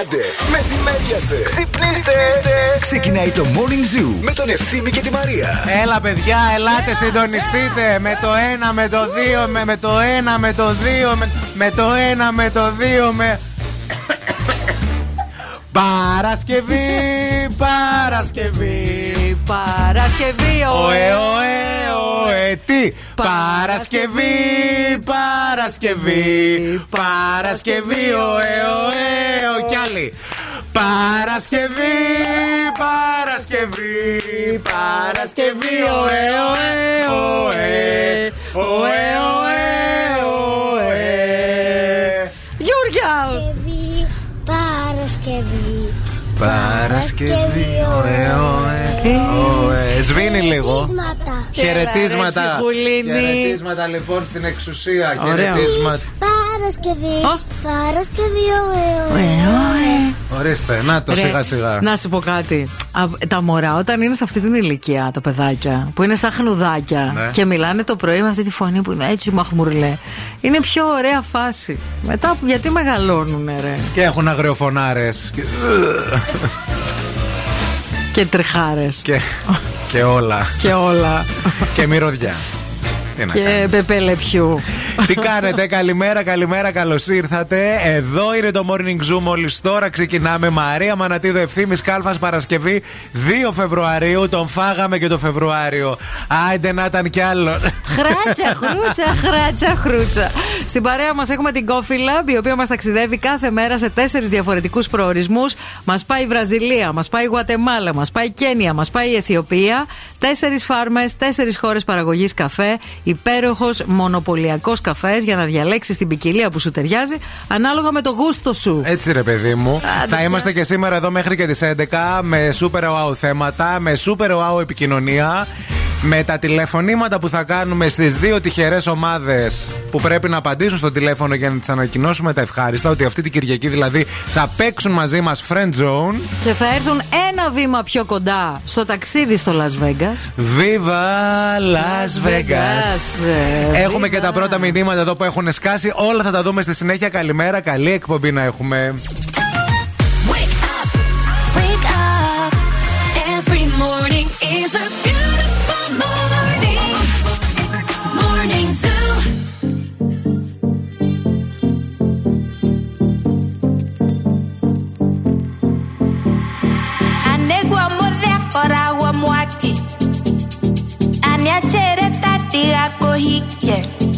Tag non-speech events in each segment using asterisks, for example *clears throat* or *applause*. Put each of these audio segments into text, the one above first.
Άντε, μεσημέριασε. Ξυπνήστε. Ξεκινάει το Morning Zoo με τον Ευθύμη και τη Μαρία. Έλα, παιδιά, ελάτε, συντονιστείτε. Με το ένα, με το δύο, με, με το ένα, με το δύο, με, με το ένα, με το δύο, με. *coughs* Παρασκευή, Παρασκευή, Παρασκευή, ωε, ωε, ωε, τι; Παρασκευή, Παρασκευή, Παρασκευή, ωε, ωε, ο κι άλλοι Παρασκευή, Παρασκευή, Παρασκευή, ωε, ωε, ωε, ωε, ωε, ωε. Γιούρια! Παρασκευή. Παρασκευή, ωε, ωε, ωε. Σβήνει λίγο. Χαιρετίσματα. Χαιρετίσματα. Έλα, ρε, ψυχουλίνη. Χαιρετίσματα λοιπόν στην εξουσία. Ωραίο. Χαιρετίσματα. Παρασκευή. Ω. Παρασκευή. ωε, Ε, ωε. ωε. Ορίστε, να το Ρε, σιγά σιγά. Να σου πω κάτι. Α, τα μωρά όταν είναι σε αυτή την ηλικία, τα παιδάκια, που είναι σαν χνουδάκια Ναι. και μιλάνε το πρωί με αυτή τη φωνή που είναι έτσι μαχμουρλέ, είναι πιο ωραία φάση. Μετά, γιατί μεγαλώνουνε, ρε; Και έχουν αγριοφωνάρες. Και τριχάρες. Και, *laughs* και όλα. και όλα. και μυρωδιά. Τι να κάνεις. και πεπέλεπιου. Τι κάνετε, καλημέρα, καλημέρα, καλώς ήρθατε. Εδώ είναι το Morning Zoom. Μόλις τώρα ξεκινάμε. Μαρία Μανατίδο Ευθύνη Κάλφας Παρασκευή 2 Φεβρουαρίου. Τον φάγαμε και το Φεβρουάριο. Άιντε να ήταν κι άλλο. Χράτσα, χρούτσα, χράτσα, χρούτσα. Στην παρέα μας έχουμε την Coffee Lab, η οποία μας ταξιδεύει κάθε μέρα σε τέσσερις διαφορετικούς προορισμούς. Μας πάει η Βραζιλία, μας πάει η Γουατεμάλα, μας πάει η Κένια, μας πάει η Αιθιοπία. Τέσσερις φάρμες, τέσσερις χώρες παραγωγής καφέ. Υπέροχος μονοπωλιακός καφές για να διαλέξεις την ποικιλία που σου ταιριάζει ανάλογα με το γούστο σου. Έτσι ρε παιδί μου. Άντε, Θα πια. είμαστε και σήμερα εδώ μέχρι και τις 11 με super wow θέματα, με super wow επικοινωνία. Με τα τηλεφωνήματα που θα κάνουμε στις δύο τυχερές ομάδες που πρέπει να απαντήσουν στο τηλέφωνο για να τις ανακοινώσουμε τα ευχάριστα ότι αυτή την Κυριακή δηλαδή θα παίξουν μαζί μας Friend Zone. Και θα έρθουν ένα βήμα πιο κοντά στο ταξίδι στο Las Vegas. Viva Las Vegas! Ε, Έχουμε viva. και τα πρώτα μηνύματα εδώ που έχουν σκάσει. Όλα θα τα δούμε στη συνέχεια. Καλημέρα, καλή εκπομπή να έχουμε. Wake up, wake up. Every morning is a Aniachere tati ako hike Anyala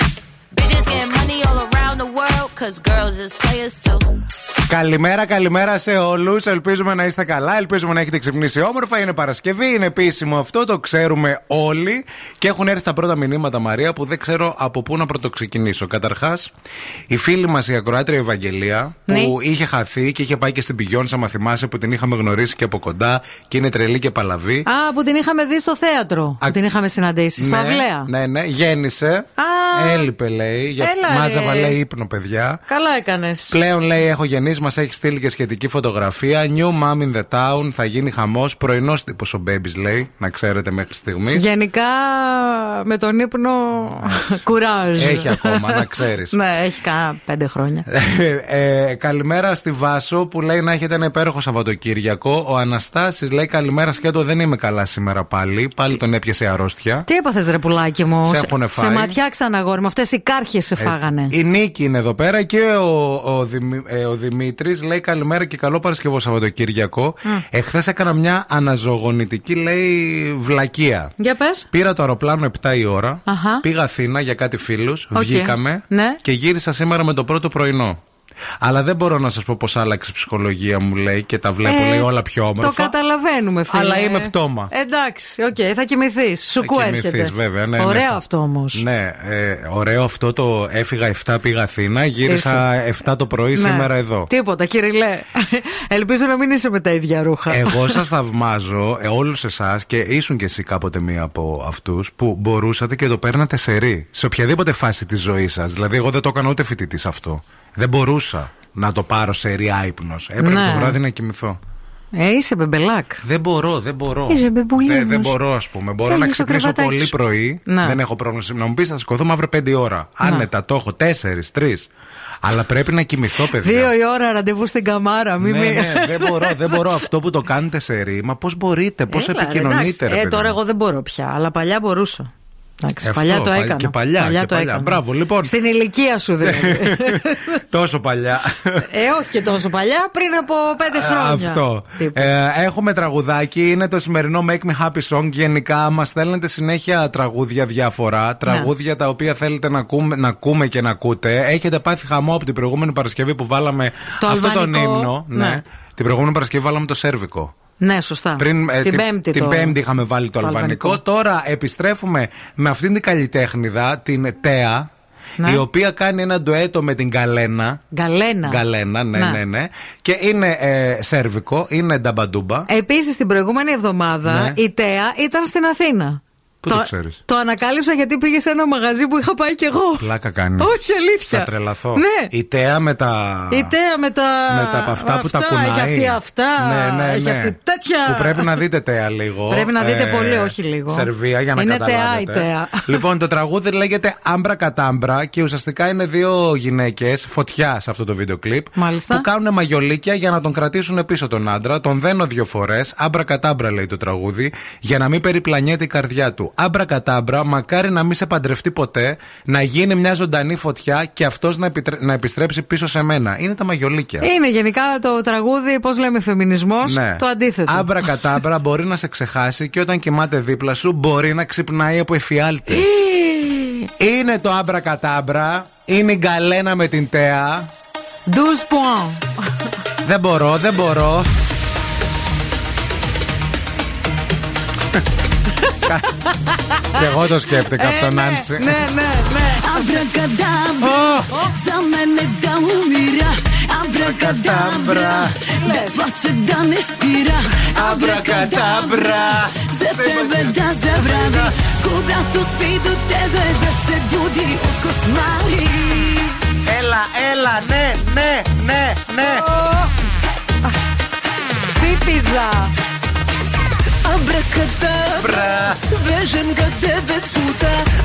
Bitches getting money all around the world, cause girls is players too. Καλημέρα, καλημέρα σε όλους. Ελπίζουμε να είστε καλά, ελπίζουμε να έχετε ξυπνήσει όμορφα. Είναι Παρασκευή, είναι επίσημο αυτό, το ξέρουμε όλοι. Και έχουν έρθει τα πρώτα μηνύματα, Μαρία, που δεν ξέρω από πού να πρωτοξεκινήσω. Καταρχάς, η φίλη μας η ακροάτρια Ευαγγελία, Ναι. που είχε χαθεί και είχε πάει και στην Πηγιόνσα, μα θυμάσαι, που την είχαμε γνωρίσει και από κοντά και είναι τρελή και παλαβή. Α, που την είχαμε δει στο θέατρο. Α, Που την είχαμε συναντήσει. Στο Αυλαία. Ναι, ναι, γέννησε. Α, Έλειπε, λέει. Για... έλα, ρε. Μάζαβα, λέει, ύπνο, παιδιά. Καλά έκανες. Πλέον λέει: Έχω γεννήσει, μας έχει στείλει και σχετική φωτογραφία. New mom in the town, θα γίνει χαμός. Πρωινός τύπος ο Babies λέει, να ξέρετε μέχρι στιγμής. Γενικά με τον ύπνο κουράζ. Έχει ακόμα, να ξέρεις. *laughs* ναι, έχει κάνα πέντε χρόνια. ε, καλημέρα στη Βάσο που λέει να έχετε ένα υπέροχο Σαββατοκύριακο. Ο Αναστάσης λέει: Καλημέρα σκέτο, δεν είμαι καλά σήμερα πάλι. Πάλι τον έπιασε η αρρώστια. Τι έπαθες, ρε πουλάκι μου. Σε έχουνε φάει; σε ματιάξαν αγόρι μου. Αυτές οι κάργιες σε φάγανε. Η Νίκη είναι εδώ πέρα και ο, ο, Δημη- ε, ο Δημήτρης λέει καλημέρα και καλό Παρασκευό Σαββατοκύριακο. Εχθές έκανα μια αναζωογονητική λέει βλακεία. Για πες. Πήρα το αεροπλάνο 7 η ώρα. Αχα. Πήγα Αθήνα για κάτι φίλους. Οκ. Βγήκαμε. Ναι. Και γύρισα σήμερα με το πρώτο πρωινό. Αλλά δεν μπορώ να σας πω πώς άλλαξε η ψυχολογία μου, λέει, και τα βλέπω, λέει, όλα πιο όμορφα. Ε, Το καταλαβαίνουμε, φίλε. Αλλά είμαι πτώμα. Εντάξει, οκ, θα κοιμηθείς. Σου Θα έρχεται. κοιμηθείς, βέβαια, ναι, Ωραίο ναι. αυτό όμως. Ναι, ε, ωραίο αυτό το έφυγα 7 πήγα Αθήνα, γύρισα 7 το πρωί Ναι. σήμερα εδώ. Τίποτα, Κυριλέ. Ελπίζω να μην είσαι με τα ίδια ρούχα. Εγώ σας *laughs* θαυμάζω ε, όλους εσάς και ήσουν κι εσύ κάποτε μία από αυτούς που μπορούσατε και το παίρνατε σε ρί. Σε οποιαδήποτε φάση της ζωής σας. Δηλαδή, εγώ δεν το έκανα ούτε φοιτητή αυτό. Δεν μπορούσα να το πάρω σε ρί άυπνος. Έπρεπε Ναι. το βράδυ να κοιμηθώ. Ε, είσαι μπεμπελάκ. Δεν μπορώ, δεν μπορώ. Είσαι μπεμπουλίνος. Δεν, δεν μπορώ, ας πούμε. Μπορώ Θέλεις να το ξυπνήσω κρεβατάκι πολύ σου. πρωί. Να. Δεν έχω πρόβλημα. Να μου πεις, θα σηκωθούμε αύριο 5 ώρα. Άνετα, το έχω 4, 3. Αλλά πρέπει να κοιμηθώ, παιδιά. Δύο η ώρα ραντεβού στην καμάρα. Μη Ναι, μη- ναι, δεν μπορώ, δεν μπορώ αυτό που το κάνετε σε ρήμα. Πώς μπορείτε, πώς Έλα, ρε, επικοινωνείτε, εντάξει. ρε Ε, παιδί τώρα μου. εγώ δεν μπορώ πια, αλλά παλιά μπορούσα. Εντάξει, Αυτό, παλιά το πα- έκανα. και παλιά, και το παλιά. έκανα. Μπράβο, λοιπόν. Στην ηλικία σου δηλαδή. *laughs* Τόσο παλιά. ε, όχι και τόσο παλιά, πριν από πέντε χρόνια. Αυτό. Τίποτα. Ε, έχουμε τραγουδάκι. Είναι το σημερινό Make Me Happy Song. Γενικά μας στέλνετε συνέχεια τραγούδια διάφορα. Τραγούδια τα οποία θέλετε να ακούμε, να ακούμε και να ακούτε. Έχετε πάθει χαμό από την προηγούμενη Παρασκευή που βάλαμε Το αυτό τον αλβανικό. ύμνο. Ναι. Ναι. Την προηγούμενη Παρασκευή βάλαμε το Σέρβικο. Ναι, σωστά. Πριν, ε, την Πέμπτη. την το... Πέμπτη είχαμε βάλει το, το αλβανικό. αλβανικό. Τώρα επιστρέφουμε με αυτήν την καλλιτέχνηδα, την Τέα, Ναι. η οποία κάνει ένα ντουέτο με την Γκαλένα. Γκαλένα. Γκαλένα, ναι, Ναι. ναι, ναι. Και είναι ε, σέρβικο, είναι νταμπαντούμπα. Επίσης, την προηγούμενη εβδομάδα Ναι. η Τέα ήταν στην Αθήνα. Πού το ξέρεις; Το ανακάλυψα γιατί πήγε σε ένα μαγαζί που είχα πάει κι εγώ. Πλάκα κάνεις. Όχι, αλήθεια. Θα τρελαθώ. Ναι. Η Τέα με τα. Η Τέα με τα. με τα από αυτά που τα κουνάει. Έχει αυτή αυτά. Ναι, ναι, Έχει ναι. αυτή τέτοια. Που πρέπει να δείτε τέα λίγο. Ε, Πρέπει να δείτε πολύ, όχι λίγο. Σερβία για να Είναι καταλάβετε. τεά η τέα. Λοιπόν, το τραγούδι λέγεται Άμπρα Κατάμπρα και ουσιαστικά είναι δύο γυναίκες, φωτιάς σε αυτό το βίντεο κλιπ. Μάλιστα. Που κάνουν μαγιολίκια για να τον κρατήσουν πίσω τον άντρα. Τον δένω δύο φορές. Άμπρα Κατάμπρα λέει το τραγούδι. Για να μην περιπλανιέται η καρδιά του. Άμπρα Κατάμπρα, μακάρι να μην σε παντρευτεί ποτέ. Να γίνει μια ζωντανή φωτιά και αυτός να, επιτρέ- να επιστρέψει πίσω σε μένα. Είναι τα μαγιολίκια. Είναι γενικά το τραγούδι, πώς λέμε, φεμινισμός. Ναι. Το αντίθετο. Άμπρα κατάμπρα μπορεί να σε ξεχάσει και όταν κοιμάται δίπλα σου μπορεί να ξυπνάει από εφιάλτες. είναι το άμπρα κατάμπρα. Είναι η γκαλένα με την τέα. 12 points. Δεν μπορώ, δεν μπορώ. Και εγώ το σκέφτηκα αυτό, Ε, ναι, Νάνση. Ναι, ναι, ναι. Абракадабра, Ω, за мене да умира. Абракадабра, да плаче да не спира. Абракадабра, за тебе да забрави. Когато спи до тебе да се буди от кошмари. Έλα, έλα, ναι, ναι, ναι, ναι. Πίπιζα.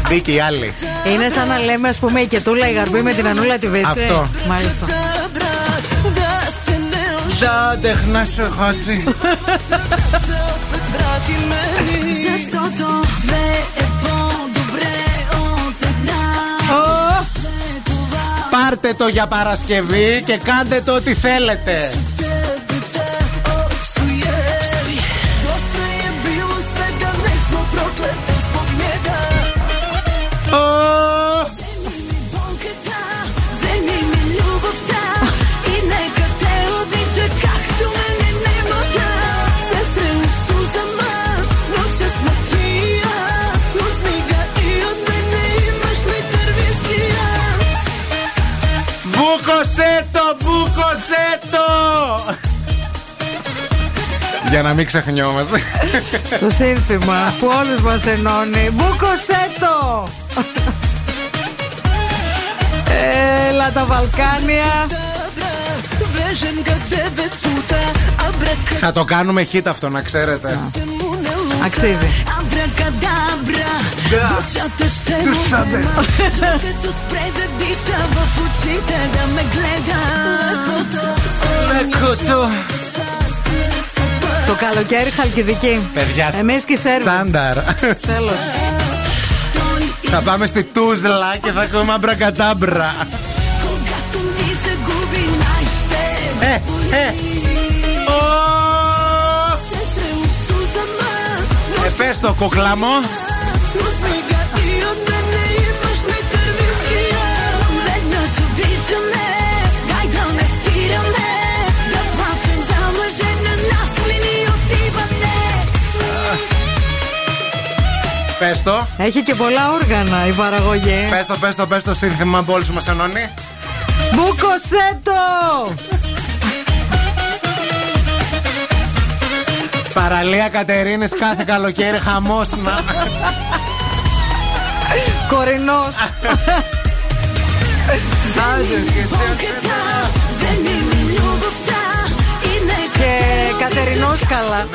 Μπήκε η άλλη. Είναι σαν να λέμε, ας πούμε, η κετούλα η γαρμπή με την ανούλα τη βέση. Αυτό. Μάλιστα. Δεν τεχνά σε χάσει. Πάρτε το για Παρασκευή και κάντε το ό,τι θέλετε. Μπούκοσέ το, μπούκοσέ το! Για να μην ξεχνιόμαστε. Το σύνθημα που όλους μας ενώνει. Μπούκοσέ το! Έλα τα Βαλκάνια. Абра, вежем ga devet puta, abrakadabra. Θα το κάνουμε hit αυτό, να ξέρετε. се му не лута. Αξίζει. Абракадабра, Да. душата ще му Душата. *laughs* *laughs* pisavo fučite da me gleda. Λακωτό Το καλοκαίρι χαλκιδική. Παιδιά Εμείς και σέρβι Στάνταρ. Τέλος. Θα πάμε στη Τούζλα και θα ακούμε μπρακατάμπρα Ε, ε. Ε, πες το κοκλάμο Πες το. Έχει και πολλά όργανα η παραγωγή. Πες το, πες το, πες το σύνθημα που όλους μας ενώνει. Μπούκοσέ το! Παραλία Κατερίνης κάθε καλοκαίρι χαμός να... Κορινός. *laughs* Болката, вземи ми любовта и нека Και Κατερινός καλά.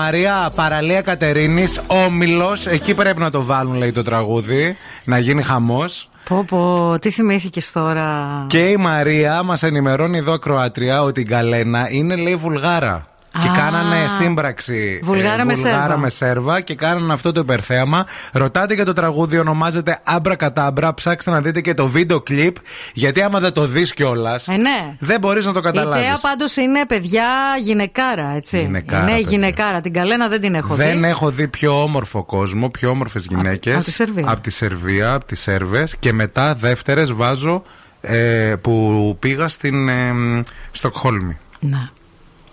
Μαρία Παραλία Κατερίνης, Όμιλος. Εκεί πρέπει να το βάλουν, λέει το τραγούδι. Να γίνει χαμός. Πω, πω, τι θυμήθηκες τώρα; Και η Μαρία μας ενημερώνει εδώ, Κροατρία, ότι η Γκαλένα είναι, λέει, Βουλγάρα. Και Α, κάνανε σύμπραξη Βουλγάρα με Σέρβα. με Σέρβα και κάνανε αυτό το υπερθέαμα. Ρωτάτε για το τραγούδι, ονομάζεται Άμπρα Κατάμπρα. Ψάξτε να δείτε και το βίντεο κλιπ. Γιατί άμα δεν το δεις κιόλας, Ε, ναι. δεν μπορείς να το Η καταλάβεις. Τέα πάντως είναι παιδιά γυναικάρα, έτσι. Γυναικάρα, ναι, παιδιά. γυναικάρα. Την καλένα δεν την έχω Δεν δει. έχω δει πιο όμορφο κόσμο, πιο όμορφες γυναίκες. απ' τη Σερβία. Από τη Σερβία, από τις Σέρβες. Και μετά δεύτερες βάζω ε, που πήγα στην ε, μ, Στοκχόλμη. Ναι.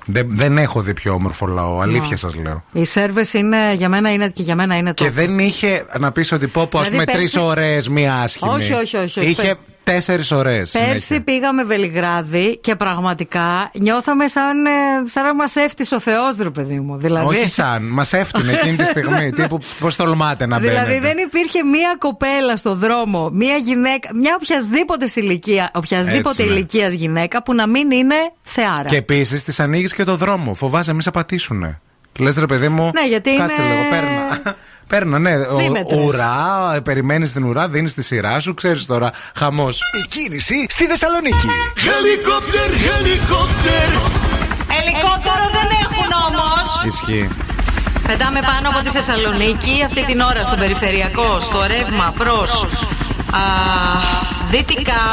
Δεν, δεν έχω δει πιο όμορφο λαό, αλήθεια σας λέω. Οι Σέρβες είναι για μένα είναι και για μένα είναι το. Και δεν είχε να πεις ότι πω, πω ας Δηλαδή, πούμε, τρεις πέρσι- ωραίες, μία άσχημη. Όχι, όχι, όχι, όχι. Είχε τέσσερις ωραίες. Πέρσι πήγαμε Βελιγράδι και πραγματικά νιώθαμε σαν, ε, σαν να μας έφτιασε ο Θεός, ρε παιδί μου. Δηλαδή, Όχι σαν, μας έφτιανε εκείνη τη στιγμή. *laughs* τύπου, πώς τολμάτε να μπαίνετε. Δηλαδή δεν υπήρχε μία κοπέλα στο δρόμο, μία γυναίκα, μια οποιασδήποτε ηλικία, οποιασδήποτε Έτσι, ναι. ηλικίας γυναίκα που να μην είναι θεάρα. Και επίσης της ανοίγεις και το δρόμο. Φοβάσαι, μη σε πατήσουνε. Λες ρε παιδί μου. Ναι, γιατί Κάτσε είναι- λίγο, παίρνα. Παίρνα, ναι. Ο, Δίμετρες. ουρά, περιμένεις την ουρά, δίνεις τη σειρά σου, ξέρεις τώρα. Χαμός. Η κίνηση στη Θεσσαλονίκη. Helicopter, helicopter. Ελικόπτερο δεν έχουν όμως. Ισχύει. Πετάμε πάνω από τη Θεσσαλονίκη αυτή την ώρα στον περιφερειακό, στο ρεύμα προς α, δυτικά.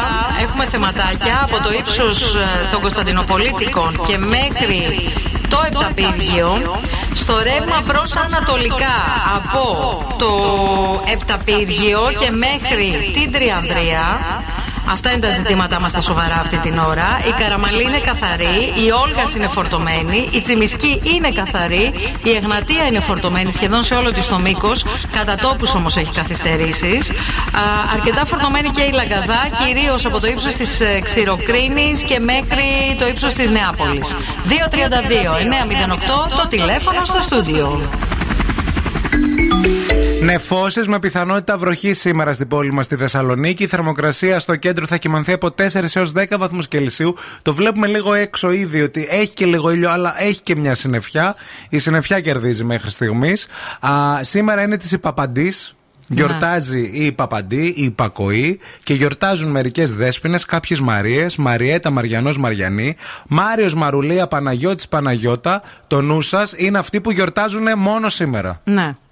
Έχουμε θεματάκια από το ύψος ε, των Κωνσταντινοπολίτικων και μέχρι το Επταπύργιο. Στο ρεύμα προς ανατολικά από το Επταπύργιο και μέχρι την Τριανδρία. Αυτά είναι τα ζητήματά μας τα σοβαρά αυτή την ώρα. Η Καραμαλή είναι καθαρή, η Όλγα είναι φορτωμένη, η Τσιμισκή είναι καθαρή, η Εγνατία είναι φορτωμένη σχεδόν σε όλο της το μήκος. Κατά τόπους όμως έχει καθυστερήσεις. Αρκετά φορτωμένη και η Λαγκαδά, κυρίως από το ύψος της Ξηροκρίνης και μέχρι το ύψος της Νεάπολης. 232-908 το τηλέφωνο στο στούντιο. Νεφώσει με πιθανότητα βροχή σήμερα στην πόλη μας στη Θεσσαλονίκη. Η θερμοκρασία στο κέντρο θα κοιμανθεί από 4 έως 10 βαθμούς Κελσίου. Το βλέπουμε λίγο έξω ήδη ότι έχει και λίγο ήλιο, αλλά έχει και μια συννεφιά. Η συννεφιά κερδίζει μέχρι στιγμής. Σήμερα είναι της Υπαπαντή. Γιορτάζει η Παπαντή, η Πακοή και γιορτάζουν μερικές δέσπινες, κάποιες Μαρίες, Μαριέτα Μαριανός Μαριανή, Μάριος Μαρουλία Παναγιώτης Παναγιώτα. Το νου σας είναι αυτοί που γιορτάζουν μόνο σήμερα. Ναι. Give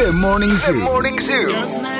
The Morning Zoo. The Morning Zoo.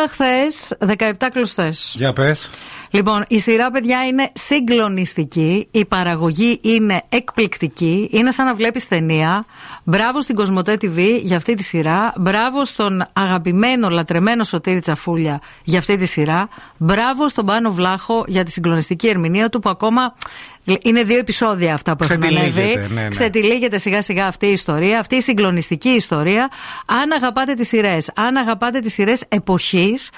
Είδα χθες 17 κλωστές. Για πες. Λοιπόν, η σειρά, παιδιά, είναι συγκλονιστική. Η παραγωγή είναι εκπληκτική. Είναι σαν να βλέπεις ταινία. Μπράβο στην Κοσμοτέ TV για αυτή τη σειρά. Μπράβο στον αγαπημένο, λατρεμένο Σωτήρη Τσαφούλια για αυτή τη σειρά. Μπράβο στον Πάνο Βλάχο για τη συγκλονιστική ερμηνεία του που ακόμα. Είναι δύο επεισόδια αυτά που έχουν Ξετυλίγεται, ανέβει. ναι, ναι. Ξετυλίγεται σιγά σιγά αυτή η ιστορία, αυτή η συγκλονιστική ιστορία. Αν αγαπάτε τις σειρές, αν αγαπάτε τις σειρές εποχής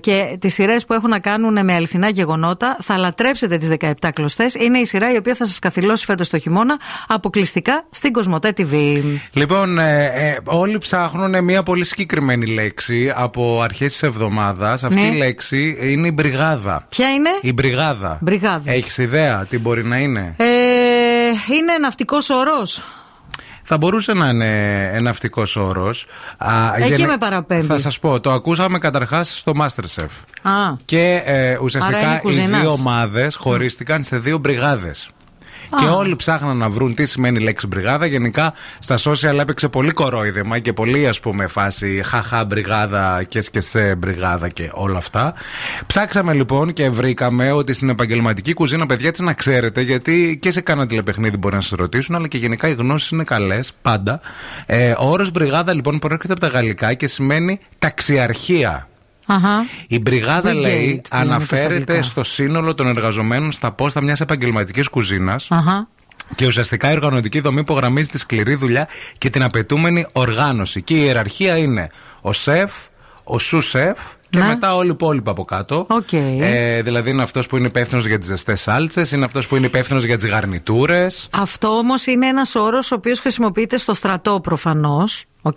και τις σειρές που έχουν να κάνουν με αληθινά γεγονότα, θα λατρέψετε τις 17 κλωστές. Είναι η σειρά η οποία θα σας καθυλώσει φέτος το χειμώνα αποκλειστικά στην Κοσμοτέ TV. Λοιπόν, ε, ε, όλοι ψάχνουν μια πολύ συγκεκριμένη λέξη από αρχές της εβδομάδας. Αυτή Ναι. η λέξη είναι η μπριγάδα. Ποια είναι; Η μπριγάδα. Μπριγάδα. Έχεις ιδέα; Τι μπορεί να είναι; Ε, είναι ναυτικός όρος. Θα μπορούσε να είναι ναυτικός όρος. Εκεί με παραπέμπει. Θα σας πω, το ακούσαμε καταρχάς στο Masterchef. Α, Και ε, Άρα είναι ουσιαστικά οι κουζίνας. δύο ομάδες χωρίστηκαν σε δύο μπριγάδες. Και όλοι ψάχναν να βρουν τι σημαίνει η λέξη μπριγάδα. Γενικά στα social έπαιξε πολύ κορόιδεμα και πολύ ας πούμε φάση χαχά μπριγάδα και σκεσέ μπριγάδα και όλα αυτά. Ψάξαμε λοιπόν και βρήκαμε ότι στην επαγγελματική κουζίνα, παιδιά, έτσι να ξέρετε, γιατί και σε κάνα τηλεπαιχνίδι μπορεί να σας ρωτήσουν, αλλά και γενικά οι γνώσεις είναι καλές πάντα. Ε, ο όρος μπριγάδα λοιπόν προέρχεται από τα γαλλικά και σημαίνει ταξιαρχία. Αχα. Η μπριγάδα, brigade, λέει, που λένε και στα αναφέρεται αγγλικά. στο σύνολο των εργαζομένων στα πόστα μιας επαγγελματικής κουζίνας Αχα. και ουσιαστικά η οργανωτική δομή υπογραμμίζει τη σκληρή δουλειά και την απαιτούμενη οργάνωση. Και η ιεραρχία είναι ο σεφ, ο σου σεφ και Ναι. μετά όλοι οι υπόλοιποι από κάτω. Οκ. Ε, δηλαδή είναι αυτός που είναι υπεύθυνος για τις ζεστές σάλτσες, είναι αυτός που είναι υπεύθυνος για τις γαρνιτούρες. Αυτό όμως είναι ένας όρος ο οποίος χρησιμοποιείται στο στρατό προφανώς. Οκ.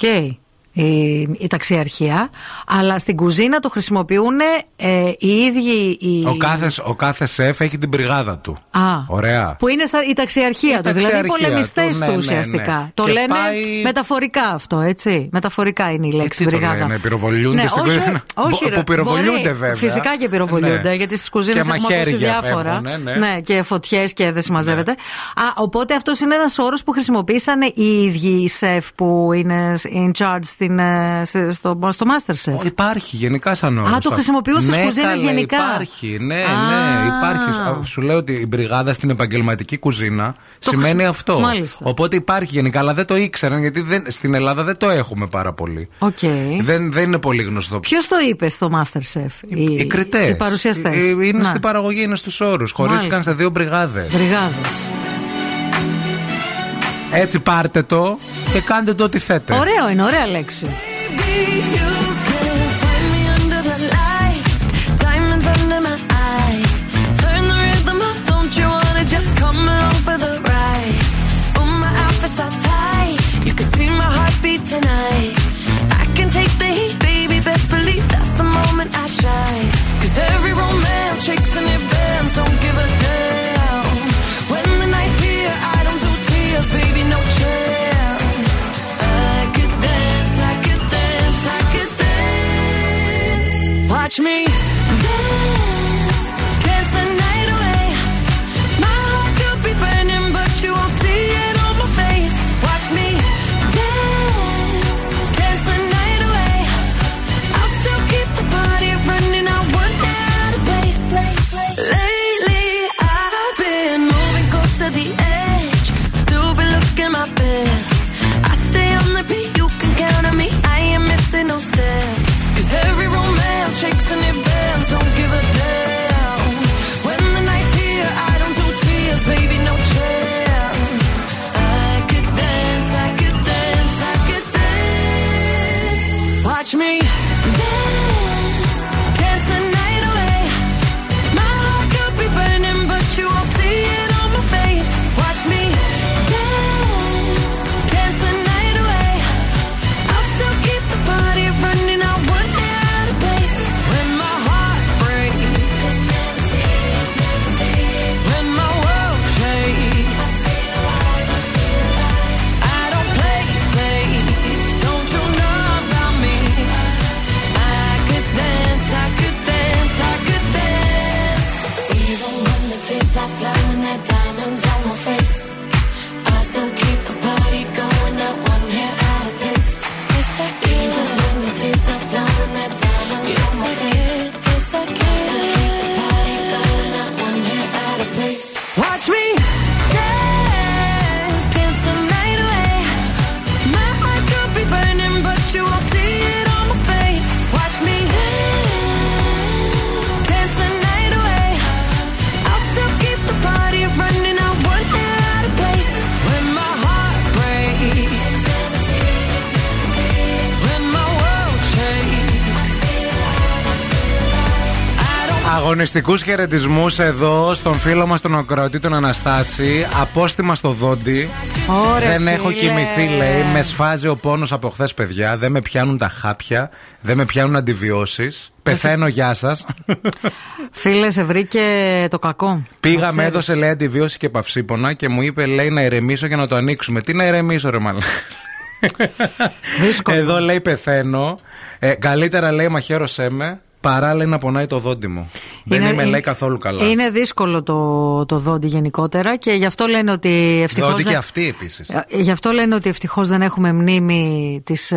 Η, η ταξιαρχία. Αλλά στην κουζίνα το χρησιμοποιούν ε, οι ίδιοι. Οι... Ο κάθε, ο κάθε σεφ έχει την μπριγάδα του. Α, Ωραία. Που είναι σαν η ταξιαρχία Η του. Δηλαδή οι ταξιαρχία πολεμιστές του, του, ναι, ναι, ναι. ουσιαστικά. Το Και λένε πάει- μεταφορικά αυτό, έτσι. Μεταφορικά είναι η λέξη τι το μπριγάδα. λένε, πυροβολούνται ναι, στην όχι, κουζίνα; όχι, Που- ρε, που πυροβολούνται μπορεί. βέβαια. Φυσικά και πυροβολούνται, Ναι. γιατί στις κουζίνες Και έχουμε ακούσει μαχαίρια διάφορα. φεύγουνε, ναι. και φωτιές και δεν συμμαζεύεται. Α, οπότε αυτός είναι ένας όρος που χρησιμοποίησαν οι ίδιοι οι σεφ που είναι in charge στην, ε, στη- στο, στο Masterchef. Υπάρχει γενικά σαν όρος. Α, το χρησιμοποιούν στις κουζίνες γενικά. Υπάρχει, ναι, Α. ναι, υπάρχει. Α, Σου λέω ότι η μπριγάδα στην επαγγελματική κουζίνα Το σημαίνει χρησι- αυτό. Μάλιστα. Οπότε υπάρχει γενικά, αλλά δεν το ήξεραν γιατί δεν, στην Ελλάδα δεν το έχουμε πάρα πολύ. Οκ. Δεν, δεν είναι πολύ γνωστό. Ποιος το είπε στο Masterchef, οι, Οι κριτές. οι παρουσιαστές; Είναι στην παραγωγή, είναι στους όρους. Χωρίστηκαν Μάλιστα. σε δύο μπριγάδες. Μπριγάδες. Έτσι πάρτε το και κάντε το ό,τι θέτε. Ωραίο είναι, ωραία λέξη. Αγωνιστικούς χαιρετισμούς εδώ στον φίλο μας τον Οκρότη, τον Αναστάση. Απόστημα στο δόντι. Ωραία, δεν έχω φίλε. κοιμηθεί, λέει. Με σφάζει ο πόνος από χθες, παιδιά. Δεν με πιάνουν τα χάπια. Δεν με πιάνουν αντιβιώσεις. Πεθαίνω, γεια σας. Φίλε, σε βρήκε το κακό. Πήγα, Το με ξέρεις. έδωσε λέει αντιβίωση και παυσίπονα και μου είπε λέει να ηρεμήσω για να το ανοίξουμε. Τι να ηρεμήσω, ρε μάλλον. Δύσκολο. Εδώ λέει πεθαίνω. Ε, καλύτερα λέει μαχαίρωσέ με παρά λέει να πονάει το δόντι μου. Δεν Είναι- είμαι είναι- λέει καθόλου καλά. Είναι δύσκολο το, το δόντι γενικότερα και γι' αυτό λένε ότι ευτυχώς. Δόντι και αυτή επίσης. Γι' αυτό λένε ότι ευτυχώς δεν έχουμε μνήμη της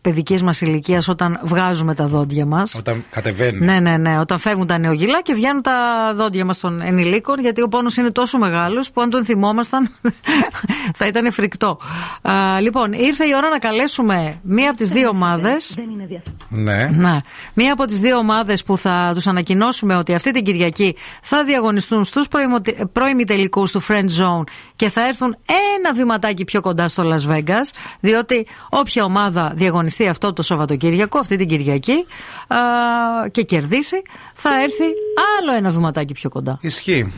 παιδικής μας ηλικίας όταν βγάζουμε τα δόντια μας. Όταν κατεβαίνει. Ναι, ναι, ναι. Όταν φεύγουν τα νεογυλά και βγαίνουν τα δόντια μας των ενηλίκων, γιατί ο πόνος είναι τόσο μεγάλος που αν τον θυμόμασταν *laughs* θα ήταν φρικτό. Α, λοιπόν, ήρθε η ώρα να καλέσουμε μία από τις δύο ομάδες. Ναι. Ναι. Μία από τις δύο ομάδες που θα τους ανακοινώσουμε ότι αυτή την Κυριακή θα διαγωνιστούν στους προημιτελικού του Friend Zone και θα έρθουν ένα βηματάκι πιο κοντά στο Las Vegas. Διότι όποια ομάδα διαγωνιστεί αυτό το Σαββατοκύριακο, αυτή την Κυριακή, α, και κερδίσει, θα έρθει άλλο ένα βηματάκι πιο κοντά. Ισχύει.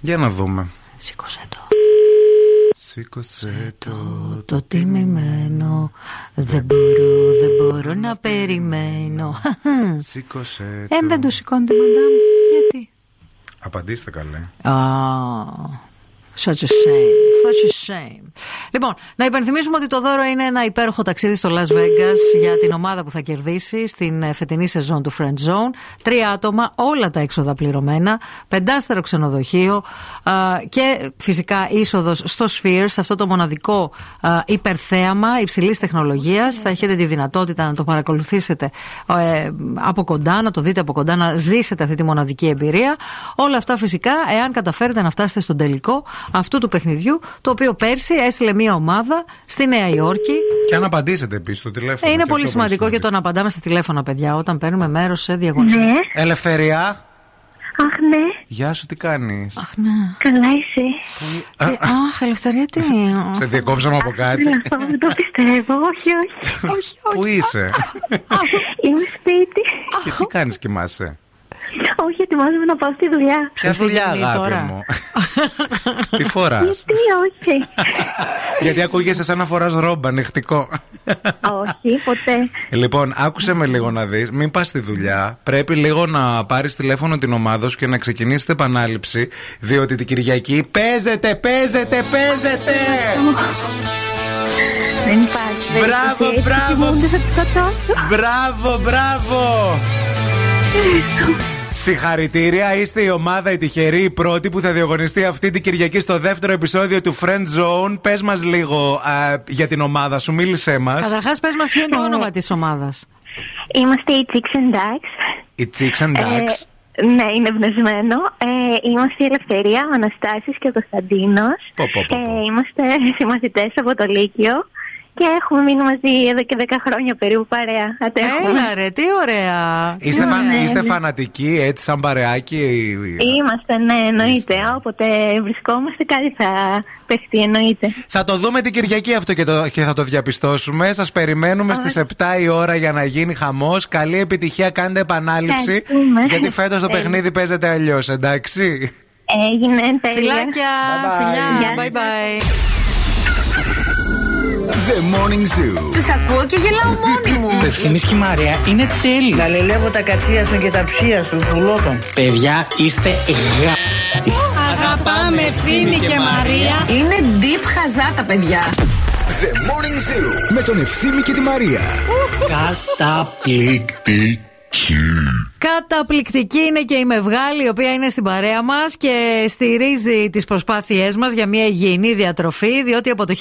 Για να δούμε. Σήκωσε το. Σήκωσε το. Το τιμημένο. Δεν μπορώ, δεν μπορώ να περιμένω. *laughs* Σήκωσε Ε, το. δεν το σηκώνετε, μαντάμ. Γιατί; Απαντήστε καλέ. Ah, such a shame. Such a shame. Λοιπόν, να υπενθυμίσουμε ότι το δώρο είναι ένα υπέροχο ταξίδι στο Las Vegas για την ομάδα που θα κερδίσει στην ε, φετινή σεζόν του Friend Zone. Τρία άτομα, όλα τα έξοδα πληρωμένα, πεντάστερο ξενοδοχείο α, και φυσικά είσοδος στο Sphere, σε αυτό το μοναδικό α, υπερθέαμα υψηλής τεχνολογίας. Θα έχετε τη δυνατότητα να το παρακολουθήσετε ε, από κοντά, να το δείτε από κοντά, να ζήσετε αυτή τη μοναδική εμπειρία. Όλα αυτά φυσικά εάν καταφέρετε να φτάσετε στον τελικό αυτού του παιχνιδιού, το οποίο πέρσι έστειλε μια ομάδα στη Νέα Υόρκη. Και αν απαντήσετε επίσης στο τηλέφωνο. Ε, είναι και πολύ αυτό σημαντικό και το να απαντάμε στα τηλέφωνα, παιδιά, όταν παίρνουμε μέρος σε διαγωνισμό. Ναι. Ελευθερία. Αχ, ναι. Γεια σου, τι κάνεις; Αχ, ναι. Καλά είσαι. Ε, Αχ, ελευθερία, τι; Σε διακόψαμε από κάτι. Έλα, αυτό δεν το πιστεύω. Όχι, όχι. όχι, Πού όχι. είσαι. Είμαι σπίτι. Και τι κάνεις, κοιμάσαι; Όχι, ετοιμάζομαι να πάω στη δουλειά. Ποια Είσαι δουλειά, γυμνή αγάπη τώρα; μου; *laughs* Τι φοράς; Τι, όχι. *laughs* Γιατί ακούγεσαι σαν να φοράς ρόμπα ανοιχτικό. *laughs* όχι, ποτέ. Λοιπόν, άκουσε με λίγο να δεις. Μην πας στη δουλειά. Πρέπει λίγο να πάρεις τηλέφωνο την ομάδα σου και να ξεκινήσετε επανάληψη. Διότι την Κυριακή παίζετε, παίζετε, παίζετε! Δεν υπάρχει. δεν Μπράβο, υπάρχει. Έτσι μπράβο. κοιμούνται, θα τους σκοτώσω. Μπράβο, μπράβο! Συγχαρητήρια, είστε η ομάδα η τυχερή, η πρώτη που θα διαγωνιστεί αυτή την Κυριακή στο δεύτερο επεισόδιο του Friend Zone. Πες μας λίγο α, για την ομάδα σου, μίλησέ μας. Καταρχάς, πες μας ποιο είναι το όνομα της ομάδας. Είμαστε οι Chicks and Ducks. Η Chicks and Ducks. Ε, ναι, είναι εμπνευσμένο. Ε, είμαστε η Ελευθερία, ο Αναστάσης και ο Κωνσταντίνος. Πω, πω, πω, πω. Ε, είμαστε συμμαθητές από το Λύκειο και έχουμε μείνει μαζί εδώ και 10 χρόνια περίπου παρέα. Αντέχουμε. Έλα, ρε, τι ωραία. Είστε, Τι φα- ωραία. είστε φανατικοί, έτσι, σαν παρεάκι; Είμαστε, ναι, εννοείται. Είστε. Όποτε βρισκόμαστε κάτι θα παιχτεί, εννοείται. Θα το δούμε την Κυριακή αυτό και, το, και θα το διαπιστώσουμε. Σας περιμένουμε στις 7 η ώρα για να γίνει χαμός. Καλή επιτυχία, κάντε επανάληψη. Ευχαριστούμε. Γιατί φέτος το Ε. παιχνίδι παίζεται αλλιώς, εντάξει. Έγινε τέλεια. Φιλάκια, Bye bye. φιλιά, Γεια bye bye. The Morning Zoo. Τους ακούω και γελάω μόνη μου. Το ευθύμης και η Μαρία είναι τέλειο. Γαλελεύω τα κατσία σου και τα ψία σου, πουλότων. Παιδιά, είστε γα... Αγαπάμε Ευθύμη και Μαρία. Είναι deep χαζά τα παιδιά. The Morning Zoo. Με τον Ευθύμη και τη Μαρία. Καταπληκτική. Καταπληκτική είναι και η Μευγάλη, η οποία είναι στην παρέα μας και στηρίζει τις προσπάθειές μας για μια υγιεινή διατροφή, διότι από το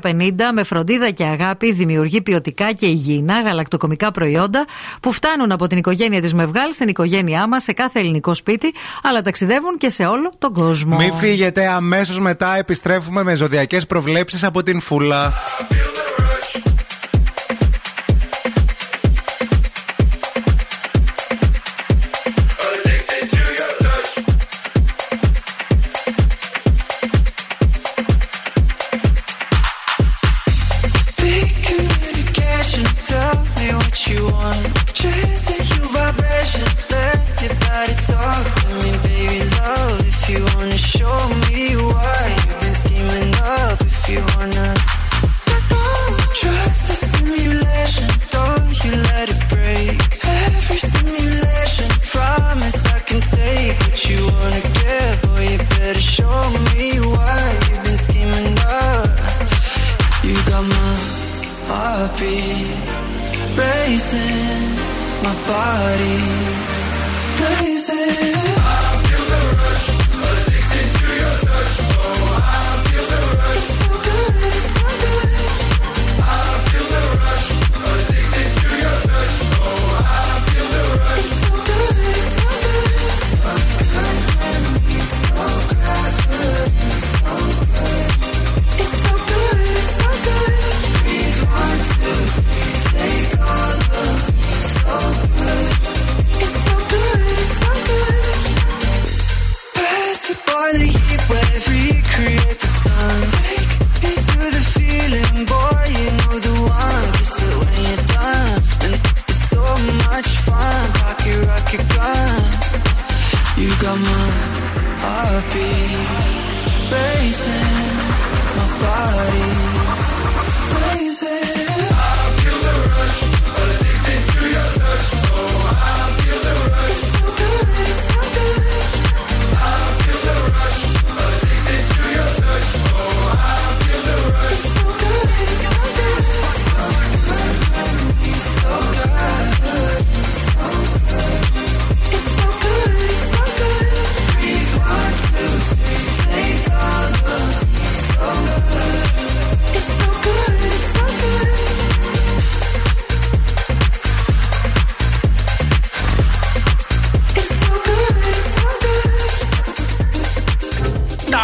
1950 με φροντίδα και αγάπη δημιουργεί ποιοτικά και υγιεινά γαλακτοκομικά προϊόντα που φτάνουν από την οικογένεια της Μευγάλης στην οικογένειά μας σε κάθε ελληνικό σπίτι, αλλά ταξιδεύουν και σε όλο τον κόσμο. Μην φύγετε, αμέσως μετά επιστρέφουμε με ζωδιακές προβλέψεις από την Φούλα. Heartbeat racing, my body got my heartbeat racing, my body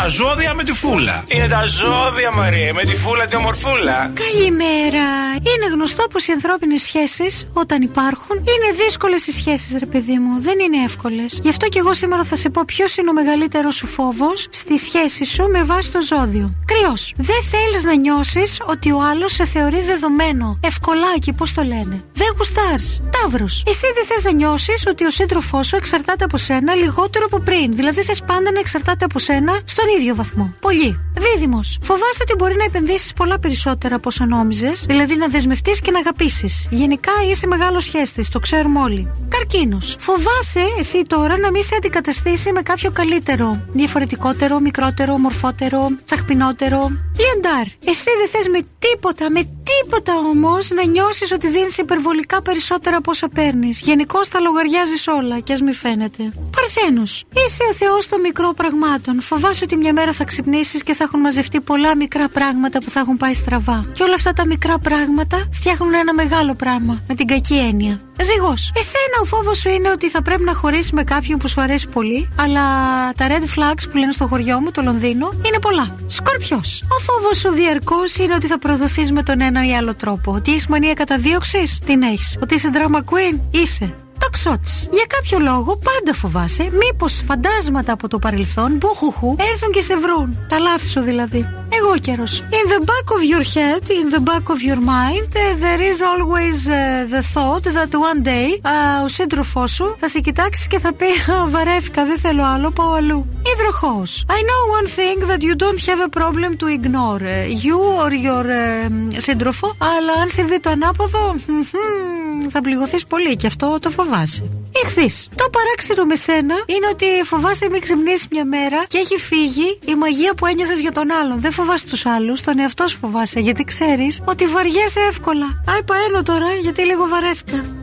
Τα ζώδια με τη φούλα. Είναι τα ζώδια, Μαρία, με τη φούλα τη ομορφούλα. Καλημέρα. Είναι γνωστό πως οι ανθρώπινες σχέσεις, όταν υπάρχουν, είναι δύσκολες οι σχέσεις, ρε παιδί μου. Δεν είναι εύκολες. Γι' αυτό και εγώ σήμερα θα σε πω ποιος είναι ο μεγαλύτερος σου φόβος στη σχέση σου με βάση το ζώδιο. Κρυός. Δεν θέλεις να νιώσεις ότι ο άλλος σε θεωρεί δεδομένο. Ευκολάκι, πώς το λένε. Δεν γουστάρ. Ταύρος. Εσύ δεν θες να νιώσεις ότι ο σύντροφός σου εξαρτάται από σένα λιγότερο από πριν. Δηλαδή θες πάντα να εξαρτάται από σένα στον ίδιο βαθμό. Πολύ. Δίδυμος. Φοβάσαι ότι μπορεί να επενδύσεις πολλά περισσότερα από όσο νόμιζες, δηλαδή να δεσμευτείς και να αγαπήσεις. Γενικά είσαι μεγάλος σχέστη, το ξέρουμε όλοι. Καρκίνος. Φοβάσαι εσύ τώρα να μην σε αντικαταστήσει με κάποιο καλύτερο. Διαφορετικότερο, μικρότερο, μορφότερο, τσαχπινότερο. Λιοντάρ. Εσύ δεν θες με τίποτα, με τίποτα όμως να νιώσεις ότι δίνεις υπερβολικά περισσότερα από όσα παίρνεις. Γενικώς τα λογαριάζεις όλα και ας μην φαίνεται. Παρθένος. Είσαι ο Θεός των μικρών πραγμάτων. Φοβάσαι ότι μια μέρα θα ξυπνήσεις και θα έχουν μαζευτεί πολλά μικρά πράγματα που θα έχουν πάει στραβά. Και όλα αυτά τα μικρά πράγματα φτιάχνουν ένα μεγάλο πράγμα. Με την κακή έννοια. Ζυγός. Εσένα ο φόβος σου είναι ότι θα πρέπει να χωρίσει με κάποιον που σου αρέσει πολύ, αλλά τα red flags που λένε στο χωριό μου, το Λονδίνο, είναι πολλά. Σκορπιός. Ο φόβος σου διαρκώς είναι ότι θα προδοθείς με τον ένα ή άλλο τρόπο. Ότι έχει μανία καταδίωξη, την έχεις. Ότι είσαι drama queen, είσαι. Τοξότς. Για κάποιο λόγο πάντα φοβάσαι μήπως φαντάσματα από το παρελθόν μπουχουχου έρθουν και σε βρουν. Τα λάθη σου δηλαδή. Εγώ καιρο. In the back of your head, in the back of your mind, uh, there is always uh, the thought that one day uh, ο σύντροφός σου θα σε κοιτάξει και θα πει «Α, Βαρέθηκα, δεν θέλω άλλο, πάω αλλού. Υδροχό. I know one thing that you don't have a problem to ignore. uh, You or your uh, σύντροφο, αλλά αν συμβεί το ανάποδο, μμμ, θα πληγωθείς πολύ και αυτό το φοβάσαι. Ηχθεί. Το παράξενο με σένα είναι ότι φοβάσαι μην ξυπνήσεις μια μέρα και έχει φύγει η μαγεία που ένιωθες για τον άλλον. Δεν φοβάσαι τους άλλους, τον εαυτό σου φοβάσαι γιατί ξέρεις ότι βαριέσαι εύκολα. Άι παένω τώρα γιατί λίγο βαρέθηκα.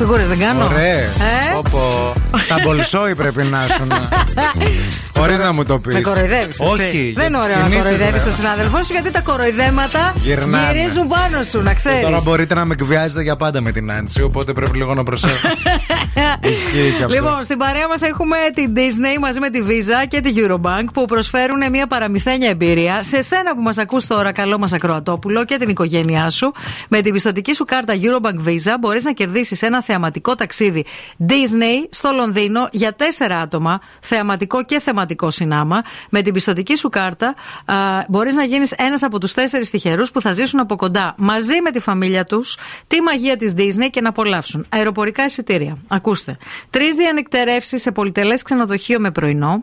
Φιγούρες δεν κάνω. Ωραίες. Ε; Όπω. Τα μπολσόι πρέπει να σου. Χωρίς να μου το πεις. Με κοροϊδεύεις. Όχι. Δεν είναι για τις ωραίο να κινήσεις, κοροϊδεύεις λέω. τον συνάδελφό σου γιατί τα κοροϊδέματα Γυρνάνε. γυρίζουν πάνω σου, να Και ξέρεις. Τώρα μπορείτε να με εκβιάζετε για πάντα με την Άνση, οπότε πρέπει λίγο να προσέχω. Ισχύει και αυτό. Λοιπόν, στην παρέα μας έχουμε την Disney μαζί με τη Visa και τη Eurobank που προσφέρουν μια παραμυθένια εμπειρία σε σένα που μας ακούς τώρα, καλό μας ακροατόπουλο και την οικογένειά σου. Με την πιστοτική σου κάρτα Eurobank Visa μπορείς να κερδίσεις ένα θεαματικό ταξίδι Disney στο Λονδίνο για τέσσερα άτομα, θεαματικό και θεματικό συνάμα. Με την πιστοτική σου κάρτα μπορείς να γίνεις ένας από τους τέσσερις τυχερούς που θα ζήσουν από κοντά μαζί με τη φαμίλια τους τη μαγεία της Disney και να απολαύσουν αεροπορικά εισιτήρια. Ακούστε. Τρεις διανυκτερεύσεις σε πολυτελές ξενοδοχείο με πρωινό.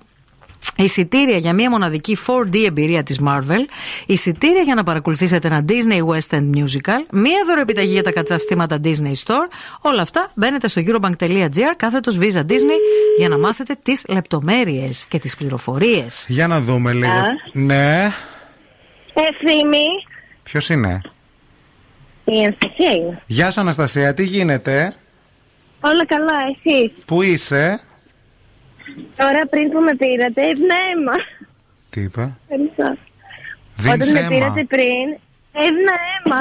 Εισιτήρια για μια μοναδική 4D εμπειρία της Marvel, εισιτήρια για να παρακολουθήσετε ένα Disney West End Musical, μία δωροεπιταγή για τα καταστήματα Disney Store. Όλα αυτά μπαίνετε στο eurobank.gr κάθετος Visa Disney για να μάθετε τις λεπτομέρειες και τις πληροφορίες. Για να δούμε λίγο. Α. Ναι. Ευθύμη. Ποιος είναι; Η Αναστασία είναι. Γεια σου Αναστασία, τι γίνεται; Όλα καλά, εσείς; Πού είσαι; Τώρα πριν που με πήρατε, έδινα αίμα. Τι είπε. Ευχαριστώ. Δίνεις Όταν με αίμα. πήρατε πριν, έδινα αίμα.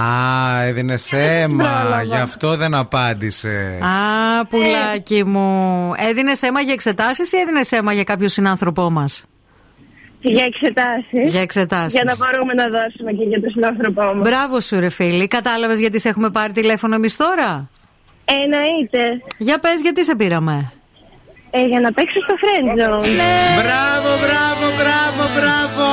Α, έδινε αίμα. πρόλαβα. Γι' αυτό δεν απάντησες. Α, πουλάκι μου. Έδινε αίμα για εξετάσεις ή έδινε αίμα για κάποιο συνάνθρωπό μας; Για εξετάσεις. Για εξετάσεις. Για να μπορούμε να δώσουμε και για τον συνάνθρωπό μας. Μπράβο σου, ρε φίλη. Κατάλαβες γιατί σε έχουμε πάρει τηλέφωνο εμείς τώρα; Εννοείται. Για πες, γιατί σε πήραμε; Ε, για να παίξω στο friend zone. Ναι. Μπράβο, μπράβο, μπράβο, μπράβο.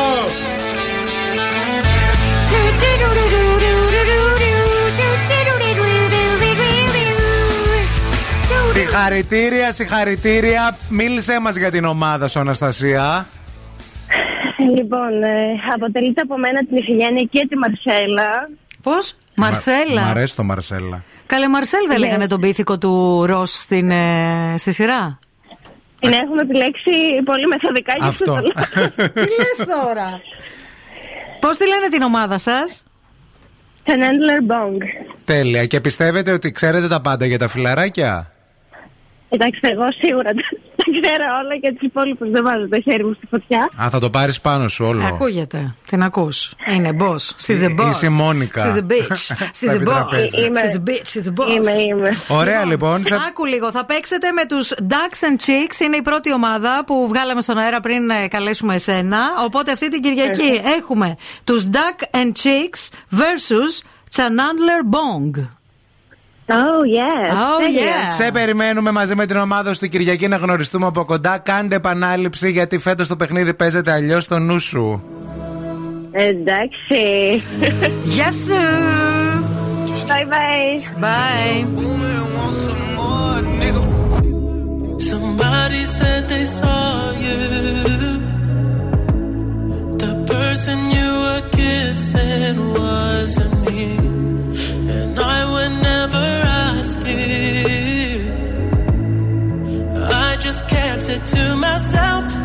Συγχαρητήρια, συγχαρητήρια. Μίλησέ μας για την ομάδα σου, Αναστασία. Λοιπόν, ε, αποτελείται από μένα την Ιφηγένεια και τη Μαρσέλα. Πώς; Μαρσέλα. Μ' αρέσει το Μαρσέλα. Καλέ, Μαρσέλ δεν Ναι. λέγανε τον πίθηκο του Ρος στην, ε, στη σειρά; Την έχουμε επιλέξει πολύ μεθοδικά για αυτό. Αυτό. το λόγο. *laughs* Τι λες τώρα; Πώς τη λένε την ομάδα σας, Τον Endler Bong. Τέλεια. Και πιστεύετε ότι ξέρετε τα πάντα για τα φιλαράκια; Εντάξει, εγώ σίγουρα τα τα ξέρω όλα και τους υπόλοιπους δεν βάζω το χέρι μου στη φωτιά. Α, θα το πάρεις πάνω σου όλο. Ακούγεται. Την ακούς. Είναι boss. She's a boss. Είσαι η Μόνικα. She's a bitch. *laughs* She's a Επί boss. τραπέζι. Είμαι. She's a bitch. She's a boss. Είμαι, είμαι. Ωραία λοιπόν. σε- Άκου λίγο, θα παίξετε με τους Ducks and Chicks. Είναι η πρώτη ομάδα που βγάλαμε στον αέρα πριν ε, καλέσουμε εσένα. Οπότε αυτή την Κυριακή έχουμε τους Duck and Chicks versus Chanandler Bong. Oh, yes. Oh, Τέλεια. yeah. Σε περιμένουμε μαζί με την ομάδα στην Κυριακή να γνωριστούμε από κοντά. Κάντε επανάληψη γιατί φέτος το παιχνίδι παίζεται αλλιώς στο νου σου. Εντάξει. Γεια σου! Bye bye. Bye! Somebody said they saw you. The person you were kissing wasn't me. And I would never just kept it to myself.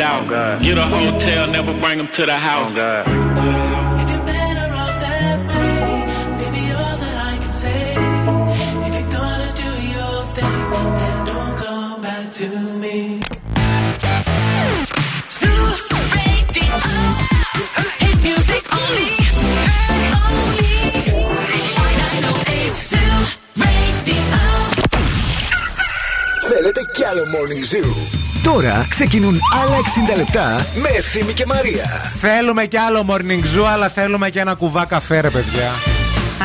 Find out. Get a hotel, never bring them to the house. Baby, all that I can say. If you're gonna do your thing, then don't come back to me. Hit music only. Θέλετε κι άλλο Morning Zoo. Τώρα ξεκινούν άλλα 60 λεπτά με Ευθύμη και Μαρία. Θέλουμε κι άλλο morning zoo, αλλά θέλουμε και ένα κουβά καφέ, ρε παιδιά.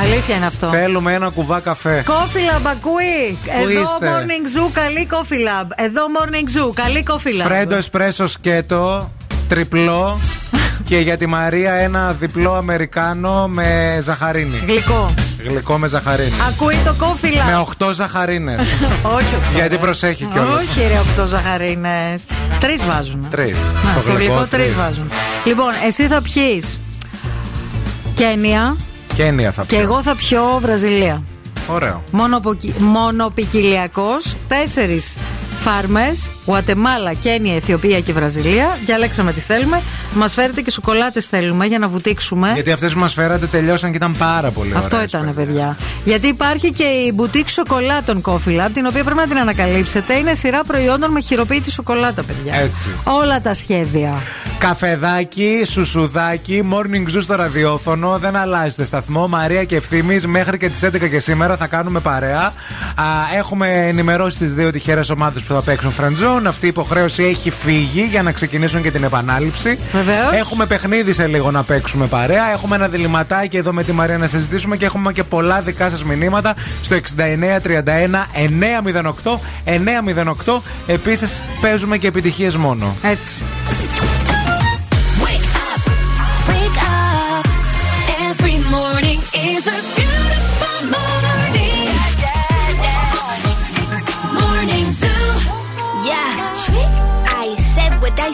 Αλήθεια είναι αυτό. Θέλουμε ένα κουβά καφέ. Coffee Lab ακούει. Πού Εδώ είστε; Morning Zoo, καλή Coffee Lab. Εδώ Morning Zoo, καλή Coffee Lab. Φρέντο εσπρέσο σκέτο, τριπλό. *laughs* και για τη Μαρία ένα διπλό Αμερικάνο με ζαχαρίνη. Γλυκό. Γλυκό με ζαχαρίνη. Ακούει το Coffee Lab. Με 8 ζαχαρίνες. *laughs* Όχι οκτώ, Γιατί ρε. προσέχει κιόλας. Όχι, ρε, οκτώ ζαχαρίνες. Τρεις βάζουν. Τρεις. Να, στο γλυκό τρεις βάζουν. Λοιπόν, εσύ θα πιεις Κένια Κένια θα και πει. εγώ θα πιω Βραζιλία. Ωραίο. Μονοπικυλιακό, τέσσερις φάρμες, Γουατεμάλα, Κένια, Αιθιοπία και Βραζιλία. Διαλέξαμε τι θέλουμε. Μας φέρετε και σοκολάτες θέλουμε για να βουτήξουμε. Γιατί αυτές που μας φέρατε τελειώσαν και ήταν πάρα πολύ ωραίε. Αυτό ήταν, παιδιά. Γιατί υπάρχει και η μπουτίκ σοκολάτων Coffee Lab, την οποία πρέπει να την ανακαλύψετε. Είναι σειρά προϊόντων με χειροποίητη σοκολάτα, παιδιά. Έτσι. Όλα τα σχέδια. Καφεδάκι, σουσουδάκι, morning zoo στο ραδιόφωνο. Δεν αλλάζετε σταθμό. Μαρία και ευθύνη μέχρι και τις 11 και σήμερα θα κάνουμε παρέα. Α, έχουμε ενημερώσει τις δύο τυχερές ομάδες που θα παίξουν friend zone. Αυτή η υποχρέωση έχει φύγει για να ξεκινήσουν και την επανάληψη. Βεβαίως. Έχουμε παιχνίδι σε λίγο να παίξουμε παρέα. Έχουμε ένα διληματάκι εδώ με τη Μαρία να συζητήσουμε και έχουμε και πολλά δικά σας μηνύματα στο 6931 908 908. Επίσης παίζουμε και επιτυχίες μόνο. Έτσι.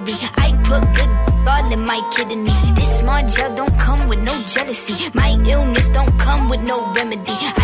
Misery. I put good all in my kidneys. This small gel don't come with no jealousy. My illness don't come with no remedy. I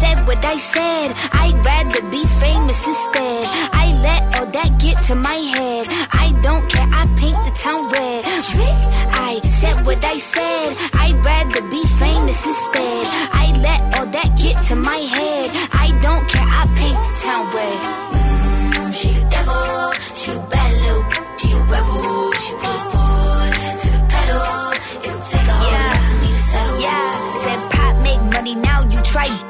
I said what I said. I'd rather be famous instead. I let all that get to my head. I don't care. I paint the town red. Trick. I said what I said. I'd rather be famous instead. I let all that get to my head. I don't care, I paint the town red. Mm, she the devil, she a bad little, she a rebel, she put her foot to the pedal. It'll take a whole lot for me to settle. Yeah, said pop make money now. You try.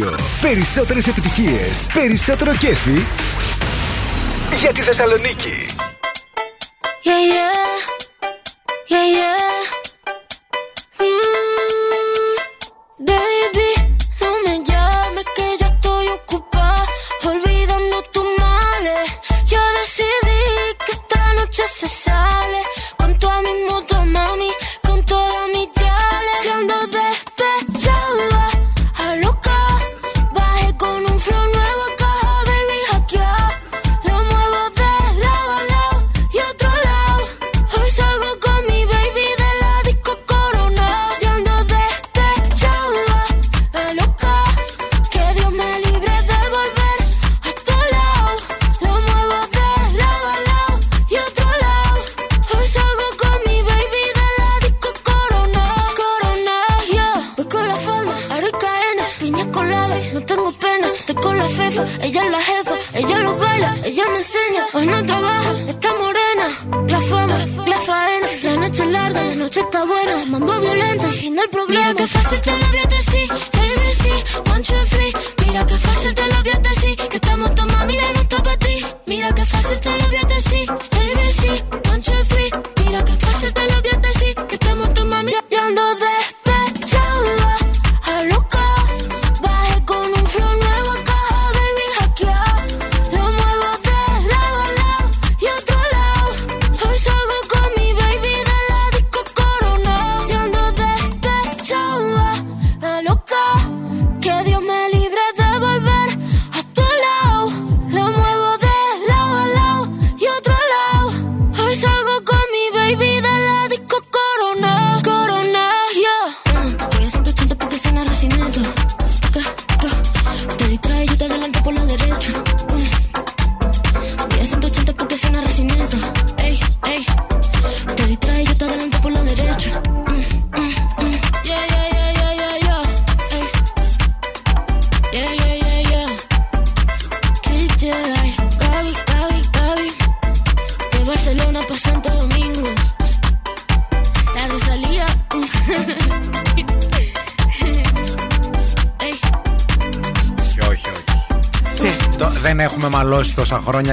Zoo Radio. Περισσότερες επιτυχίες, περισσότερο κέφι για τη Θεσσαλονίκη. Yeah, yeah. Yeah, yeah.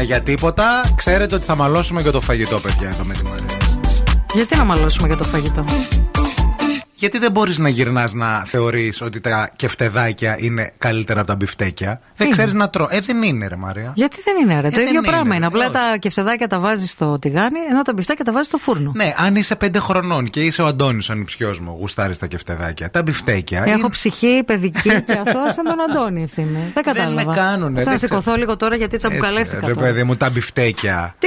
Για τίποτα. Ξέρετε ότι θα μαλώσουμε για το φαγητό, παιδιά, εδώ με τη Μαρία. Γιατί να μαλώσουμε για το φαγητό; Γιατί δεν μπορείς να γυρνάς να θεωρείς ότι τα κεφτεδάκια είναι καλύτερα από τα μπιφτέκια; Δεν ξέρεις να τρώει. Ε, δεν είναι, ρε Μαρία. Γιατί δεν είναι, ρε. Ε, το δεν ίδιο είναι, πράγμα ρε. είναι. Απλά Όχι. τα κεφτεδάκια τα βάζεις στο τηγάνι, ενώ τα μπιφτέκια τα βάζεις στο φούρνο. Ναι, αν είσαι πέντε χρονών και είσαι ο Αντώνης, ο ανιψιό μου, γουστάρεις τα κεφτεδάκια. Τα μπιφτέκια. Έχω είναι- ψυχή παιδική και αθώα σαν τον Αντώνη αυτή είναι. Δεν κατάλαβα. με κάνουνε, Θα δεν σηκωθώ ξέρω. λίγο τώρα γιατί Έτσι, τσαμπουκαλεύτηκα. Ρε τώρα. παιδί μου, τα μπιφτέκια. Τι γουστάρει,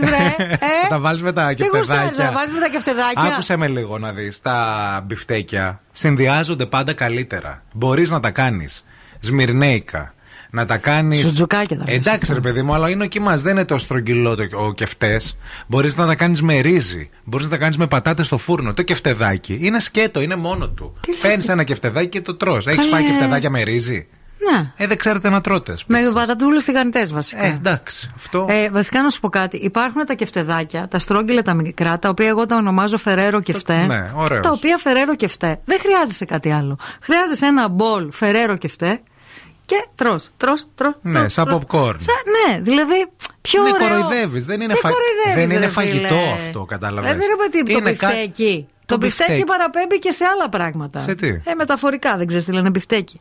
ρε! *laughs* Ε; Τα βάλεις με τα Τι γουστάρεις, κεφτεδάκια. να βάλεις με τα κεφτεδάκια. Άκουσε με λίγο να δεις. Τα μπιφτέκια συνδυάζονται πάντα καλύτερα. Μπορείς να τα κάνεις σμυρνέικα. Να τα κάνει. Σουτζουκάκια τα λες Εντάξει, αυτά. ρε παιδί μου, αλλά είναι ο κοιμά. Δεν είναι το στρογγυλό το, ο κεφτές. Μπορείς να τα κάνεις με ρύζι. Μπορείς να τα κάνεις με πατάτες στο φούρνο. Το κεφτεδάκι είναι σκέτο, είναι μόνο του. Παίρνεις ένα κεφτεδάκι και το τρώ. Έχεις Καλέ. φάει κεφτεδάκια με ρύζι; Ναι. Ε, δεν ξέρετε να τρώτε. Με πατατούλε τηγανιτές βασικά. Ε, εντάξει. Αυτό. Ε, βασικά να σου πω κάτι. Υπάρχουν τα κεφτεδάκια, τα στρόγγυλα τα μικρά, τα οποία εγώ τα ονομάζω Ferrero κεφτέ. Ναι, ωραίος. Τα οποία Ferrero κεφτέ. Δεν χρειάζεσαι κάτι άλλο. Χρειάζεσαι ένα μπολ Ferrero κεφτέ και τρώ, τρώ, τρώ. Ναι, σαν popcorn. ναι, δηλαδή πιο Με ωραίο. κοροϊδεύεις. Δεν είναι, Δεν φα... κοροϊδεύεις, δεν είναι ρε φαγητό φίλε. αυτό, κατάλαβε. Ε, δεν είναι τι, το μπιφτέκι. Το, Το μπιφτέκι μπιφτέκι. παραπέμπει και σε άλλα πράγματα. Σε τι; Ε, μεταφορικά, δεν ξέρεις τι λένε μπιφτέκι.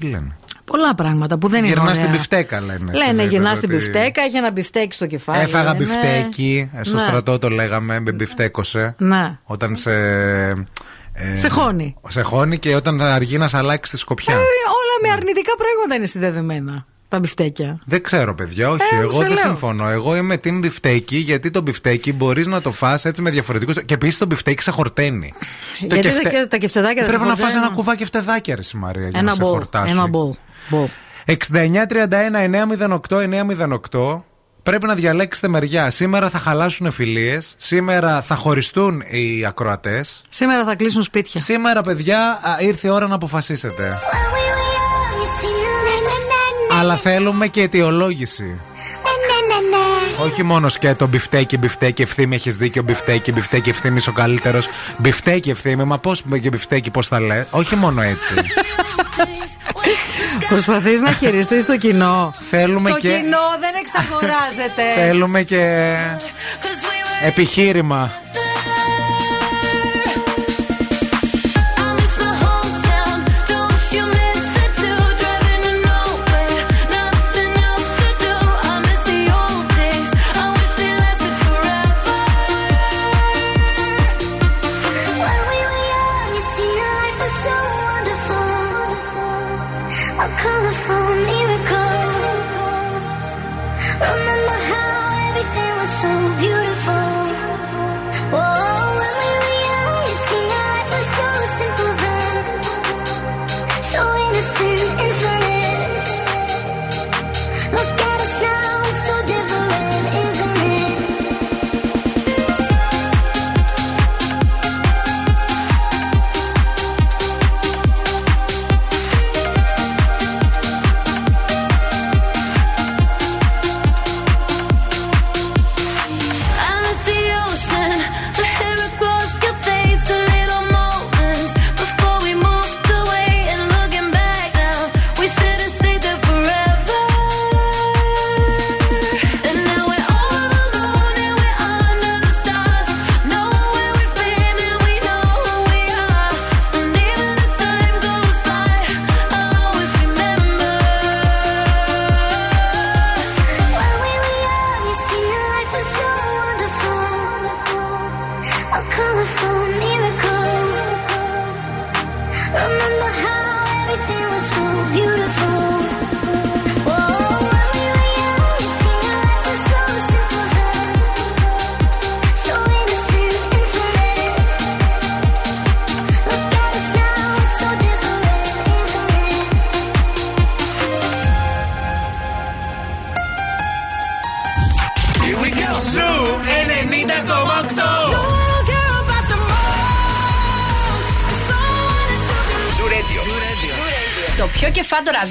Τι λένε; Πολλά πράγματα που δεν είναι. Γυρνάς ωραία. στην πιφτέκα, λένε. Λένε συνήθως γυρνάς στην ότι- μπιφτέκα, έχει ένα μπιφτέκι στο κεφάλι. Έφαγα λένε. μπιφτέκι. ε, Στο Ναι. στρατό το λέγαμε, με μπιφτέκωσε. Ναι. Όταν σε. ε, Σε χώνει. Σε χώνει και όταν αργεί να σ' αλλάξει τη σκοπιά. Ε, όλα με αρνητικά πράγματα είναι συνδεδεμένα. Τα μπιφτέκια. Δεν ξέρω, παιδιά, όχι. Ε, εγώ σε δεν λέω. συμφωνώ. Εγώ είμαι team μπιφτέκι, γιατί το μπιφτέκι μπορείς να το φας έτσι με διαφορετικού. Και επίσης το μπιφτέκι σε χορταίνει. Γιατί τα κε- τα κεφτεδάκια δεν Πρέπει σε να φας χορταίνουν. ένα κουβά κεφτεδάκια, ρε η Μαρία, για Ένα να σε μπολ. χορτάσει. Ένα μπολ. Μπολ. 6931-908-908. Πρέπει να διαλέξετε μεριά. Σήμερα θα χαλάσουν φιλίες. Σήμερα θα χωριστούν οι ακροατές. Σήμερα θα κλείσουν σπίτια. Σήμερα, παιδιά, α, ήρθε η ώρα να αποφασίσετε. Αλλά θέλουμε και αιτιολόγηση. Όχι μόνο σκέτο μπιφτέκι, μπιφτέκι, Ευθύμη, έχεις δίκιο, μπιφτέκι, μπιφτέκι, Ευθύμη, ο καλύτερος. Μπιφτέκι, ευθύμη, μα πώς και μπιφτέκι, πώς θα λέει. Όχι μόνο έτσι. Προσπαθείς να χειριστείς το κοινό. Θέλουμε το και. κοινό δεν εξαγοράζεται. Θέλουμε και. Επιχείρημα.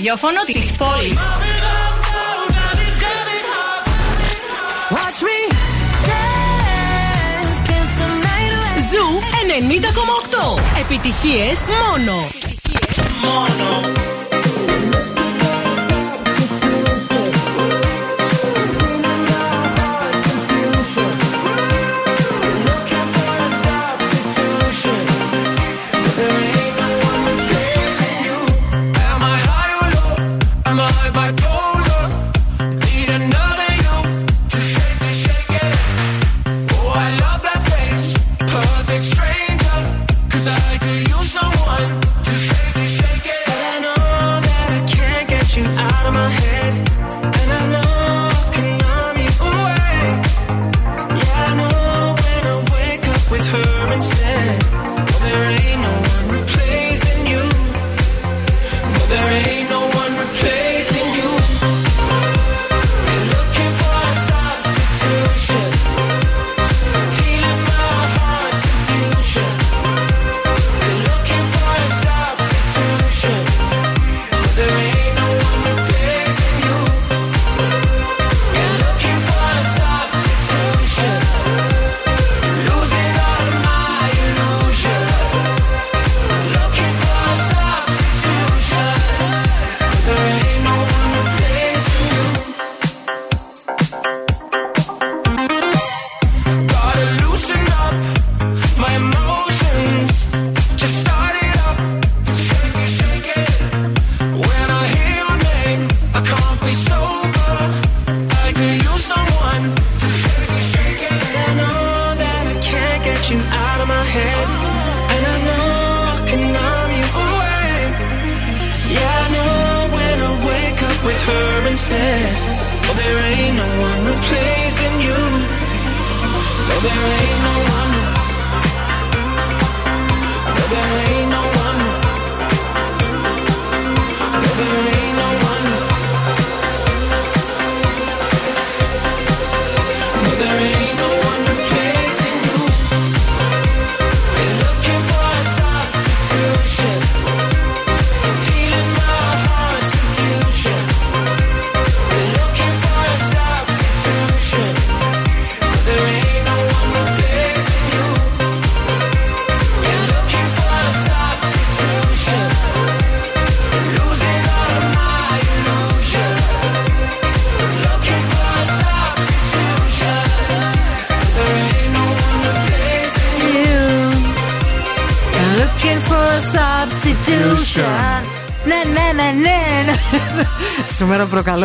Ραδιόφωνο της πόλης.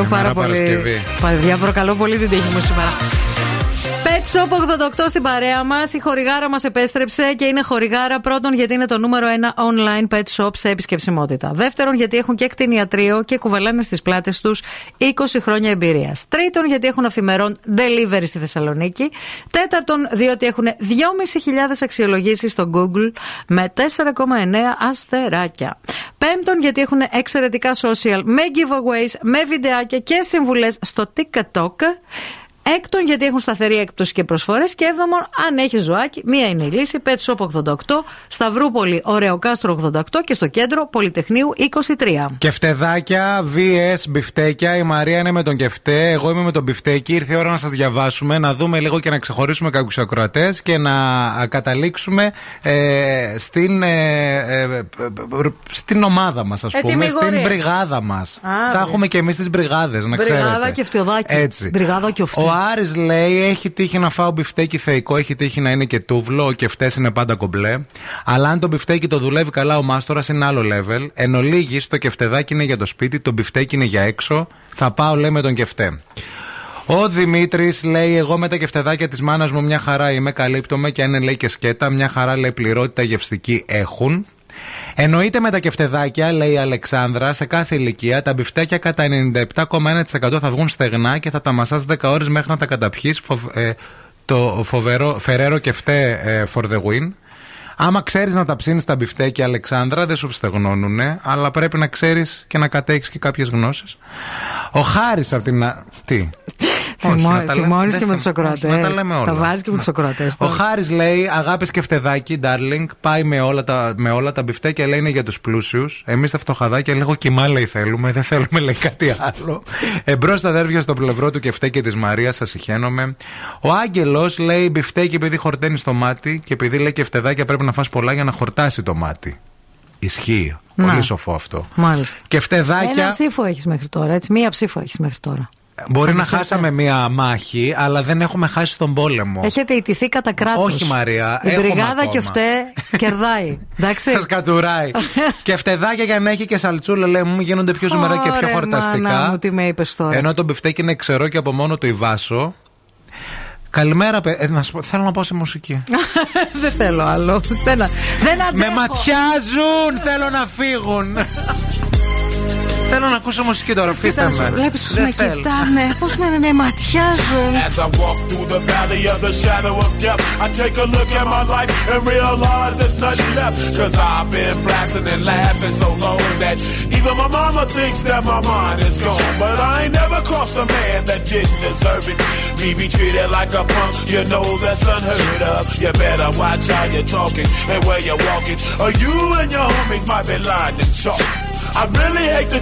Πάρα πολύ. Παρασκευή. Παιδιά, προκαλώ πολύ την τύχη μου σήμερα. Pet Shop 88 στην παρέα μας. Η χορηγάρα μας επέστρεψε και είναι χορηγάρα πρώτον γιατί είναι το νούμερο ένα online pet shop σε επισκεψιμότητα. Δεύτερον γιατί έχουν και κτηνιατρίο και κουβαλάνε στις πλάτες τους 20 χρόνια εμπειρίας. Τρίτον γιατί έχουν αυθημερών delivery στη Θεσσαλονίκη. Τέταρτον διότι έχουν 2.500 αξιολογήσεις στο Google με 4,9 αστεράκια. Πέμπτον γιατί έχουν εξαιρετικά social με giveaways, με βιντεάκια και συμβουλές στο TikTok. Έκτον, γιατί έχουν σταθερή έκπτωση και προσφορές. Και έβδομον, αν έχεις ζωάκι, μία είναι η λύση. Pet Shop 88, Σταυρούπολη, Ωραιόκαστρο 88 και στο κέντρο Πολυτεχνείου 23. Κεφτεδάκια, VS, μπιφτέκια. Η Μαρία είναι με τον κεφτέ. Εγώ είμαι με τον μπιφτέκι. Ήρθε η ώρα να σας διαβάσουμε, να δούμε λίγο και να ξεχωρίσουμε κάποιους ακροατές και να α, καταλήξουμε ε, στην, ε, ε, ε, στην ομάδα μας, ας πούμε. Ετυμηγορία. Στην μπριγάδα μας. Θα βρε. έχουμε και εμείς τις μπριγάδες, να ξέρετε. Μπριγάδα κεφτεδάκι. Έτσι. Μπριγάδα και Ο Άρης λέει έχει τύχει να φάω μπιφτέκι θεϊκό, έχει τύχει να είναι και τούβλο, ο κεφτέ είναι πάντα κομπλέ. Αλλά αν το μπιφτέκι το δουλεύει καλά ο μάστορας είναι άλλο level. Εν ολίγοις, το κεφτεδάκι είναι για το σπίτι, το μπιφτέκι είναι για έξω. Θα πάω λέει με τον κεφτέ. Ο Δημήτρης λέει: Εγώ με τα κεφτεδάκια της μάνας μου μια χαρά είμαι, καλύπτομαι και αν είναι λέει και σκέτα, μια χαρά λέει πληρότητα γευστική έχουν. Εννοείται με τα κεφτεδάκια, λέει η Αλεξάνδρα, σε κάθε ηλικία τα μπιφτέκια κατά 97,1% θα βγουν στεγνά και θα τα μασάς 10 ώρες μέχρι να τα καταπιείς. Φοβ- ε, το φοβερό, φεραίρο κεφτέ ε, for the win. Άμα ξέρεις να τα ψήνεις τα μπιφτέκια, Αλεξάνδρα, δεν σου στεγνώνουνε, αλλά πρέπει να ξέρεις και να κατέχεις και κάποιες γνώσεις. Ο Χάρης από την. α- Τι; Όχι, να τα λέμε- Θυμώνεις δεν και με τους θα- ακροατέ. Να τα λέμε όλα. Τα βάζει και με τους ακροατές. Ο Χάρης λέει: Αγάπης και φτεδάκι, darling. Πάει με όλα τα, με όλα τα μπιφτέκια, λέει είναι για τους πλούσιους. Εμείς τα φτωχαδάκια λίγο κοιμά, λέει θέλουμε. Δεν θέλουμε, λέει κάτι άλλο. Εμπρός στα αδέρφια στο πλευρό του και φτέκι της Μαρίας, σας συχαίνομαι. Ο Άγγελος λέει: Μπιφτέκι επειδή χορταίνεις στο μάτι και επειδή λέει και φτεδάκια πρέπει να φας πολλά για να χορτάσει το μάτι. Ισχύει. Να. Πολύ σοφό αυτό. Μάλιστα. Και φτεδάκια. Ένα ψήφο έχεις μέχρι τώρα, έτσι. Μία ψήφο έχεις μέχρι τώρα. Μπορεί να πιστεύετε. χάσαμε μία μάχη, αλλά δεν έχουμε χάσει τον πόλεμο. Έχετε ιτηθεί κατά κράτος. Όχι, Μαρία, Η έχουμε μπριγάδα ακόμα. και φταί κερδάει. Εντάξει. Σας κατουράει. *laughs* και φτεδάκια για να έχει και σαλτσούλα, λέει μου, γίνονται πιο ζουμερά και πιο Ωρε, χορταστικά. μάνα μου, τι με είπες τώρα. Ενώ το μπιφτέκι είναι ξερό και από μόνο του η βάσο. Καλημέρα, παι- ε, να σου πω, θέλω να πάω σε μουσική. *laughs* δεν θέλω άλλο. Δεν, δεν αντέχω. Με ματιάζουν! Θέλω να φύγουν! θέλω να ακούσω μουσική τώρα, αφήστε με. Βλέπει πώ Δεν με θέλω. κοιτάνε, πώ με, με ματιάζουν. As I walk through the valley of the shadow of death, I take a look at my life and realize there's nothing left. Cause I've been blasting and laughing so long that even my mama thinks that my mind is gone. But I ain't never crossed a man that didn't deserve it. Me be treated like a punk, you know that's unheard of. You better watch how you're talking and where you're walking, or you and your homies might be lying in chalk. I really hate the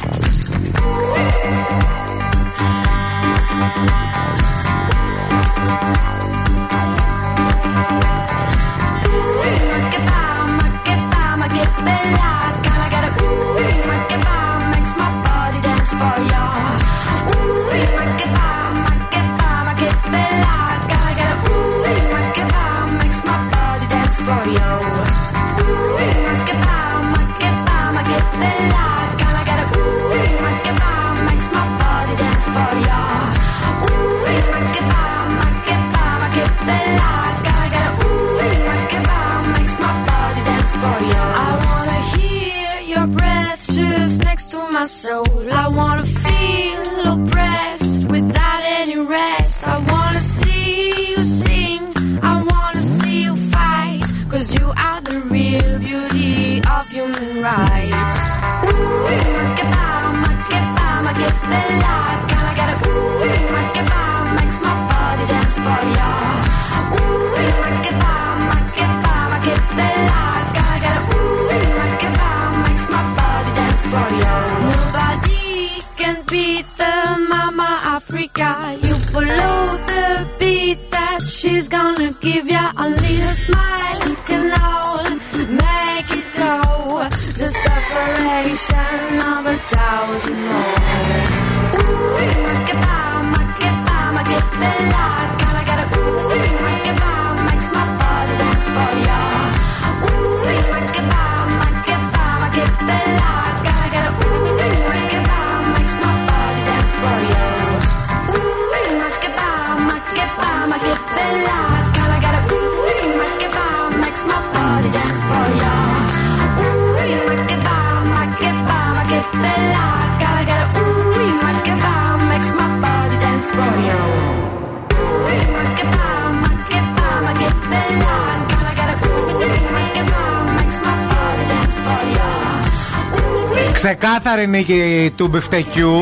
Ξεκάθαρη νίκη του μπιφτεκιού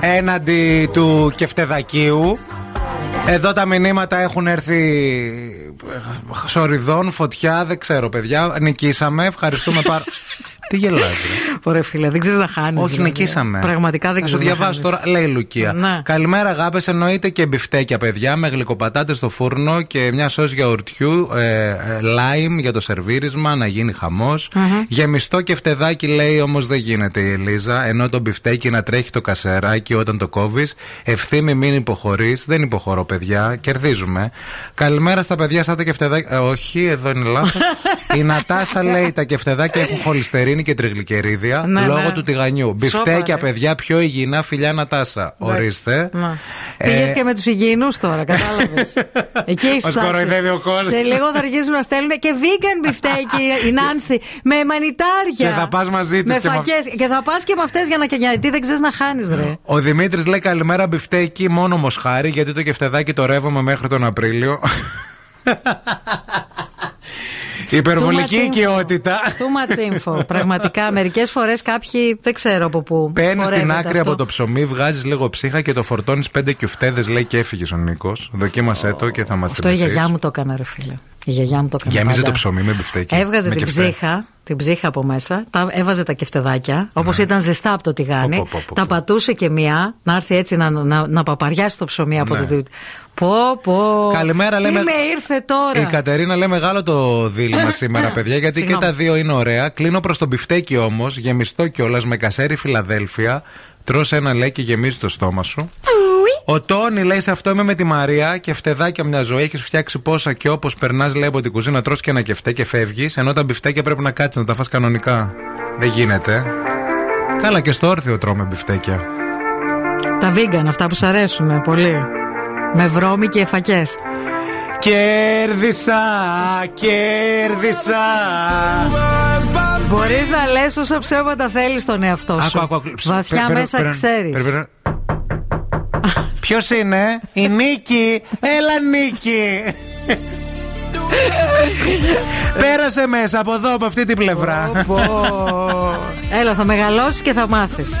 έναντι του κεφτεδακίου. Εδώ τα μηνύματα έχουν έρθει σωρηδόν, φωτιά, δεν ξέρω παιδιά. Νικήσαμε, ευχαριστούμε πάρα Τι γελάς ρε. Ωραία, φίλε, δεν ξέρεις να χάνεις. Όχι, νικήσαμε. Πραγματικά δεν Θα σου ξέρεις. διαβάσω τώρα, λέει η Λουκία. Ναι. Καλημέρα, αγάπες. Εννοείται και μπιφτέκια, παιδιά, με γλυκοπατάτες στο φούρνο και μια σως γιαουρτιού, ε, ε, λάιμ για το σερβίρισμα, να γίνει χαμός. Γεμιστό κεφτεδάκι, λέει όμως δεν γίνεται η Ελίζα. Ενώ το μπιφτέκι να τρέχει το κασεράκι όταν το κόβεις. Ευθύμη, μην υποχωρείς. Δεν υποχωρώ, παιδιά. Κερδίζουμε. Καλημέρα στα παιδιά, σαν τα κεφτεδάκια. Ε, όχι, εδώ είναι λάθος. *laughs* η Νατάσα λέει τα κεφτεδάκια έχουν χοληστερίνη και τριγλυκερίδια Ναι, λόγω ναι. του τηγανιού. Σόπα, Μπιφτέκια, ρε. παιδιά, πιο υγιεινά φιλιά Νατάσα. Ορίστε. Ε, Πήγες και με τους υγιεινούς τώρα, κατάλαβες. *laughs* Εκεί έχει Μας φτάσει. κοροϊδεύει ο κόσμος. Σε λίγο θα αρχίσουν να στέλνουν και vegan μπιφτέκι *laughs* η Νάνση με μανιτάρια. Και θα πας μαζί της Με και με- φακές. Και θα πας και με αυτές για να γιατί δεν ξέρεις να χάνεις, ρε. Ο Δημήτρης λέει καλημέρα μπιφτέκι μόνο μοσχάρι γιατί το κεφτεδάκι το ρεύομαι μέχρι τον Απρίλιο. *laughs* Υπερβολική Too much info. οικειότητα. Too much info. *laughs* Πραγματικά, μερικές φορές κάποιοι δεν ξέρω από πού. Παίρνεις την πορεύεται άκρη αυτό. από το ψωμί, βγάζεις λίγο ψύχα και το φορτώνεις πέντε κιουφτέδες, λέει και έφυγες ο Νίκος. Δοκίμασέ το και θα μας Αυτό η γιαγιά μου το έκανε, ρε φίλε. Η γιαγιά μου το έκανε. Γέμιζε πάντα. το ψωμί με μπιφτέκι. Έβγαζε με την κεφτέ. ψύχα, την ψύχα από μέσα, τα, έβαζε τα κεφτεδάκια, όπως ήταν ζεστά από το τηγάνι. Ναι. Πω, πω, πω, πω. Τα πατούσε και μία, να έρθει έτσι να, να, να παπαριάσει το ψωμί από Ναι. το. Πω, πω. Καλημέρα, Τι λέμε- με ήρθε τώρα; Η Κατερίνα λέει μεγάλο το δίλημα σήμερα, παιδιά, γιατί και Συγγνώμη. τα δύο είναι ωραία. Κλείνω προς το μπιφτέκι όμως, γεμιστό κιόλας με κασέρι Φιλαδέλφια. Τρως ένα λέει και γεμίζει το στόμα σου. Ο Τόνι λέει σε αυτό είμαι με τη Μαρία και φτεδάκια μια ζωή. Έχεις φτιάξει πόσα και όπως περνάς, λέει από την κουζίνα, τρως και ένα κεφτέ και φεύγεις. Ενώ τα μπιφτέκια πρέπει να κάτσεις να τα φας κανονικά. Δεν γίνεται. Καλά, και στο όρθιο τρώμε μπιφτέκια. Τα vegan, αυτά που σου αρέσουν πολύ. Με βρώμη και φακές. Κέρδισα, κέρδισα. Μπορείς να λες όσα ψέματα θέλεις στον εαυτό σου. Άκου, άκου, άκου. Βαθιά Πε- πε- μέσα πε- ξέρεις. πε- πε- Ποιος είναι, η Νίκη. Έλα, Νίκη. Πέρασε μέσα από εδώ, από αυτή την πλευρά. Έλα, θα μεγαλώσεις και θα μάθεις.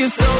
you're so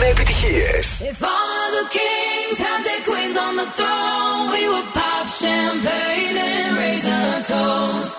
1 επιτυχίες If all of the kings had their queens on the throne, we would pop champagne and raise a toast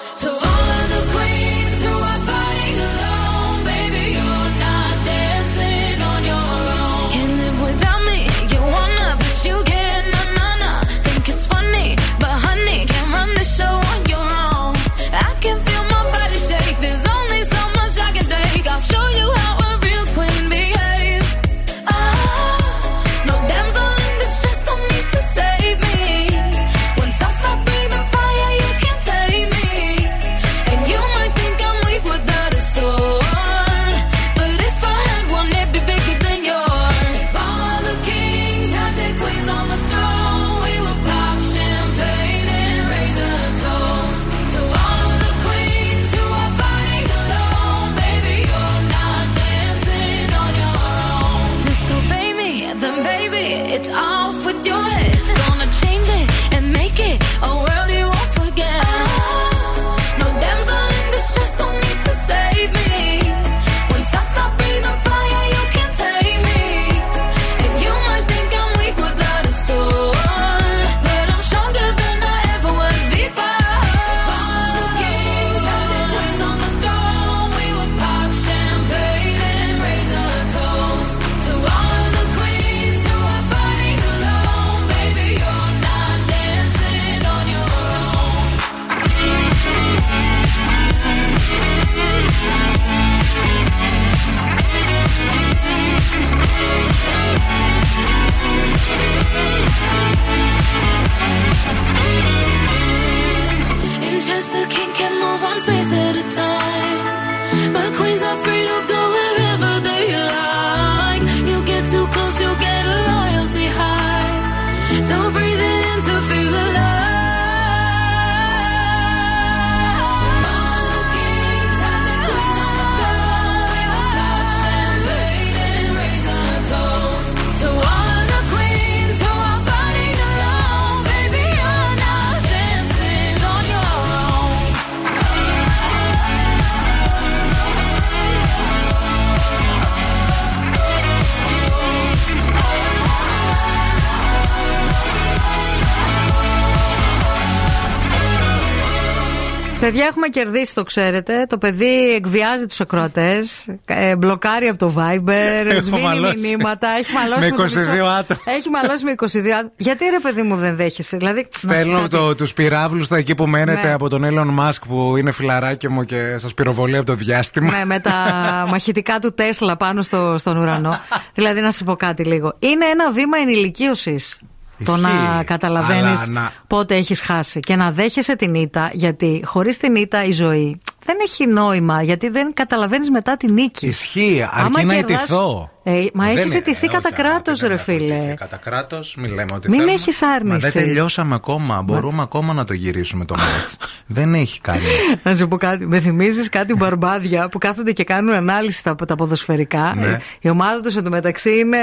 Παιδιά, έχουμε κερδίσει, το ξέρετε. Το παιδί εκβιάζει τους ακροατές. Ε, μπλοκάρει από το Viber. Έχω σβήνει μαλώσει. μηνύματα. Έχει μαλώσει Με το 22 μισό- άτομα. Έχει μαλώσει με 22 άτομα. Γιατί ρε παιδί μου δεν δέχεσαι. Δηλαδή, να σου πω Στέλνω κάτι. το, τους πυράβλους στα εκεί που μένετε Ναι. από τον Elon Musk που είναι φιλαράκι μου και σας πυροβολεί από το διάστημα. Ναι, με τα *laughs* μαχητικά του Τέσλα πάνω στο, στον ουρανό. δηλαδή, να σου πω κάτι λίγο. Είναι ένα βήμα ενηλικίωσης. Το Ισχύει. να καταλαβαίνεις Αλλά να- πότε έχεις χάσει και να δέχεσαι την ήττα, γιατί χωρίς την ήττα η ζωή δεν έχει νόημα, γιατί δεν καταλαβαίνεις μετά τη νίκη. Ισχύει, αρκεί Άμα να κερδάς- ητηθώ. Ε, μα Δεν έχεις είναι, ιτηθεί ε, κατά όχι, κράτος, ρε φίλε. Κατά κράτος, μην λέμε ότι Μην θέλουμε. έχεις Μα άρνηση. δεν τελειώσαμε ακόμα. Μπορούμε ακόμα να το γυρίσουμε το μάτς. *laughs* δεν έχει κάνει. Να σου πω κάτι. Με θυμίζεις κάτι μπαρμπάδια που κάθονται και κάνουν ανάλυση στα, τα ποδοσφαιρικά; Ναι. Η ομάδα τους εντωμεταξύ είναι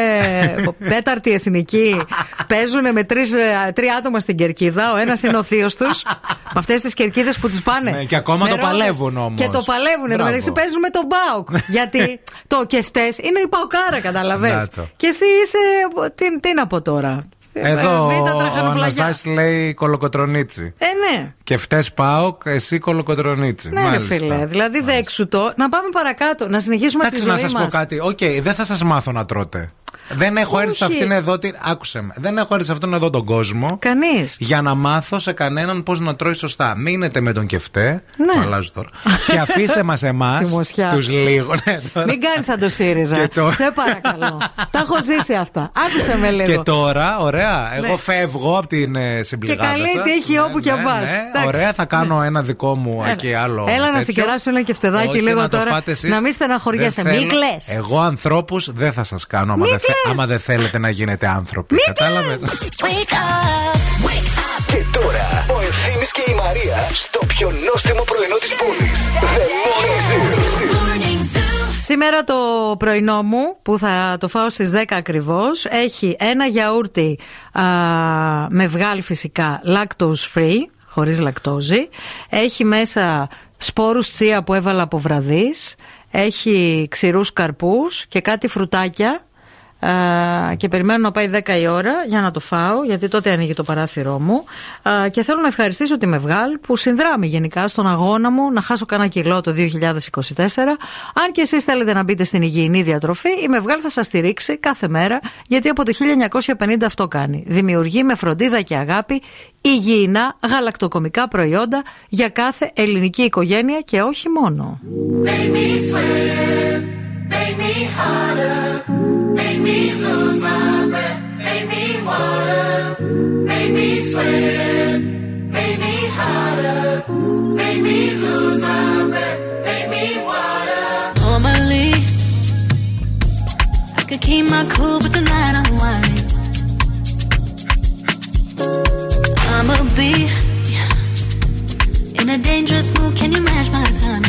τέταρτη εθνική. Παίζουν με τρεις, ε, τρία άτομα στην κερκίδα. Ο ένας είναι ο θείος τους. με *laughs* αυτές τις κερκίδες που τις πάνε. Ναι, και ακόμα με το ρόδες. Παλεύουν όμως. Και το παλεύουν. Μπράβο. Εντωμεταξύ παίζουν με τον Μπάουκ. *laughs* γιατί το κεφτέ είναι η Παουκάρα, καταλαβες. Να το. Και εσύ είσαι. Τι, τι να πω τώρα. Εδώ Β' ο τραχανοπλαγιά. Αναστάσης λέει κολοκοτρονίτσι. Ε, ναι. Και φταίς ΠΑΟΚ, εσύ κολοκοτρονίτσι. Ναι, ρε φίλε. Δηλαδή, δέξου το. Να πάμε παρακάτω. Να συνεχίσουμε τη Εντάξει, ζωή να σας μας. πω κάτι. Οκ, δεν θα σας μάθω να τρώτε. Δεν έχω έρθει σε Όχι. αυτήν εδώ. την- Άκουσε με. Δεν έχω έρθει σε αυτόν εδώ τον κόσμο. Κανείς. Για να μάθω σε κανέναν πώς να τρώει σωστά. Μείνετε με τον κεφτέ. Ναι. Μ' αλλάζω τώρα. και αφήστε μας εμάς. *laughs* Δημοσιά. Τους λίγο. Ναι, τώρα. Μην κάνεις σαν το ΣΥΡΙΖΑ. Και το- Σε παρακαλώ. Τα έχω ζήσει αυτά. Άκουσε με λίγο. Και τώρα, ωραία, εγώ Ναι. φεύγω από την ε, συμπληγάδα. καλή σας. τύχη όπου και ναι, πας. ναι. Εντάξει. Ωραία, θα κάνω ένα δικό μου Έλα. εκεί άλλο. Έλα να σε τέτοιο. κεράσω ένα κεφτεδάκι Όχι, λίγο να το τώρα. φάτε εσείς. Να μην στεναχωριέσαι. Δεν Μην θέλω. κλαις. Εγώ ανθρώπους δεν θα σας κάνω άμα Μην δεν, θε- κλαις. Άμα δεν θέλετε να γίνετε άνθρωποι. Κατάλαβε. Wake up, wake up. Και τώρα ο Ευθύμης και η Μαρία στο πιο νόστιμο πρωινό της πόλης. The Morning Zoo. Morning Zoo. Σήμερα το πρωινό μου που θα το φάω στις 10 ακριβώς έχει ένα γιαούρτι α, με βγάλει φυσικά lactose free χωρίς λακτόζη έχει μέσα σπόρους τσία που έβαλα από βραδείς έχει ξηρούς καρπούς και κάτι φρουτάκια Α, και περιμένω να πάει 10 η ώρα για να το φάω, γιατί τότε ανοίγει το παράθυρό μου. Α, και θέλω να ευχαριστήσω τη Μευγάλ που συνδράμει γενικά στον αγώνα μου να χάσω κάνα κιλό το 2024. Αν και εσείς θέλετε να μπείτε στην υγιεινή διατροφή, η Μευγάλ θα σας στηρίξει κάθε μέρα, γιατί από το 1950 αυτό κάνει. Δημιουργεί με φροντίδα και αγάπη υγιεινά γαλακτοκομικά προϊόντα για κάθε ελληνική οικογένεια και όχι μόνο. Make me sweat, make me harder, make me lose my breath, make me water, make me sweat, make me harder, make me lose my breath, make me water. Normally, I could keep my cool, but tonight I'm whining. I'ma be in a dangerous mood. Can you match my timing?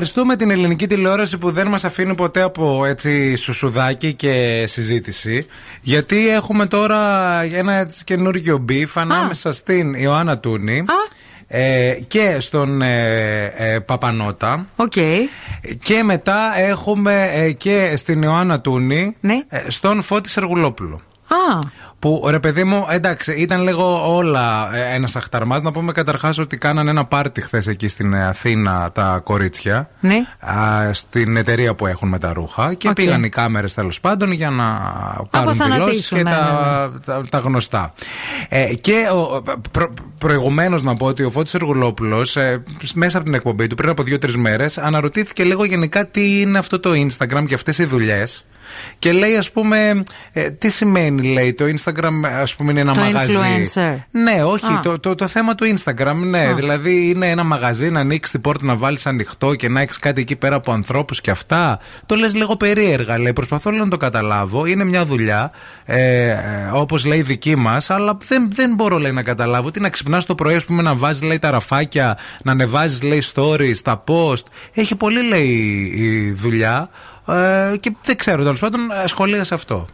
Ευχαριστούμε την ελληνική τηλεόραση που δεν μας αφήνει ποτέ από έτσι σουσουδάκι και συζήτηση γιατί έχουμε τώρα ένα έτσι καινούργιο beef ανάμεσα στην Ιωάννα Τούνη ε, και στον ε, ε, Παπανώτα. Οκ. Και μετά έχουμε ε, και στην Ιωάννα Τούνη Ναι. ε, στον Φώτη Σεργουλόπουλο. Α, Που ρε παιδί μου, εντάξει, ήταν λίγο όλα ε, ένας αχταρμάς. Να πούμε καταρχάς ότι κάνανε ένα πάρτι χθες εκεί στην ε, Αθήνα τα κορίτσια. ναι. Α, στην εταιρεία που έχουν με τα ρούχα και Οκ. πήγαν οι κάμερες τέλος πάντων για να πάρουν Αποθανατήσουν, δηλώσεις και ναι, τα, τα, τα γνωστά. Ε, και ο, προ, προηγουμένως να πω ότι ο Φώτης Εργουλόπουλος ε, μέσα από την εκπομπή του πριν από δύο-τρεις μέρες αναρωτήθηκε λίγο γενικά τι είναι αυτό το Instagram και αυτές οι δουλειές και λέει ας πούμε ε, τι σημαίνει λέει το Instagram ας πούμε είναι ένα Το μαγαζί. influencer. ναι όχι Α. το, το, το θέμα του Instagram ναι. Α. δηλαδή είναι ένα μαγαζί να ανοίξεις την πόρτα να βάλεις ανοιχτό και να έχεις κάτι εκεί πέρα από ανθρώπους και αυτά. Το λες λίγο περίεργα λέει. Προσπαθώ λίγο να το καταλάβω. Είναι μια δουλειά ε, ε, όπως λέει δική μας αλλά δεν, δεν μπορώ λέει να καταλάβω. Τι να ξυπνάς το πρωί ας πούμε να βάζεις λέει τα ραφάκια να ανεβάζεις λέει stories τα post. Έχει πολύ λέει η δουλειά ε, και δεν ξέρω τέλος πάντων σχολίασε αυτό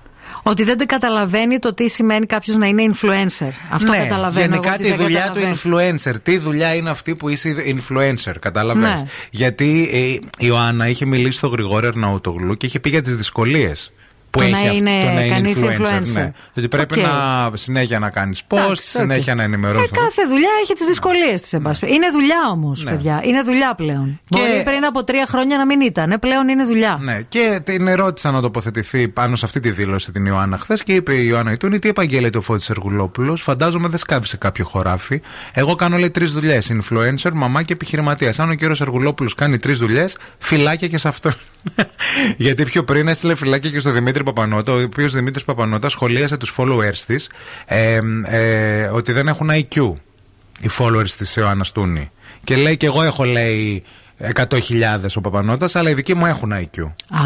Ότι δεν το καταλαβαίνει το τι σημαίνει κάποιος να είναι influencer. Αυτό ναι, καταλαβαίνω. Γενικά εγώ, ότι τη δεν δουλειά του καταλαβαίνει. influencer. Τι δουλειά είναι αυτή που είσαι influencer, κατάλαβε. Ναι. Γιατί ε, η Ιωάννα είχε μιλήσει στον Γρηγόρη Αρναούτογλου και είχε πει για τις δυσκολίες. Που Το έχει να αυτό- είναι το να είναι κανείς influencer. influencer. Ναι. Ότι πρέπει Οκ. να συνέχεια να κάνεις post, Εντάξει, συνέχεια οκ. να Ε, ενημερώσει. κάθε δουλειά έχει τις δυσκολίες της, Είναι δουλειά όμως, Ναι. παιδιά. Είναι δουλειά πλέον. Και- Μπορεί πριν από τρία χρόνια να μην ήταν. Ε, πλέον είναι δουλειά. Ναι, και την ερώτησα να τοποθετηθεί πάνω σε αυτή τη δήλωση την Ιωάννα χθες και είπε η Ιωάννα Τούνη τι επαγγέλλεται ο Φώτης Σεργουλόπουλος; Φαντάζομαι δεν σκάβει σε κάποιο χωράφι. Εγώ κάνω λέει τρεις δουλειές. Influencer, μαμά και επιχειρηματίας. Αν ο κύριος Εργουλόπουλος κάνει τρεις δουλειές, φυλάκια και σε αυτό. *laughs* Γιατί πιο πριν έστειλε φυλάκια και στο Δημήτρη Παπανότα, ο οποίος Δημήτρης Παπανότα σχολίασε τους followers της ε, ε, ότι δεν έχουν IQ οι followers της Ιωάννας Τούνη. Και λέει και εγώ έχω λέει 100.000 ο Παπανότας, αλλά οι δικοί μου έχουν IQ. Α.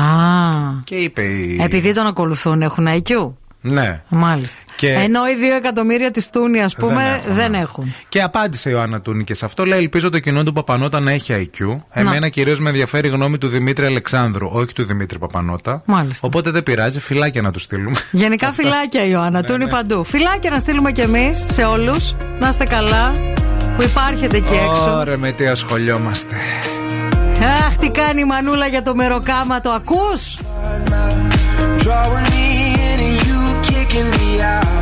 Και είπε η. Επειδή τον ακολουθούν, έχουν IQ. Ναι. Μάλιστα. Και- Ενώ οι δύο εκατομμύρια της Τούνη, ας πούμε, δεν ναι. έχουν. Και απάντησε η Ιωάννα Τούνη και σε αυτό. Λέει: Ελπίζω το κοινό του Παπανότα να έχει IQ. Εμένα κυρίως με ενδιαφέρει η γνώμη του Δημήτρη Αλεξάνδρου, όχι του Δημήτρη Παπανότα. Μάλιστα. Οπότε δεν πειράζει, φυλάκια να τους στείλουμε. Γενικά *laughs* φυλάκια, Ιωάννα. Τούνη ναι. παντού. Φυλάκια να στείλουμε κι εμείς σε όλους. Να είστε καλά. Που υπάρχετε εκεί έξω. Ωραία, με τι ασχολιόμαστε. Αχ, τι κάνει η Μανούλα για το μεροκάμα, το ακούς; in the eye.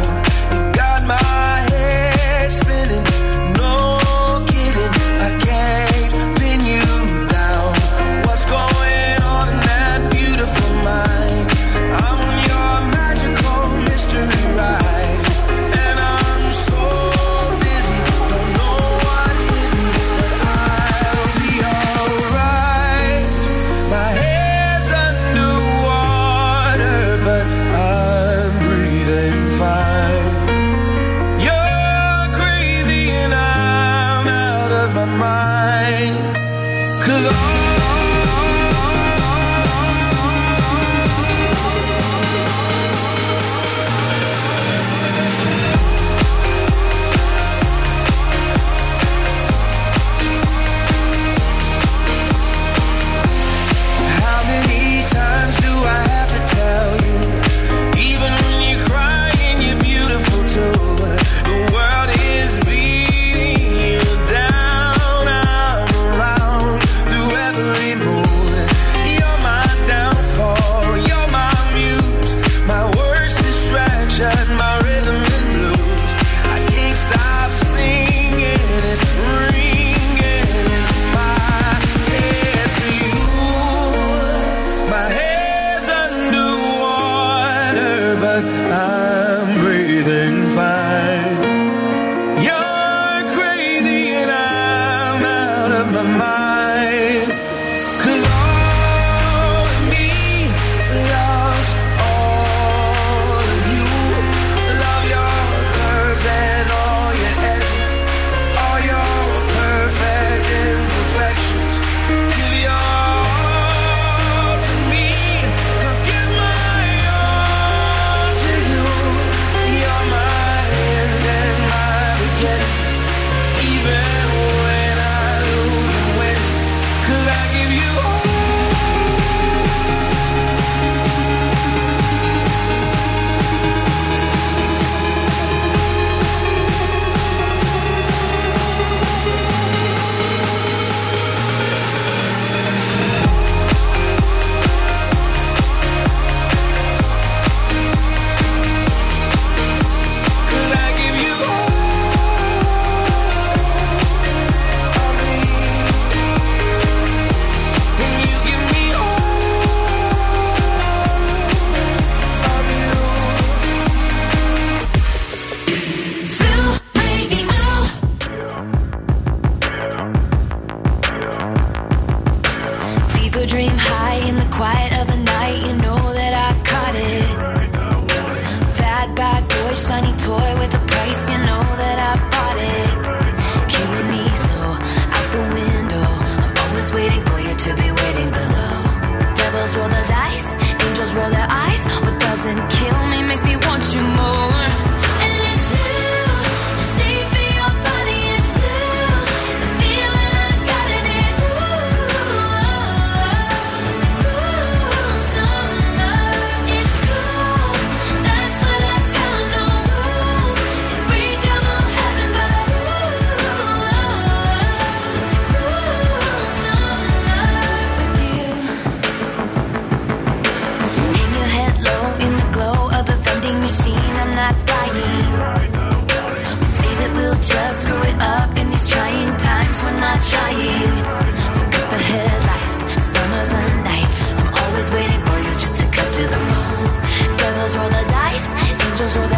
Say that we'll just screw it up in these trying times. We're not trying. So cut the headlights. Summer's a knife. I'm always waiting for you just to cut to the bone. Devils roll the dice. Angels roll their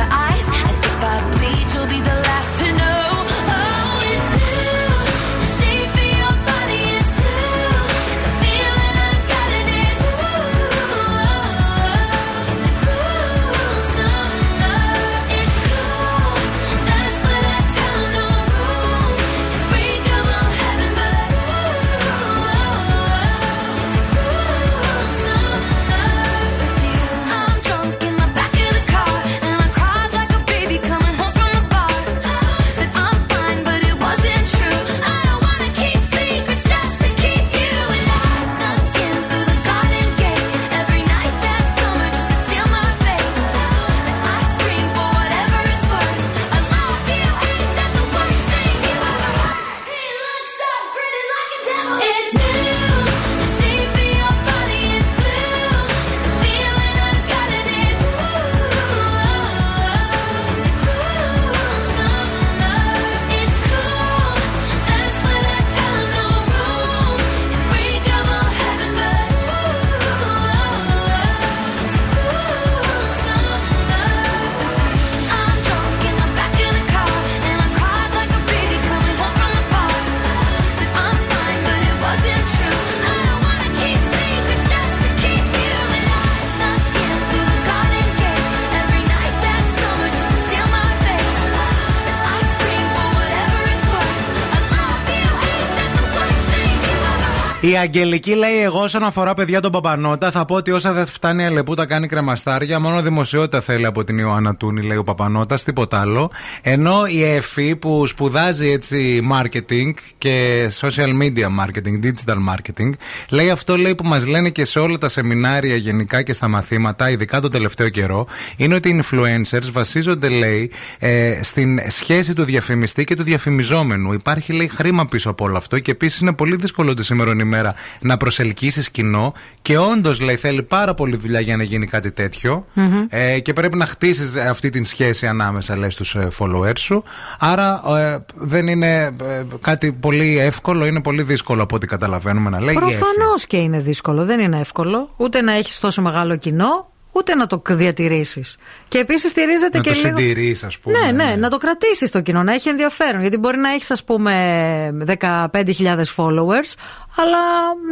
Η Αγγελική λέει: Εγώ, όσον αφορά παιδιά τον Παπανότα, θα πω ότι όσα δεν φτάνει η Αλεπού τα κάνει κρεμαστάρια. Μόνο δημοσιότητα θέλει από την Ιωάννα Τούνη, λέει ο Παπανότας, τίποτα άλλο. Ενώ η Εφη που σπουδάζει έτσι marketing και social media marketing, digital marketing, λέει αυτό λέει που μας λένε και σε όλα τα σεμινάρια γενικά και στα μαθήματα, ειδικά το τελευταίο καιρό, είναι ότι οι influencers βασίζονται, λέει, ε, στην σχέση του διαφημιστή και του διαφημιζόμενου. Υπάρχει, λέει, χρήμα πίσω από όλο αυτό και επίσης είναι πολύ δύσκολο τη σήμερα ημέρα να προσελκύσεις κοινό και όντως, λέει, θέλει πάρα πολύ δουλειά για να γίνει κάτι τέτοιο. Ε, και πρέπει να χτίσεις αυτή την σχέση ανάμεσα, λέει, στου followers σου. Άρα ε, δεν είναι ε, κάτι πολύ εύκολο, είναι πολύ δύσκολο από ό,τι καταλαβαίνουμε να λέει. η Εφη. Προφανώς και είναι δύσκολο. Δεν είναι εύκολο. Ούτε να έχεις τόσο μεγάλο κοινό, ούτε να το διατηρήσεις. Και επίσης στηρίζεται Να και το λίγο. συντηρείς, ας πούμε. Ναι, ναι, να το κρατήσεις το κοινό, να έχει ενδιαφέρον. Γιατί μπορεί να έχεις, ας πούμε, 15.000 followers, αλλά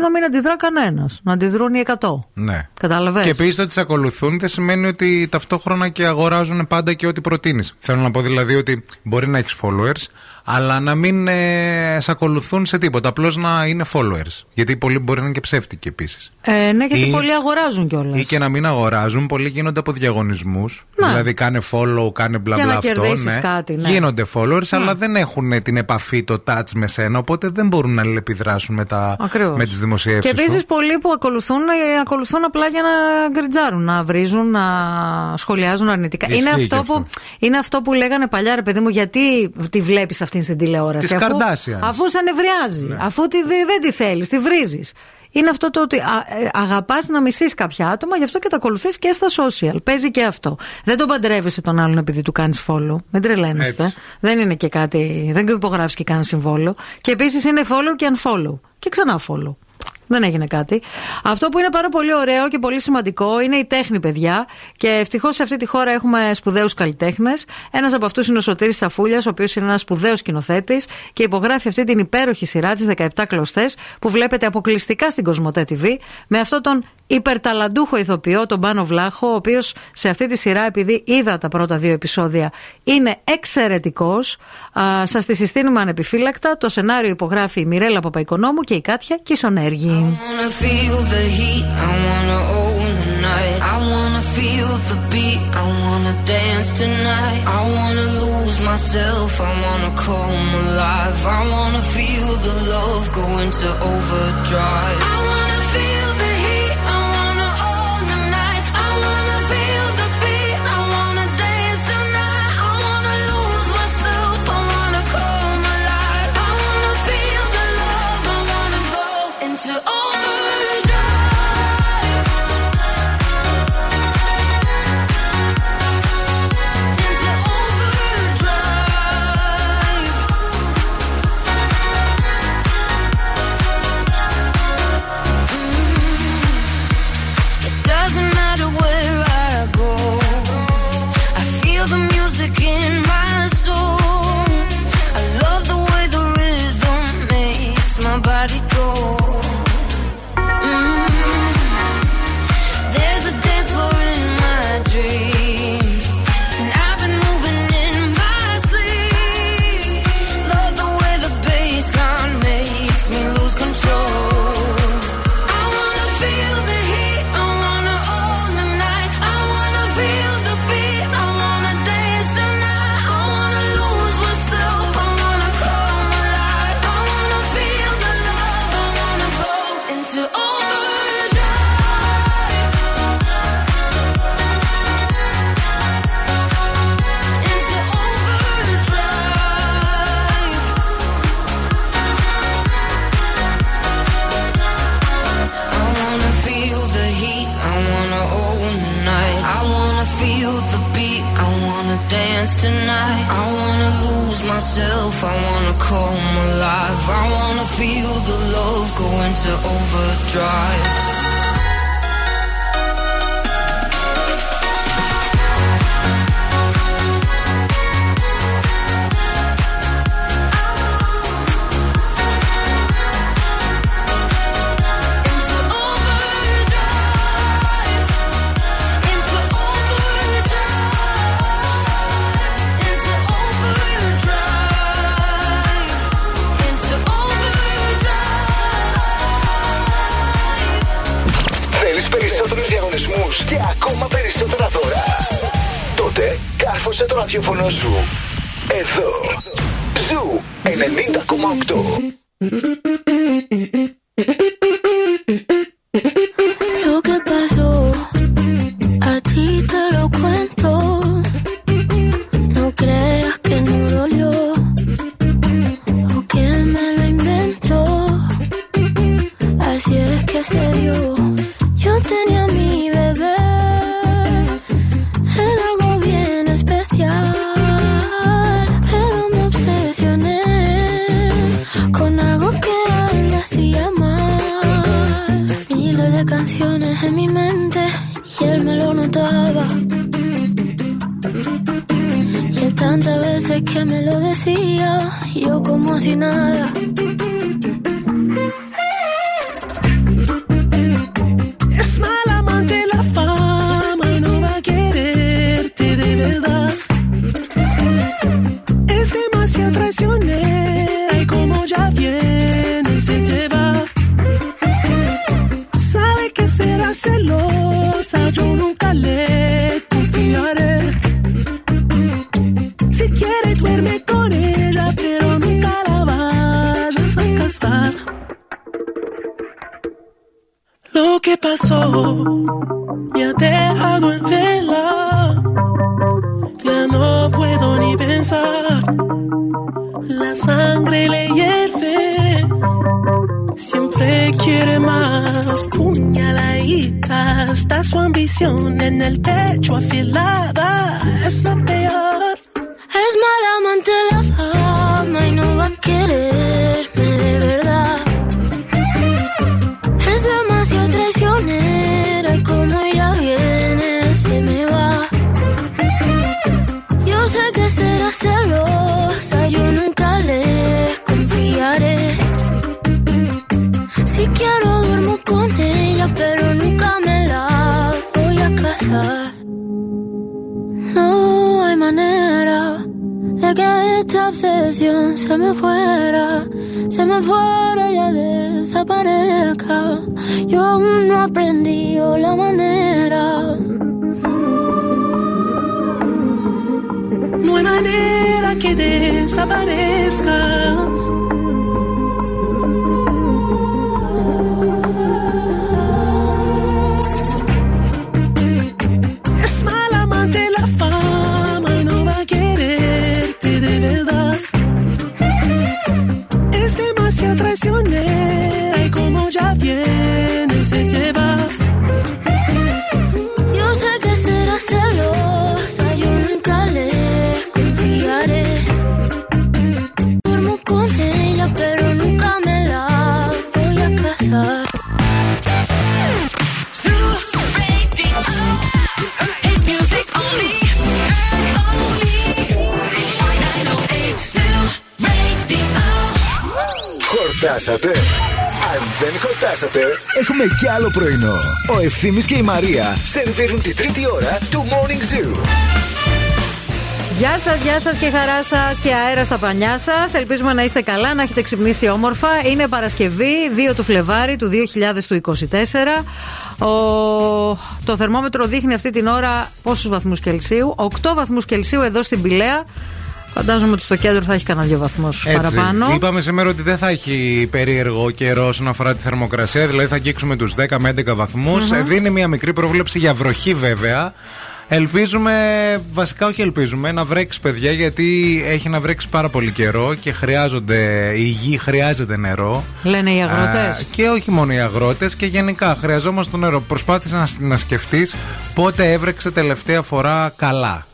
να μην αντιδρά κανένας. Να αντιδρούν οι 100. Ναι. Κατάλαβες; Και επίσης το ότι σε ακολουθούν δεν σημαίνει ότι ταυτόχρονα και αγοράζουν πάντα και ό,τι προτείνεις. Θέλω να πω δηλαδή ότι μπορεί να έχεις followers, αλλά να μην ε, σε ακολουθούν σε τίποτα. Απλώς να είναι followers. Γιατί πολλοί μπορεί να είναι και ψεύτικοι επίσης. Ε, ναι, γιατί Ή- πολλοί αγοράζουν κιόλας. Ή και να μην αγοράζουν, πολλοί γίνονται από διαγωνισμούς. Ναι. Δηλαδή κάνε follow, κάνε μπλα Για μπλα να αυτό. κερδίσεις κάτι, ναι. Γίνονται followers, αλλά δεν έχουν την επαφή, το touch με σένα. Οπότε δεν μπορούν να αλληλεπιδράσουν με, τα, Ακριβώς. με τις δημοσιεύσεις. Και επίσης πολλοί που ακολουθούν, ε, ακολουθούν απλά για να γκριτζάρουν, να βρίζουν, να σχολιάζουν αρνητικά. Ισχύει Είναι και αυτό, αυτό. που, είναι αυτό που λέγανε παλιά, ρε παιδί μου, γιατί τη βλέπεις αυτήν στην τηλεόραση. Της αφού, Kardashian. αφού σε ανεβριάζει, αφού τη, δε- δεν τη θέλεις, τη βρίζεις. Είναι αυτό το ότι αγαπάς να μισείς κάποια άτομα, γι' αυτό και τα ακολουθείς και στα social. Παίζει και αυτό. Δεν τον παντρεύεσαι τον άλλον επειδή του κάνεις follow. Μην τρελαίνεστε. Έτσι. Δεν είναι και κάτι. Δεν υπογράφεις και κάνει συμβόλο. Και επίσης είναι follow και unfollow. Και ξανά follow. Δεν έγινε κάτι. Αυτό που είναι πάρα πολύ ωραίο και πολύ σημαντικό είναι η τέχνη, παιδιά. Και ευτυχώς σε αυτή τη χώρα έχουμε σπουδαίους καλλιτέχνες. Ένας από αυτούς είναι ο Σωτήρης Σαφούλιας, ο οποίος είναι ένας σπουδαίος σκηνοθέτης και υπογράφει αυτή την υπέροχη σειρά, τις 17 κλωστές, που βλέπετε αποκλειστικά στην Κοσμοτέ TV, με αυτόν τον υπερταλαντούχο ηθοποιό, τον Πάνο Βλάχο, ο οποίος σε αυτή τη σειρά, επειδή είδα τα πρώτα δύο επεισόδια, είναι εξαιρετικός. Σας τη συστήνουμε ανεπιφύλακτα. Το σενάριο υπογράφει η Μιρέλα Παπαϊκονόμου και η Κάτια Κισονέργη. Δεν χορτάσατε, έχουμε κι άλλο πρωινό. Ο Ευθύμης και η Μαρία σερβίρουν τη τρίτη ώρα του Morning Zoo. Γεια σας, γεια σας και χαρά σας και αέρα στα πανιά σας. Ελπίζουμε να είστε καλά, να έχετε ξυπνήσει όμορφα. Είναι Παρασκευή, 2 του Φλεβάρι του 2024. Ο... Το θερμόμετρο δείχνει αυτή την ώρα πόσους βαθμούς Κελσίου. 8 βαθμούς Κελσίου εδώ στην Πηλαία. Φαντάζομαι ότι στο κέντρο θα έχει κανένα δύο βαθμούς παραπάνω. Είπαμε σήμερα ότι δεν θα έχει περίεργο καιρό όσον αφορά τη θερμοκρασία, δηλαδή θα αγγίξουμε τους 10 με 11 βαθμούς. Μμμ. Δίνει μια μικρή πρόβλεψη για βροχή βέβαια. Ελπίζουμε, βασικά όχι ελπίζουμε, να βρέξει παιδιά γιατί έχει να βρέξει πάρα πολύ καιρό και χρειάζονται, η γη χρειάζεται νερό. Λένε οι αγρότες. Α, και όχι μόνο οι αγρότες και γενικά χρειαζόμαστε το νερό. Προσπάθησες να, να σκεφτείς πότε έβρεξε τελευταία φορά καλά.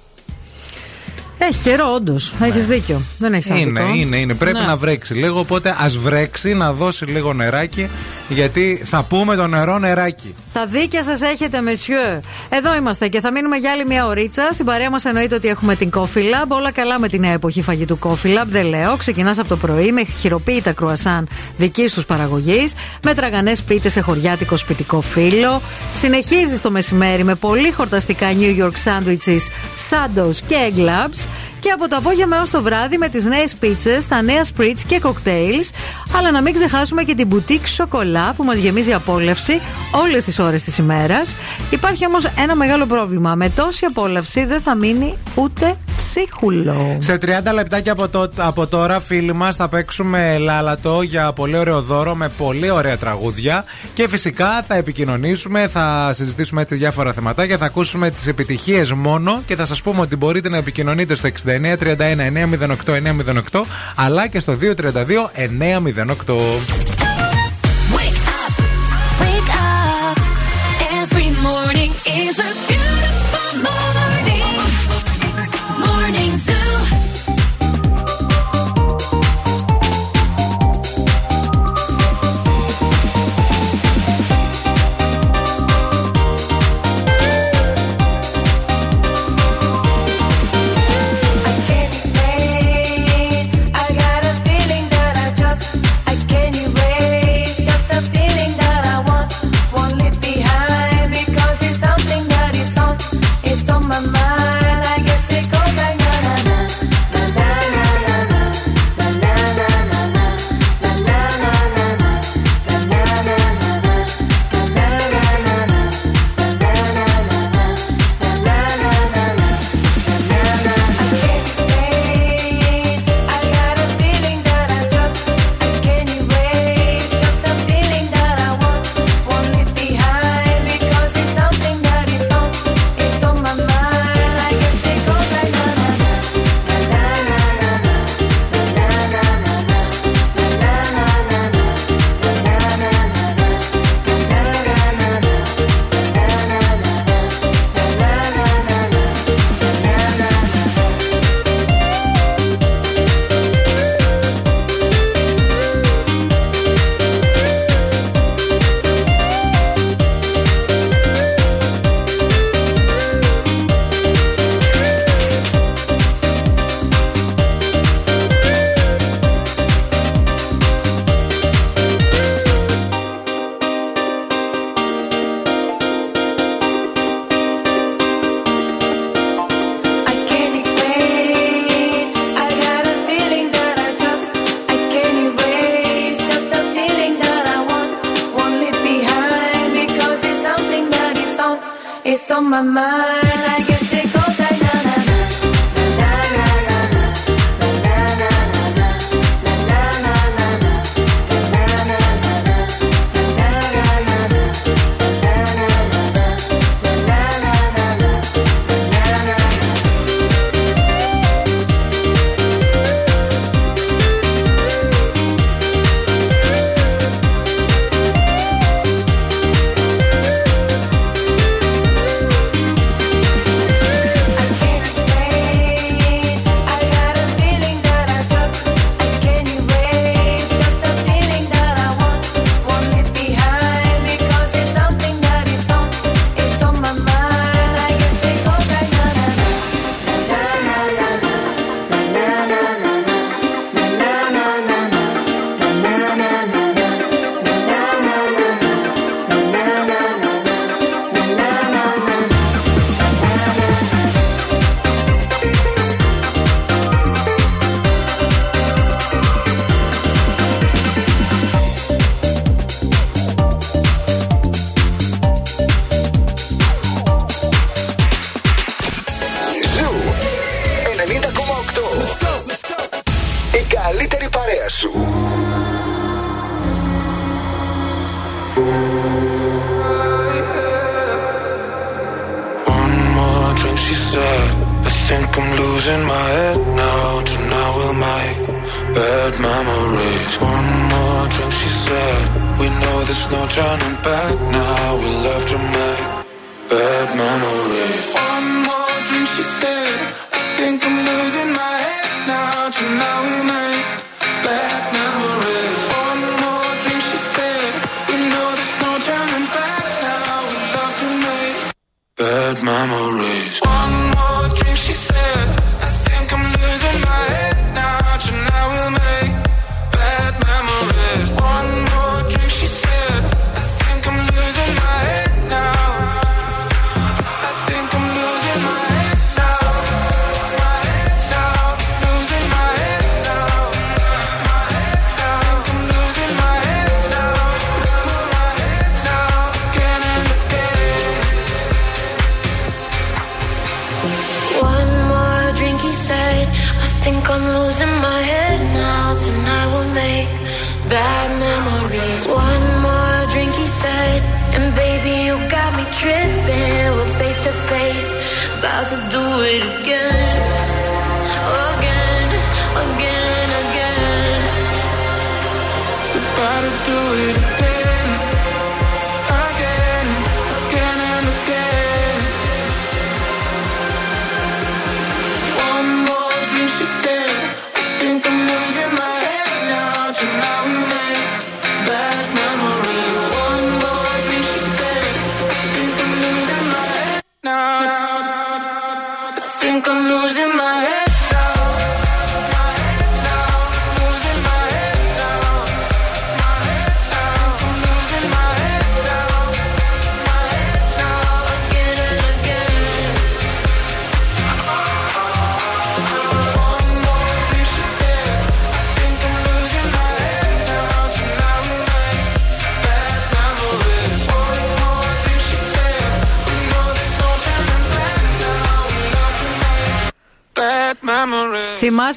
Έχει καιρό, όντως. Έχεις δίκιο. Δεν έχεις Είναι, άδικο. είναι, είναι. Πρέπει Ναι. να βρέξει λίγο. Οπότε ας βρέξει, να δώσει λίγο νεράκι. Γιατί θα πούμε το νερό νεράκι. Τα δίκια σας έχετε, μεσιό. Εδώ είμαστε και θα μείνουμε για άλλη μια ωρίτσα. Στην παρέα μας εννοείται ότι έχουμε την Coffee Lab. Όλα καλά με τη νέα εποχή φαγητού Coffee Lab. Δεν λέω. Ξεκινάς από το πρωί με χειροποίητα κρουασάν δικής τους παραγωγής. Με τραγανές πίτες σε χωριάτικο σπιτικό φύλλο. Συνεχίζεις το μεσημέρι με πολύ χορταστικά New York sandwiches, sandos και egg labs. Και από το απόγευμα έως το βράδυ με τις νέες πίτσες, τα νέα spritz και cocktails. Αλλά να μην ξεχάσουμε και την boutique σοκολά που μας γεμίζει απόλαυση όλες τις ώρες της ημέρας. Υπάρχει όμως ένα μεγάλο πρόβλημα. Με τόση απόλαυση δεν θα μείνει ούτε ψίχουλο. Σε 30 λεπτάκια από, το, από τώρα, φίλοι μας, θα παίξουμε λάλατο για πολύ ωραίο δώρο με πολύ ωραία τραγούδια. Και φυσικά θα επικοινωνήσουμε, θα συζητήσουμε έτσι διάφορα θεματάκια, θα ακούσουμε τις επιτυχίες μόνο και θα σας πούμε ότι μπορείτε να επικοινωνείτε στο 69 31 908 908 αλλά και στο 232 908. Wake up. Every morning is a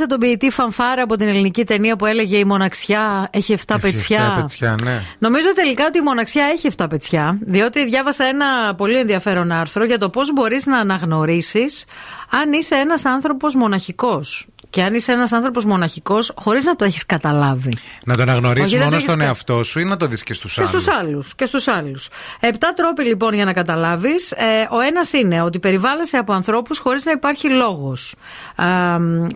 memories. Θυμάσαι τον ποιητή Φανφάρα από την ελληνική ταινία που έλεγε Η μοναξιά έχει 7 πετσιά. Έχει πετσιά, ναι. Νομίζω τελικά ότι η μοναξιά έχει 7 πετσιά, διότι διάβασα ένα πολύ ενδιαφέρον άρθρο για το πώς μπορείς να αναγνωρίσεις αν είσαι ένας άνθρωπος μοναχικός. Και αν είσαι ένας άνθρωπος μοναχικός, χωρίς να το έχεις καταλάβει. Να το αναγνωρίσεις Όχι, δεν το μόνο έχεις στον κα- εαυτό σου ή να το δεις και στους Και άλλου. στους άλλους; Και στους άλλους. Επτά τρόποι λοιπόν για να καταλάβεις. ο ένας είναι ότι περιβάλλεσαι από ανθρώπους χωρίς να υπάρχει λόγος.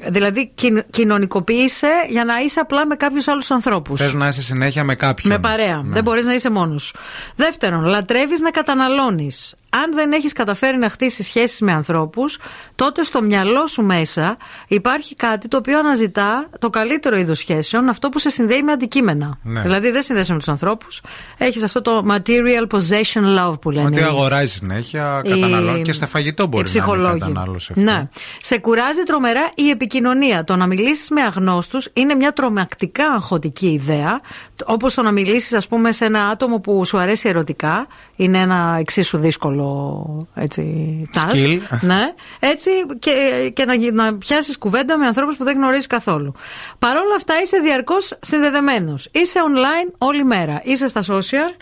δηλαδή κοι, κοινωνικοποιείσαι για να είσαι απλά με κάποιους άλλους ανθρώπους. Θες να είσαι συνέχεια με κάποιον. Με παρέα. Ναι. Δεν μπορείς να είσαι μόνος. Δεύτερον, λατρεύεις να καταναλώνεις. Αν δεν έχεις καταφέρει να χτίσεις σχέσεις με ανθρώπους, τότε στο μυαλό σου μέσα υπάρχει κάτι το οποίο αναζητά το καλύτερο είδος σχέσεων, αυτό που σε συνδέει με αντικείμενα. Ναι. Δηλαδή δεν συνδέεσαι με τους ανθρώπους, έχεις αυτό το material possession love που λένε. Ότι οι- αγοράζει συνέχεια, οι- καταναλώνει και σε φαγητό οι μπορεί να είναι ψυχολόγοι. κατανάλωση αυτό. Ναι. Σε κουράζει τρομερά η επικοινωνία. Το να μιλήσεις με αγνώστους είναι μια τρομακτικά αγχωτική ιδέα. Όπως το να μιλήσεις, ας πούμε, σε ένα άτομο που σου αρέσει ερωτικά. Είναι ένα εξίσου δύσκολο έτσι, task. Skill. Ναι. Έτσι και, και να, γι- να πιάσεις κουβέντα με ανθρώπους που δεν γνωρίζεις καθόλου. Παρ' όλα αυτά είσαι διαρκώς συνδεδεμένος. Είσαι online όλη μέρα. Είσαι στα social.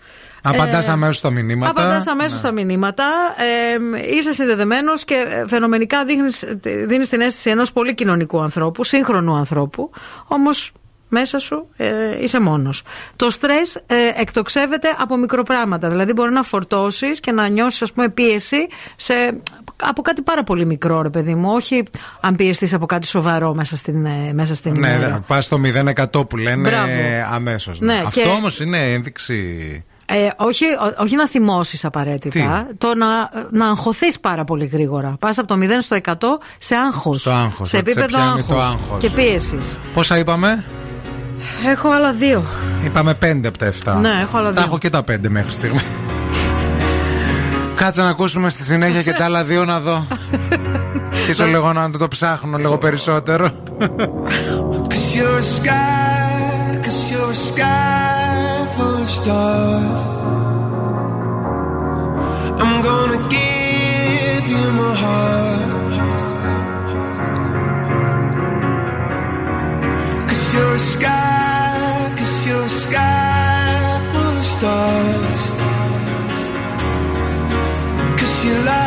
Απαντάς Ε, αμέσως στα μηνύματα. Απαντάς αμέσως Ναι. στα μηνύματα. Ε, είσαι συνδεδεμένος και ε, φαινομενικά δίνεις την αίσθηση ενός πολύ κοινωνικού ανθρώπου, σύγχρονου ανθρώπου. Όμως μέσα σου ε, είσαι μόνος. Το στρες ε, εκτοξεύεται από μικροπράγματα. Δηλαδή μπορεί να φορτώσεις και να νιώσεις, ας πούμε, πίεση σε, από κάτι πάρα πολύ μικρό, ρε παιδί μου. Όχι αν πιεστείς από κάτι σοβαρό μέσα στην, ε, μέσα στην Ναι, ημέρα. πας στο 0% που λένε Μπράβο. αμέσως. Ναι, Αυτό και- όμως είναι ένδειξη. Ε, όχι, ό- όχι να θυμώσεις απαραίτητα. Το να, να αγχωθείς πάρα πολύ γρήγορα. Πας από το 0 στο 100 σε άγχος. Στο άγχος, Σε ότι σε επίπεδο πιάνει το άγχος άγχος. και πίεσης. Πόσα είπαμε, Έχω άλλα δύο. Είπαμε 5 από τα 7. Ναι, έχω άλλα Τα δύο. έχω και τα 5 μέχρι στιγμή. Κάτσε να ακούσουμε στη συνέχεια και τα άλλα δύο να δω. και ίσω λίγο να το ψάχνω λίγο περισσότερο. Cause you're a sky, cause you're a sky full of stars. I'm gonna give you my heart. 'Cause you love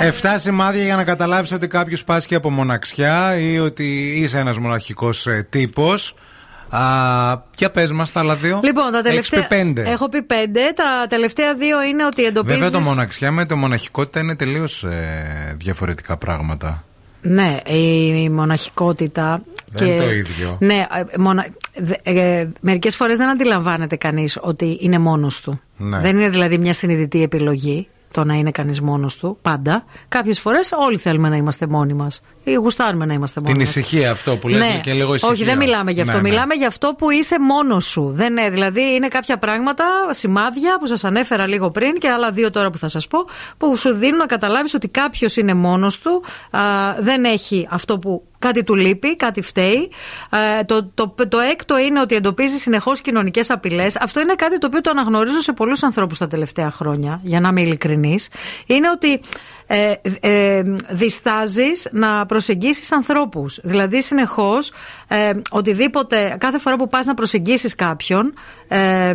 Εφτά σημάδια για να καταλάβεις ότι κάποιος πάσχει από μοναξιά ή ότι είσαι ένας μοναχικό τύπος. Για πες μας τα άλλα δύο. Λοιπόν, τα τελευταία. Έχεις πει πέντε. Έχω πει πέντε. Τα τελευταία δύο είναι ότι εντοπίζει. Βέβαια το μοναξιά με το μοναχικότητα είναι τελείως διαφορετικά πράγματα. Ναι, η μοναχικότητα. Δεν είναι το ίδιο. Ναι, ε, μονα... ε, μερικές φορές δεν αντιλαμβάνεται κανείς ότι είναι μόνος του. Ναι. Δεν είναι δηλαδή μια συνειδητή επιλογή το να είναι κανείς μόνος του. Πάντα. Κάποιες φορές όλοι θέλουμε να είμαστε μόνοι μας. Ή γουστάρουμε να είμαστε μόνοι Την μας. ησυχία αυτό που λέμε Ναι. και λίγο ησυχία. Όχι, δεν μιλάμε γι' αυτό. Ναι, ναι. Μιλάμε για αυτό που είσαι μόνος σου. Δεν είναι, δηλαδή, είναι κάποια πράγματα, σημάδια που σας ανέφερα λίγο πριν και άλλα δύο τώρα που θα σας πω, που σου δίνουν να καταλάβεις ότι κάποιος είναι μόνος του, α, δεν έχει αυτό που κάτι του λείπει, κάτι φταίει. Ε, το, το, το έκτο είναι ότι εντοπίζει συνεχώς κοινωνικές απειλές. Αυτό είναι κάτι το οποίο το αναγνωρίζω σε πολλούς ανθρώπους τα τελευταία χρόνια, για να είμαι ειλικρινής. Είναι ότι ε, ε, διστάζεις να προσεγγίσεις ανθρώπους. Δηλαδή συνεχώς ε, οτιδήποτε, κάθε φορά που πας να προσεγγίσεις κάποιον ε,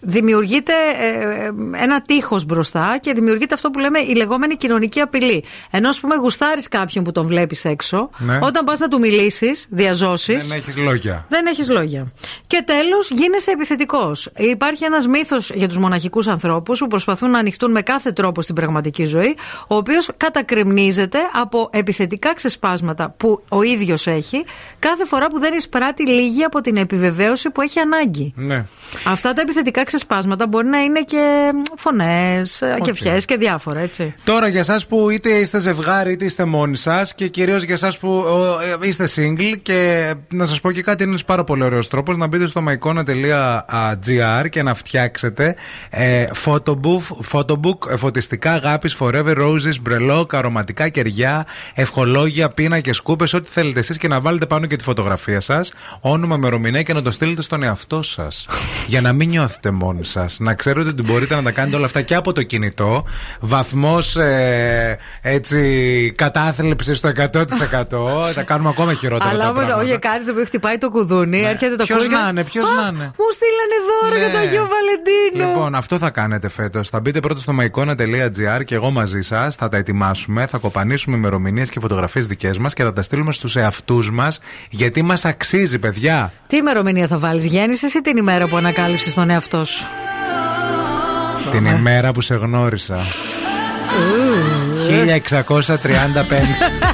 δημιουργείται ε, ε, ένα τείχος μπροστά και δημιουργείται αυτό που λέμε η λεγόμενη κοινωνική απειλή. Ενώ ας πούμε γουστάρεις κάποιον που τον βλέπεις έξω, Ναι. όταν πας να του μιλήσεις, διαζώσεις, Δεν έχεις λόγια. δεν έχεις λόγια. Και τέλος, γίνεσαι επιθετικός. Υπάρχει ένας μύθος για τους μοναχικούς ανθρώπους που προσπαθούν να ανοιχτούν με κάθε τρόπο στην πραγματική ζωή, ο οποίος κατακρεμνίζεται από επιθετικά ξεσπάσματα που ο ίδιος έχει κάθε φορά που δεν εισπράττει λίγη από την επιβεβαίωση που έχει ανάγκη. Ναι. Αυτά τα επιθετικά ξεσπάσματα μπορεί να είναι και φωνές και ευχέ και διάφορα, έτσι. Τώρα για εσάς που είτε είστε ζευγάρι είτε είστε μόνοι σας και κυρίως για εσάς που ε, είστε single και να σας πω και κάτι, είναι ένας πάρα πολύ ωραίος τρόπος να μπείτε στο mycona.gr και να φτιάξετε ε, photobook, photobook ε, φωτιστικά αγάπη forever roses, μπρελόκ, αρωματικά κεριά, ευχολόγια, πίνακε, κούπε, ό,τι θέλετε εσείς και να βάλετε πάνω και τη φωτογραφία σας, όνομα, ημερομηνία και να το στείλετε στον εαυτό σας. για να μην νιώθετε μόνοι σας. Να ξέρετε ότι μπορείτε να τα κάνετε όλα αυτά και από το κινητό. Βαθμός ε, έτσι κατάθλιψης στο 100%. τα κάνουμε ακόμα χειρότερα. Αλλά τα όμως, πράγματα. όχι κάτι που χτυπάει το κουδούνι, έρχεται το Ποιος κουδούνι. να είναι, ποιος «Α, να είναι». Μου στείλανε δώρο για το Ναι. Αγίο Βαλεντίνο. Λοιπόν, αυτό θα κάνετε φέτος. Θα μπείτε πρώτα στο mycona.gr και εγώ μαζί σας θα τα ετοιμάσουμε. Θα κοπανίσουμε ημερομηνίες και φωτογραφίες δικές μας και θα τα στείλουμε στους εαυτούς μας γιατί μας αξίζει, παιδιά. Τι ημερομηνία θα βάλεις, γέννησες ή την ημέρα που ανακάλυψες τον εαυτό σου. Την ημέρα που σε γνώρισα. 1635.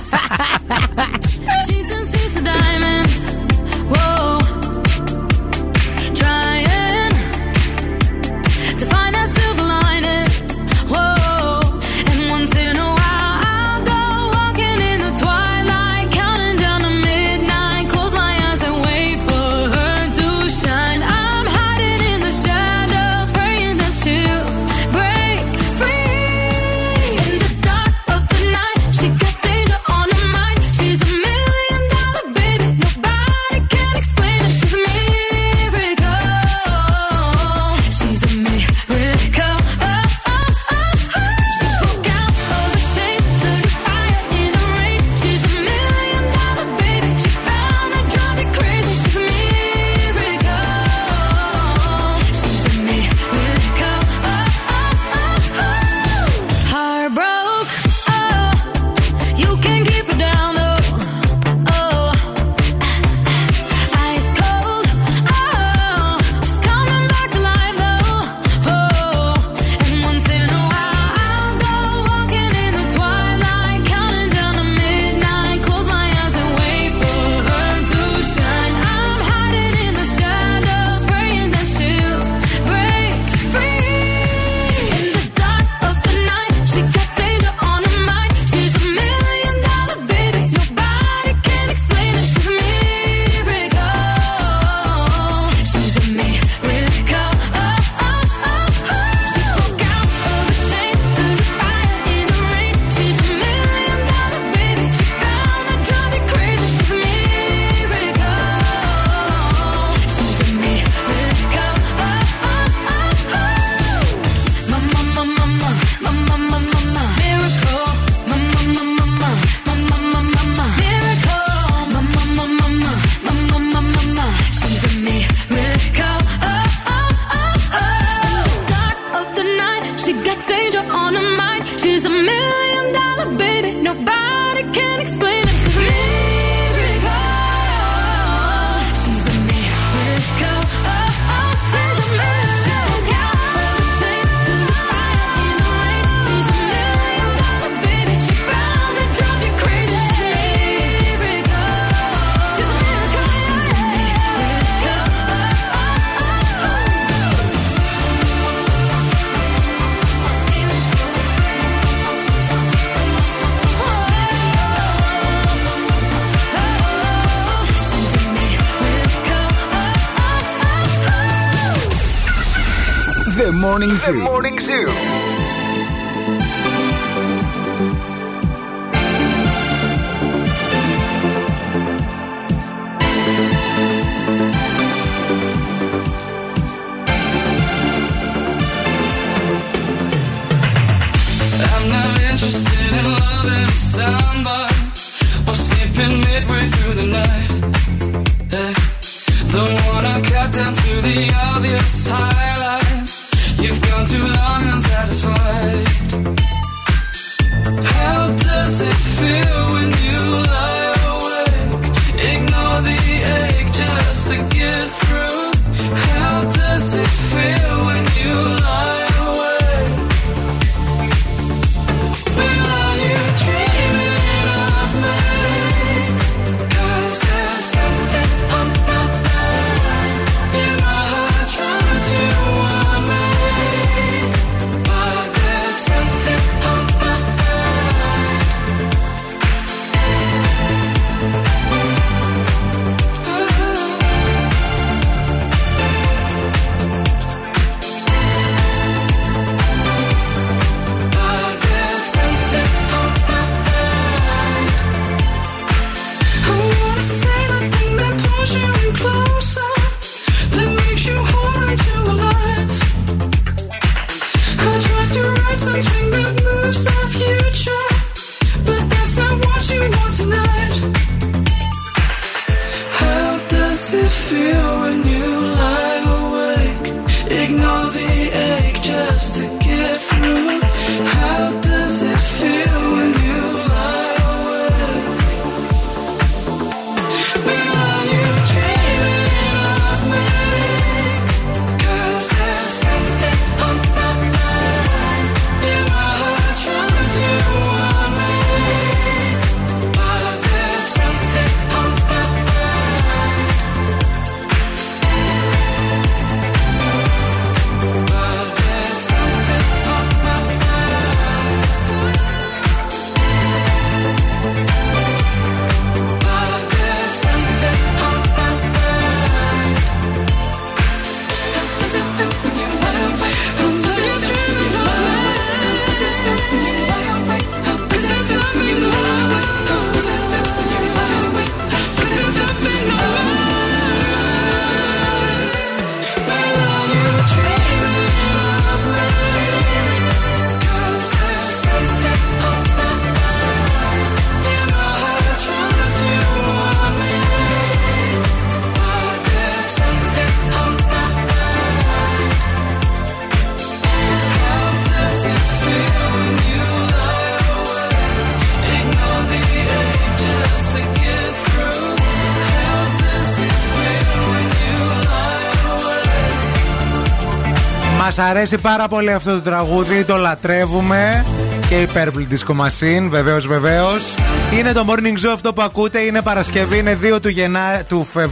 Μας αρέσει πάρα πολύ αυτό το τραγούδι, το λατρεύουμε. Και η Purple Disco Machine, βεβαίως, βεβαίως. Είναι το morning show αυτό που ακούτε. Είναι Παρασκευή, είναι 2 του, Γενά... του Φευ...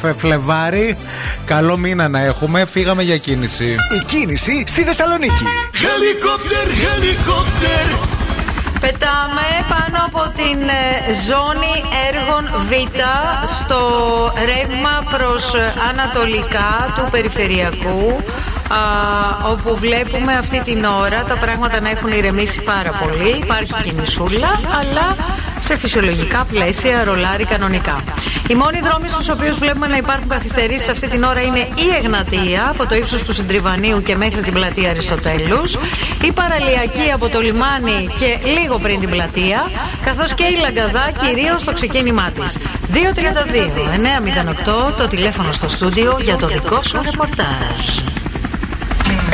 Φε- Φλεβάρι. Καλό μήνα να έχουμε. Φύγαμε για κίνηση. Η κίνηση στη Θεσσαλονίκη. Helicopter, helicopter. Πετάμε πάνω από την ε, ζώνη έργων Β στο ρεύμα προς ε, ανατολικά του περιφερειακού α, όπου βλέπουμε αυτή την ώρα τα πράγματα να έχουν ηρεμήσει πάρα πολύ. Υπάρχει κινησούλα, αλλά σε φυσιολογικά πλαίσια ρολάρι κανονικά. Οι μόνοι δρόμοι στους οποίους βλέπουμε να υπάρχουν καθυστερήσεις αυτή την ώρα είναι η Εγνατία από το ύψος του Συντριβανίου και μέχρι την πλατεία Αριστοτέλους, η Παραλιακή από το λιμάνι και λίγο πριν την πλατεία, καθώς και η Λαγκαδά κυρίως στο ξεκίνημά της. 232-908 το τηλέφωνο στο στούντιο για το δικό σου ρεπορτάζ.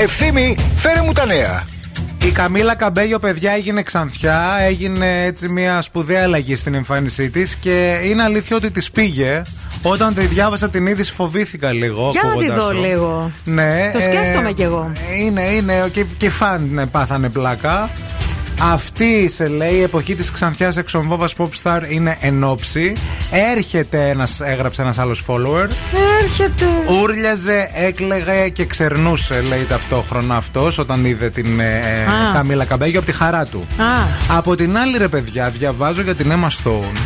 Ευθύμη, φέρε μου τα νέα. Η Καμίλα Καμπέγιο, παιδιά, έγινε ξανθιά. Έγινε έτσι μια σπουδαία αλλαγή στην εμφάνισή της και είναι αλήθεια ότι της πήγε. Όταν τη διάβασα την είδηση, φοβήθηκα λίγο. Για να τη ακούγοντας δω το. λίγο. Ναι, Το σκέφτομαι κι εγώ. Είναι, είναι. Και, και φαν ναι, πάθανε πλάκα. Αυτή σε λέει η εποχή της ξανθιάς εξομβόβας Popstar είναι ενόψη. Έρχεται ένας, έγραψε ένας άλλος follower. Έρχεται. Ούρλιαζε, έκλαιγε και ξερνούσε, λέει ταυτόχρονα αυτός όταν είδε την ε, Α. Καμίλα Καμπέγιο από τη χαρά του. Α, Από την άλλη, ρε παιδιά, διαβάζω για την Emma Stone,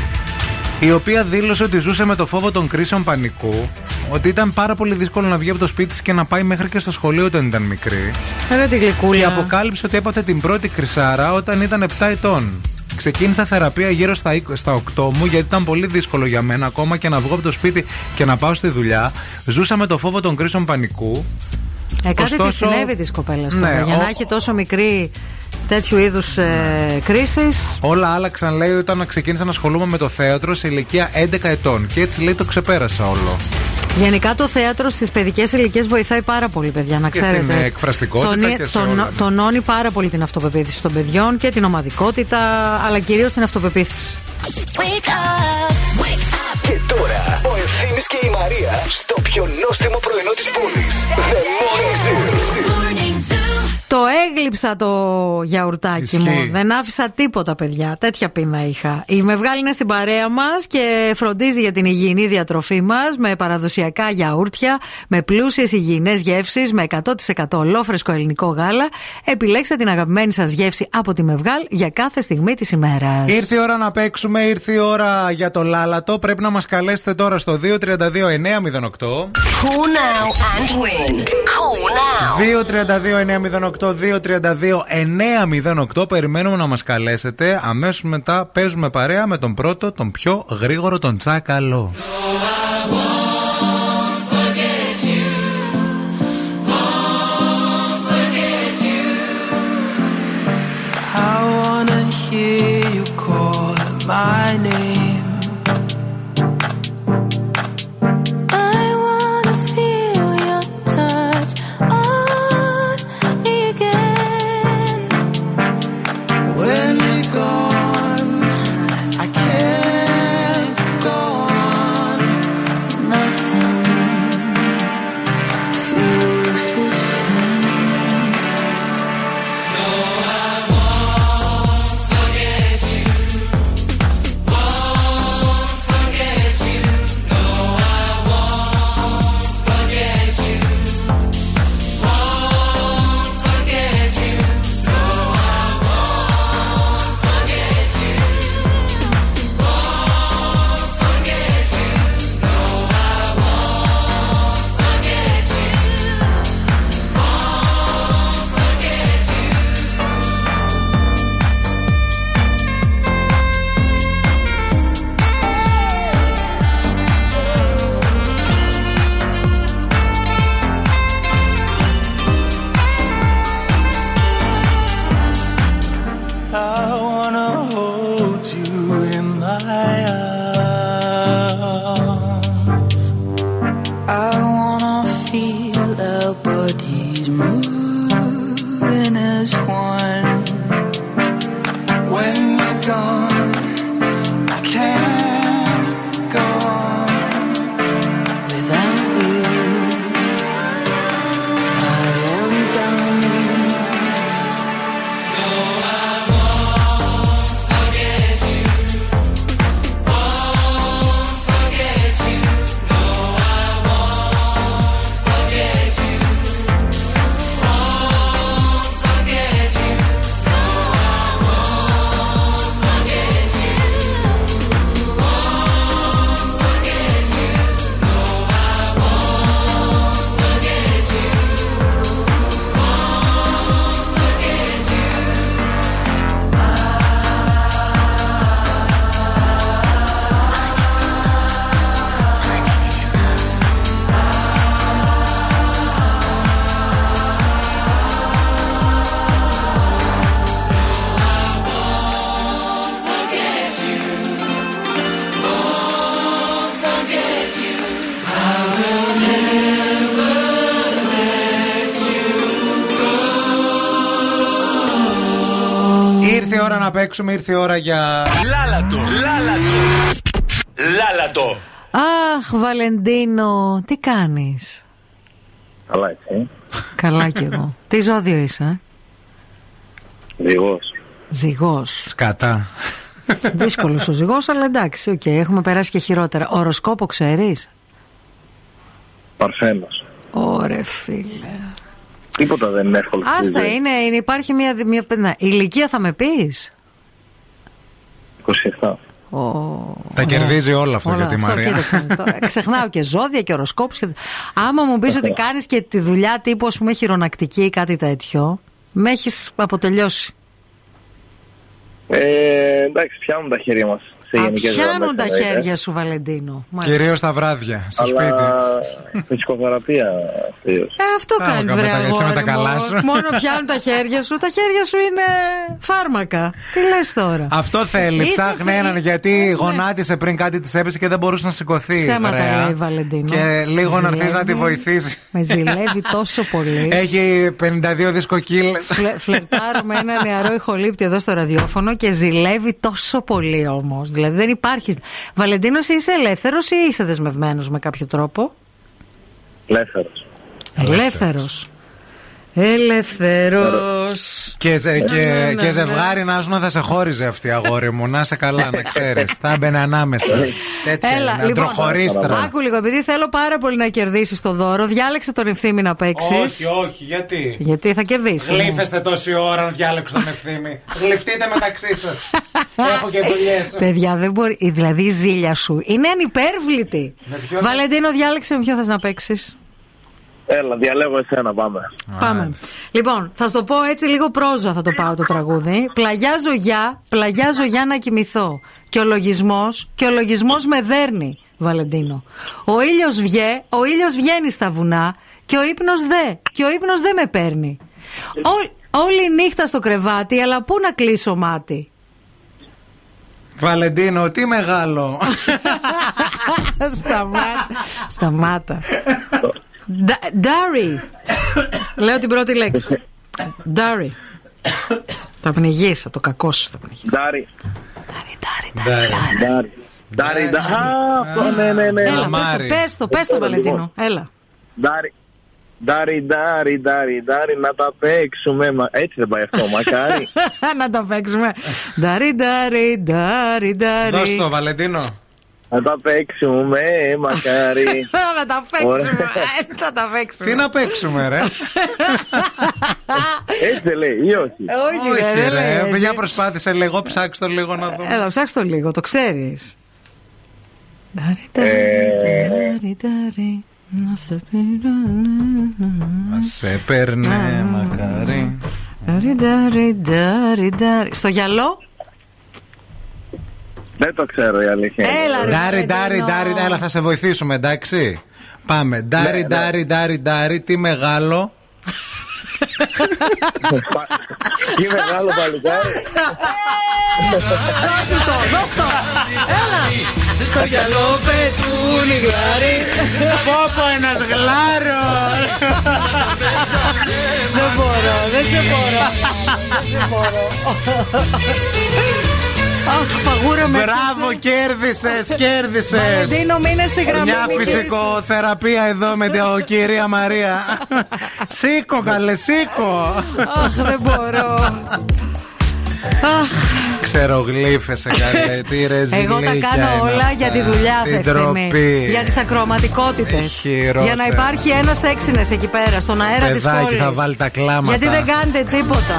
η οποία δήλωσε ότι ζούσε με το φόβο των κρίσεων πανικού ότι ήταν πάρα πολύ δύσκολο να βγει από το σπίτι της και να πάει μέχρι και στο σχολείο όταν ήταν μικρή. Ρε τη γλυκούλα. Και αποκάλυψε ότι έπαθε την πρώτη κρυσάρα όταν ήταν 7 ετών. Ξεκίνησα θεραπεία γύρω στα, 20 στα 8 μου γιατί ήταν πολύ δύσκολο για μένα ακόμα και να βγω από το σπίτι και να πάω στη δουλειά. Ζούσα με το φόβο των κρίσεων πανικού. Ε, κάτι της Ωστόσο- συνέβη της κοπέλας Ναι, τώρα. Για ο- να έχει τόσο μικρή τέτοιου είδους ε, κρίσεις. Όλα άλλαξαν, λέει, όταν ξεκίνησα να ασχολούμαι με το θέατρο σε ηλικία 11 ετών. Και έτσι, λέει, το ξεπέρασα όλο. Γενικά το θέατρο στις παιδικές ηλικίες βοηθάει πάρα πολύ, παιδιά, να Και ξέρετε. στην εκφραστικότητα Τονί- και σε τονο- όλα. Τονώνει πάρα πολύ την αυτοπεποίθηση των παιδιών και την ομαδικότητα, αλλά κυρίως την αυτοπεποίθηση. Και τώρα ο Ευθύμης και η Μαρία στο πιο νόστιμο πρωινό της πόλης. The Morning Zoo. Το έγλειψα το γιαουρτάκι Ισχύει. μου. Δεν άφησα τίποτα, παιδιά. Τέτοια πείνα είχα. Η Μευγάλη είναι στην παρέα μας και φροντίζει για την υγιεινή διατροφή μας με παραδοσιακά γιαούρτια, με πλούσιες υγιεινές γεύσεις, με 100% ολόφρεσκο ελληνικό γάλα. Επιλέξτε την αγαπημένη σας γεύση από τη Μευγάλ για κάθε στιγμή της ημέρας. Ήρθε η ώρα να παίξουμε, ήρθε η ώρα για το λάλατο. Πρέπει να μας καλέσετε τώρα στο 232-908. Cool now and win. Cool now. 232-908, 232-908. Περιμένουμε να μας καλέσετε. Αμέσως μετά παίζουμε παρέα με τον πρώτο, τον πιο γρήγορο, τον Τσάκαλο. I wanna hear you call my name. Παίξουμε, ήρθε η ώρα για. Λάλα το, λάλα το. Λάλα το. Αχ, Βαλεντίνο, τι κάνεις; Καλά, έτσι. Καλά κι εγώ. *laughs* τι ζώδιο είσαι, ε; Ζυγός. Ζυγός. Σκατά. Δύσκολος ο ζυγός, αλλά εντάξει, οκ, έχουμε περάσει και χειρότερα. Ωροσκόπο ξέρεις; Παρθένος. Ωρε φίλε. Τίποτα δεν είναι εύκολο. στη Άστα, ζωή. είναι, είναι, υπάρχει μια, μια. Να, ηλικία θα με πεις; 27. Τα κερδίζει όλα αυτό για τη αυτό, Μαρία. κοίταξε, *laughs* το- ξεχνάω και ζώδια και οροσκόπους και... Άμα μου πεις ότι κάνεις και τη δουλειά τύπου ας πούμε χειρονακτική ή κάτι τέτοιο με έχεις αποτελειώσει. Ε, εντάξει, πιάνουν τα χέρια μας. Σε Α, γενικές πιάνουν γραμμές, τα εννοείται. χέρια σου Βαλεντίνο. Μάλιστα. Κυρίως τα βράδια, στο Αλλά σπίτι. *laughs* φυσικοθεραπεία κυρίως. Ε, αυτό Α, κάνεις με βρε τα- εσύ με τα αγόρι καλάς μου. *laughs* σου. Μόνο πιάνουν τα χέρια σου. Τα χέρια σου είναι φάρμακα. Τι λες τώρα; Αυτό θέλει. Είσαι Ψάχνει φε- έναν γιατί γονάτισε πριν κάτι της έπεσε και δεν μπορούσε να σηκωθεί. Ψέματα ωραία. λέει η Βαλεντίνο. Και λίγο να έρθει να Ζηλεύει. τη βοηθήσεις. Με ζηλεύει τόσο πολύ. *laughs* Έχει 52 δίσκοκύλ. Φλε, φλερτάρω με ένα νεαρό ηχολήπτη εδώ στο ραδιόφωνο και ζηλεύει τόσο πολύ όμως. Δηλαδή δεν υπάρχει. Βαλεντίνος, είσαι ελεύθερος ή είσαι δεσμευμένος με κάποιο τρόπο; Ελεύθερος. Ελεύθερος. Ελεύθερο. Και, ζε- και, Ναι, ναι, και ναι. ζευγάρι να ζουν θα σε χώριζε αυτή αγόρι μου. Να σε καλά, να ξέρεις. θα έμπαινε ανάμεσα. Τέτοια Έλα, είναι, λοιπόν. αντροχωρίστρα. Άκου λίγο, επειδή θέλω πάρα πολύ να κερδίσεις το δώρο, διάλεξε τον ευθύμη να παίξεις. Όχι, όχι, γιατί; Γιατί θα κερδίσεις. Γλύφεστε τόση ώρα να διάλεξω τον ευθύνη. Γλυφτείτε μεταξύ σας. Έχω και δουλειές. Παιδιά, δεν μπορεί. Δηλαδή η ζήλια σου είναι ανυπέρβλητη. ποιο- Βαλεντίνο, διάλεξε με ποιο θες να παίξεις. Έλα, διαλέγω εσένα, πάμε. Πάμε. Λοιπόν, θα σου το πω έτσι λίγο πρόζα θα το πάω το τραγούδι. Πλαγιάζω για, πλαγιάζω για να κοιμηθώ. Και ο λογισμός, και ο λογισμός με δέρνει, Βαλεντίνο. Ο ήλιος βγαίνει, ο ήλιος βγαίνει στα βουνά και ο ύπνος δε, και ο ύπνος δεν με παίρνει. Ό- όλη η νύχτα στο κρεβάτι, αλλά πού να κλείσω μάτι; Βαλεντίνο, τι μεγάλο. *laughs* Σταμάτα. Σταμάτα. Ντα- Ντάρι. Λέω την πρώτη λέξη. Ντάρι. Θα πνιγείς από το κακό σου θα πνιγείς. Ντάρι. Ντάρι. Ντάρι. Ντάρι. Ντάρι. Α, αυτό, ναι, ναι, ναι. Έλα, πες, Μάρι. το, πες το, πες το Βαλεντίνο. Έλα. Ντάρι. Ντάρι, ντάρι, ντάρι, ντάρι, να τα παίξουμε. Μα... Έτσι δεν πάει αυτό, μακάρι. *laughs* Να τα παίξουμε. Ντάρι, ντάρι, ντάρι, Δώσ' ντάρι. το, Βαλεντίνο. Να τα παίξουμε, μακάρι. *laughs* Να τα παίξουμε. Ωραία. Ε, Θα τα παίξουμε. Τι να παίξουμε, ρε; *laughs* Έτσι δεν λέει, ή όχι. Όχι, ρε, δεν λέει έτσι. Για προσπάθησε λίγο, ψάξ το λίγο να δούμε. Έλα, ψάξ το λίγο, το ξέρεις. Ντάρι, Ε, ντάρι, ντάρι, να σε πειρά, Να σε παίρνε, μακάρι. Ντάρι, ντάρι, ντάρι, ντάρι. Στο γιαλό; Δεν το ξέρω η αλήθεια. είναι. Έλα, ρε, Ντάρι, ντάρι, Βαλεντίνο. ντάρι, έλα θα σε βοηθήσουμε, εντάξει. Πάμε. Ντάρι, ναι. ντάρι, ντάρι, ντάρι, τι μεγάλο. Τι μεγάλο παλικάρι. Δώσ' του το, δώσ' το. Έλα. Στο γυαλό πετούν οι γλάρι. Πόπο ένας γλάρος. Δεν μπορώ, δεν σε μπορώ. Δεν σε μπορώ. Αχ, φαγούρα με Μπράβο, κέρδισες, κέρδισες. Βαλεντίνο, μείνε στη γραμμή. Μια μην κλείσεις. φυσικοθεραπεία εδώ με την κυρία Μαρία. *laughs* σήκω, καλέ, σήκω. Αχ, δεν μπορώ. Αχ, Ξέρω, γλύφεσαι καλέ, τι ρε εγώ τα ζηλίκια κάνω είναι όλα αυτά. για τη δουλειά, Την Θευθυμή. ντροπή. Για τις ακροματικότητε. Χειρότερα. Για να υπάρχει ένας έξινες εκεί πέρα, στον αέρα της Παιδάκι, πόλης. θα βάλει τα κλάματα. Γιατί δεν κάνετε τίποτα.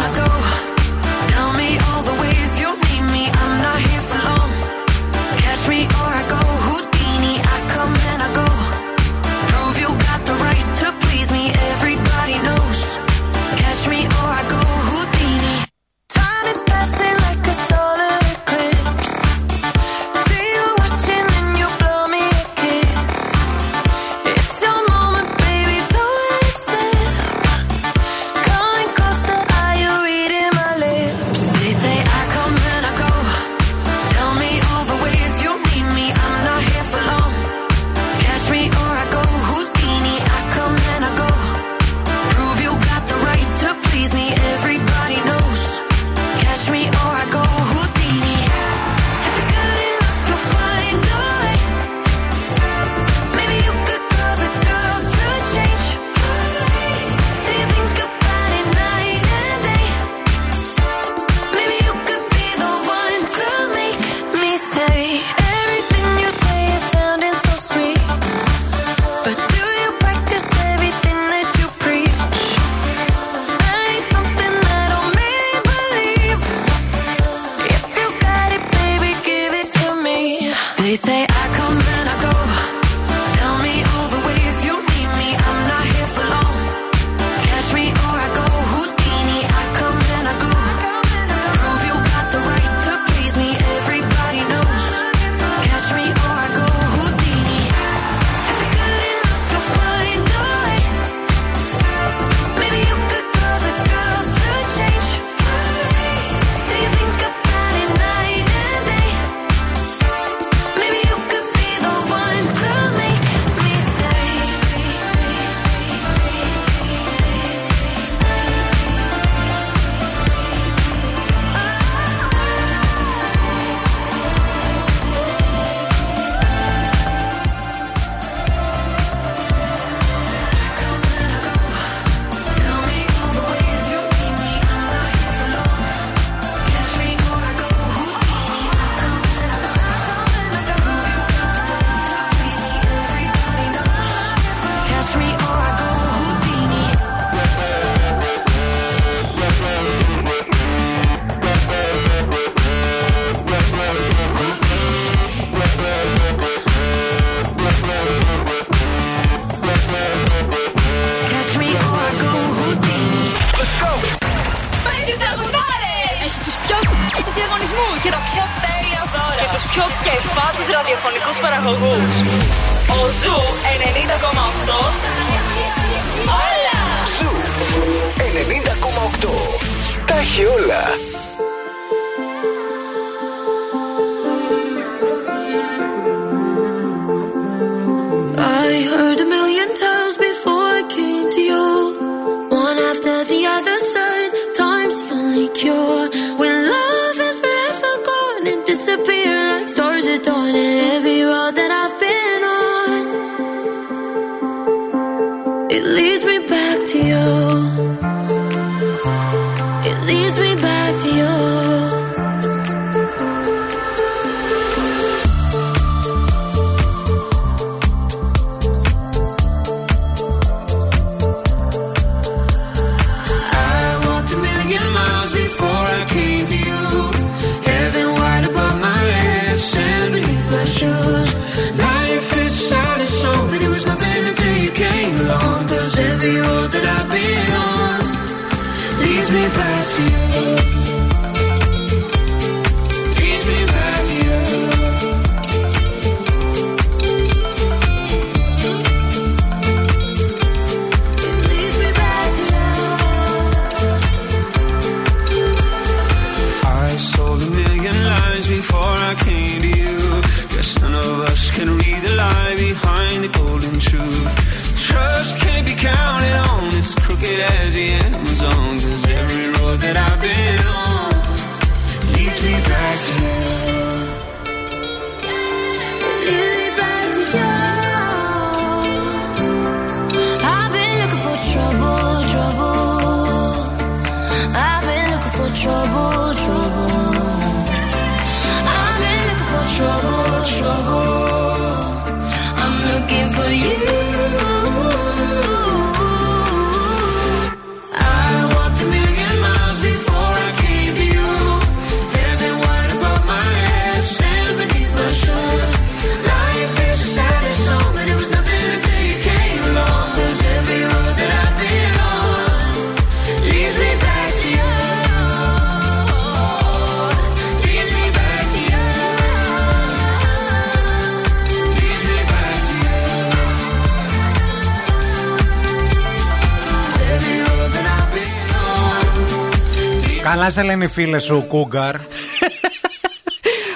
Σε λένε οι φίλες σου, Κούγκαρ;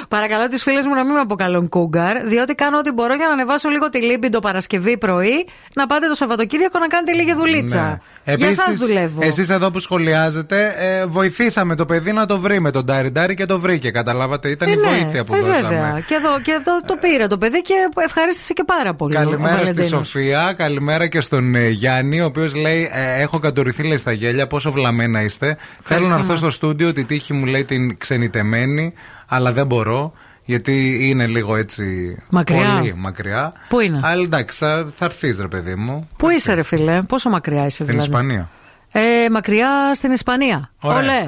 Παρακαλώ τις φίλες μου να μην με αποκαλούν Κούγκαρ, διότι κάνω ό,τι μπορώ για να ανεβάσω λίγο τη λύπη το Παρασκευή πρωί, να πάτε το Σαββατοκύριακο να κάνετε λίγη δουλίτσα. Για εσά δουλεύω. Εσείς εδώ που σχολιάζετε, ε, βοηθήσαμε το παιδί να το βρει με τον Ντάρι Ντάρι και το βρήκε. Καταλάβατε, ήταν Ε, η ναι, βοήθεια που ε, δώσαμε. βέβαια. Και εδώ, και εδώ το πήρε το παιδί και ευχαρίστησε και πάρα πολύ. ο Καλημέρα στη Βαλεντίνος. Σοφία, καλημέρα και στον ε, Γιάννη, ο οποίος λέει: ε, Έχω κατορριθεί λέει, στα γέλια, πόσο βλαμμένα είστε. Θέλω να έρθω στο στούντιο, τη τύχη μου λέει την ξενιτεμένη, αλλά δεν μπορώ. Γιατί είναι λίγο έτσι. Μακριά. Πολύ μακριά. Πού είναι; Αλλά εντάξει, θα, θα έρθεις, ρε παιδί μου. Πού είσαι, ρε φίλε, πόσο μακριά είσαι Στην δηλαδή; Ισπανία. Ε, μακριά στην Ισπανία. Ωραία. Ολέ.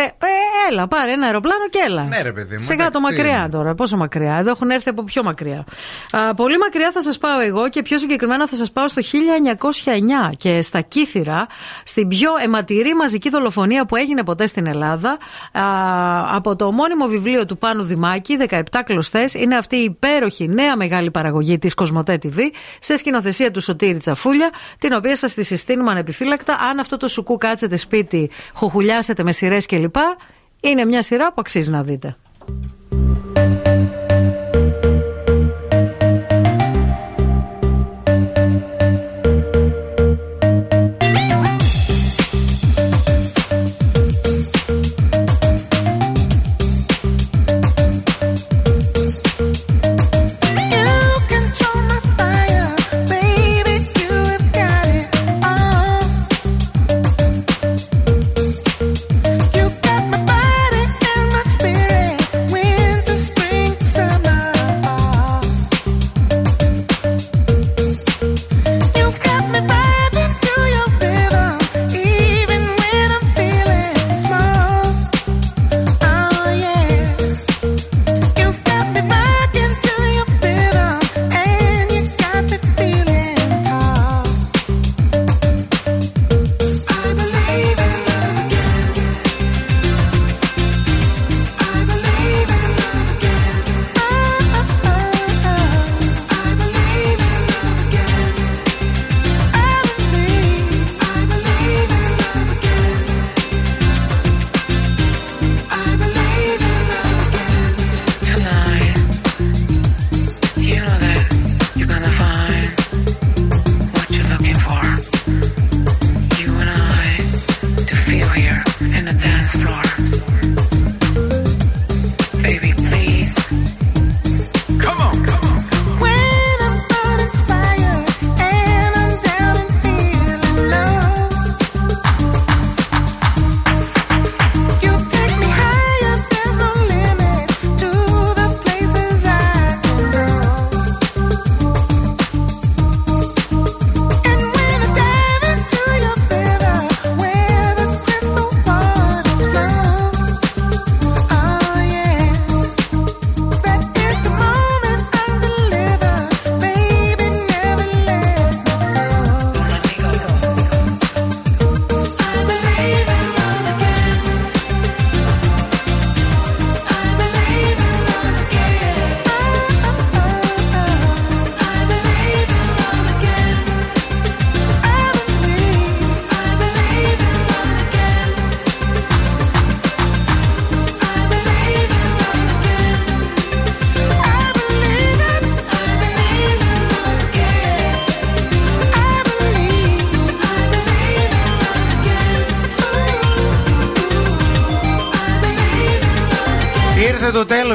Ε, ε, έλα, πάρε ένα αεροπλάνο και έλα. Ναι, ρε παιδί μου, Σιγά το εντάξει, τι μακριά είναι. τώρα. Πόσο μακριά. Εδώ έχουν έρθει από πιο μακριά. Α, πολύ μακριά θα σας πάω εγώ και πιο συγκεκριμένα θα σας πάω στο 1909 και στα Κύθυρα, στην πιο αιματηρή μαζική δολοφονία που έγινε ποτέ στην Ελλάδα. Α, από το ομώνυμο βιβλίο του Πάνου Δημάκη, 17 κλωστές, είναι αυτή η υπέροχη νέα μεγάλη παραγωγή της Κοσμοτέ TV σε σκηνοθεσία του Σωτήρη Τσαφούλια, την οποία σας τη συστήνουμε ανεπιφύλακτα. Αν αυτό το σουκού κάτσετε σπίτι, χοχουλιάσετε με σειρές κλπ. Είναι μια σειρά που αξίζει να δείτε.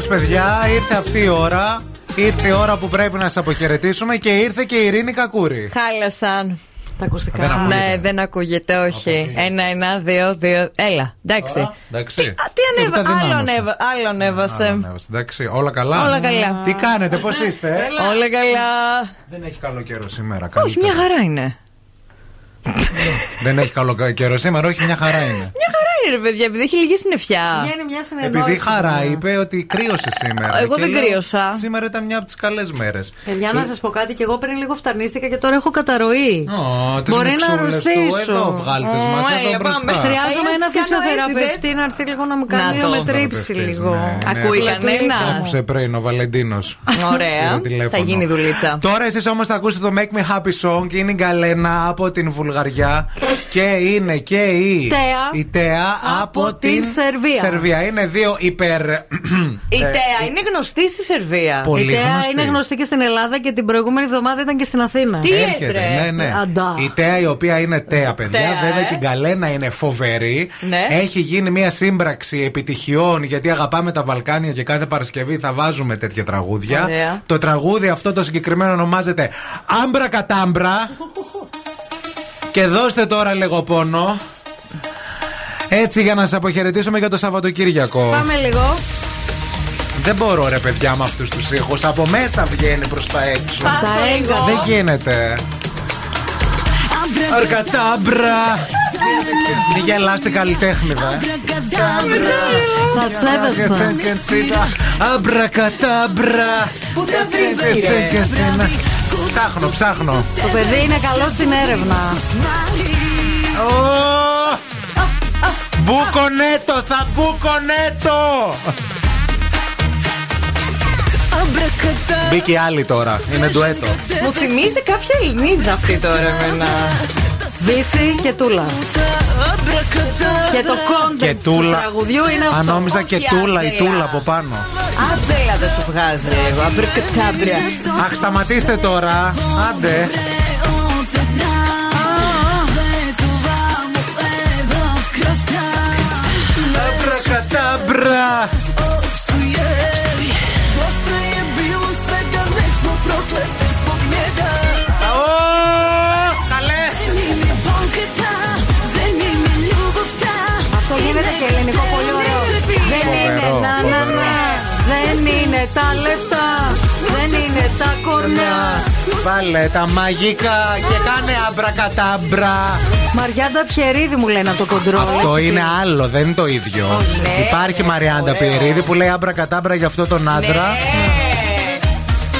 Παιδιά. Ήρθε αυτή η ώρα. Ήρθε η ώρα που πρέπει να σας αποχαιρετήσουμε και ήρθε και η Ειρήνη Κακούρη. Χάλασαν. Τα ακουστικά. Δεν ακούγεται. Ναι, δεν ακούγεται, όχι. Ένα, ένα, δύο, δύο. Έλα, εντάξει. Εντάξει. Α, τι ανέβα, Τίποτα άλλο, δυνάμωσε. ανέβα, άλλο ανέβασε. Άλλο, Εντάξει, όλα καλά. Όλα καλά. Τι κάνετε, πώς είστε, ε; Όλα καλά. Δεν έχει καλό καιρό σήμερα. Όχι, μια χαρά είναι. Δεν έχει καλό καιρό σήμερα, όχι, μια χαρά είναι. Μια χαρά είναι, ρε παιδιά, επειδή έχει λίγη συννεφιά. Βγαίνει μια συνεννόηση. Επειδή χαρά παιδιά. είπε ότι κρύωσε σήμερα. Εγώ Και δεν λέω, κρύωσα. Σήμερα ήταν μια από τις καλές μέρες. Παιδιά, να σας πω κάτι, και εγώ πριν λίγο φτανίστηκα και τώρα έχω καταρροή. Μπορεί να αρρωστήσω. Εδώ βγάλτες μας, Ω, εδώ έλα, μπροστά. πάμε. Χρειάζομαι Ε, ένα ας κάνω φυσιοθεραπευτή έτσι, να έρθει λίγο να μου Να κάνει το. να μετρήψει Θεραπευτής, λίγο. ναι, ναι. Ακούει Λεκτουλίκα κανένα. μου. Άκουσε πριν ο Βαλεντίνος. Ωραία. Θα γίνει δουλίτσα. Τώρα εσείς όμως θα ακούσετε το Make Me Happy Song και είναι η Γκαλένα από την Βουλγαριά και είναι και η Τέα. η Τέα από, την Σερβία. Σερβία. Είναι δύο υπερ. *clears throat* Η ε, Τέα είναι γνωστή στη Σερβία. Πολύ Η Τέα γνωστή. είναι γνωστή και στην Ελλάδα και την προηγούμενη εβδομάδα ήταν και στην Αθήνα. Τι λες, Έρχεται, ρε. ναι, ναι. Αντά. Η Τέα η οποία είναι Τέα, παιδιά. Τέα, Βέβαια ε. και η Γκαλένα είναι φοβερή. Ναι. Έχει γίνει μια σύμπραξη επιτυχιών γιατί αγαπάμε τα Βαλκάνια και κάθε Παρασκευή θα βάζουμε τέτοια τραγούδια. Ωραία. Το τραγούδι αυτό το συγκεκριμένο ονομάζεται Άμπρα Κατάμπρα. *laughs* και δώστε τώρα λίγο πόνο. Έτσι για να σα αποχαιρετήσουμε για το Σαββατοκύριακο. Πάμε λίγο. Δεν μπορώ ρε παιδιά με αυτούς τους ήχους. Από μέσα βγαίνει προς τα έξω. Τα έγκα. Δεν γίνεται. Αρκατάμπρα. Μην γελάστε καλλιτέχνηδα. ε. Θα σέβεσαι. Αμπρακατάμπρα. Πού τα βρήκε, ρε. Ψάχνω, ψάχνω. Το παιδί είναι καλό στην έρευνα. Ω! Μπούκονέτο, θα μπούκονέτο! Μπήκε η άλλη τώρα, είναι ντουέτο. Μου θυμίζει κάποια Ελληνίδα αυτή τώρα εμένα. Δύση και τούλα. Και το Και content του τούλα. τραγουδιού είναι Αν αυτό. νόμιζα και Όχι, τούλα, η Άτζελα. τούλα από πάνω. Άτζελα δεν σου βγάζει εγώ. Αμπρικατάμπρια. Αχ, σταματήστε τώρα. Άντε. Αμπρακατάμπρα. Ω, Καλέ. Αυτό γίνεται και ελληνικό Βάλε τα μαγικά και κάνε αμπρακατάμπρα. Μαριάντα Πιερίδη μου λένε από το κοντρόλ. Αυτό έτσι. είναι άλλο, δεν είναι το ίδιο. ναι, Υπάρχει ναι, Μαριάντα ωραίο. Πιερίδη που λέει αμπρακατάμπρα για αυτό τον άντρα.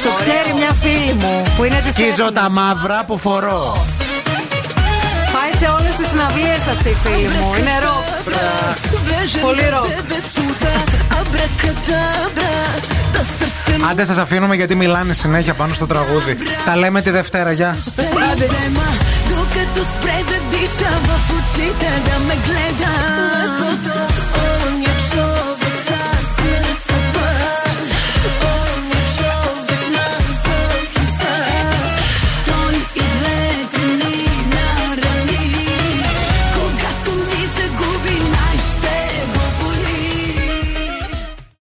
Το ξέρει μια φίλη μου που είναι της Σκίζω τα μαύρα που φορώ. Πάει σε όλες τις συναυλίες αυτή η φίλη μου. Είναι ροκ. Πολύ ροκ. Άντε σας αφήνουμε γιατί μιλάνε συνέχεια πάνω στο τραγούδι. Τα λέμε τη Δευτέρα, γεια. Докато спре да дишам в очите да ме гледа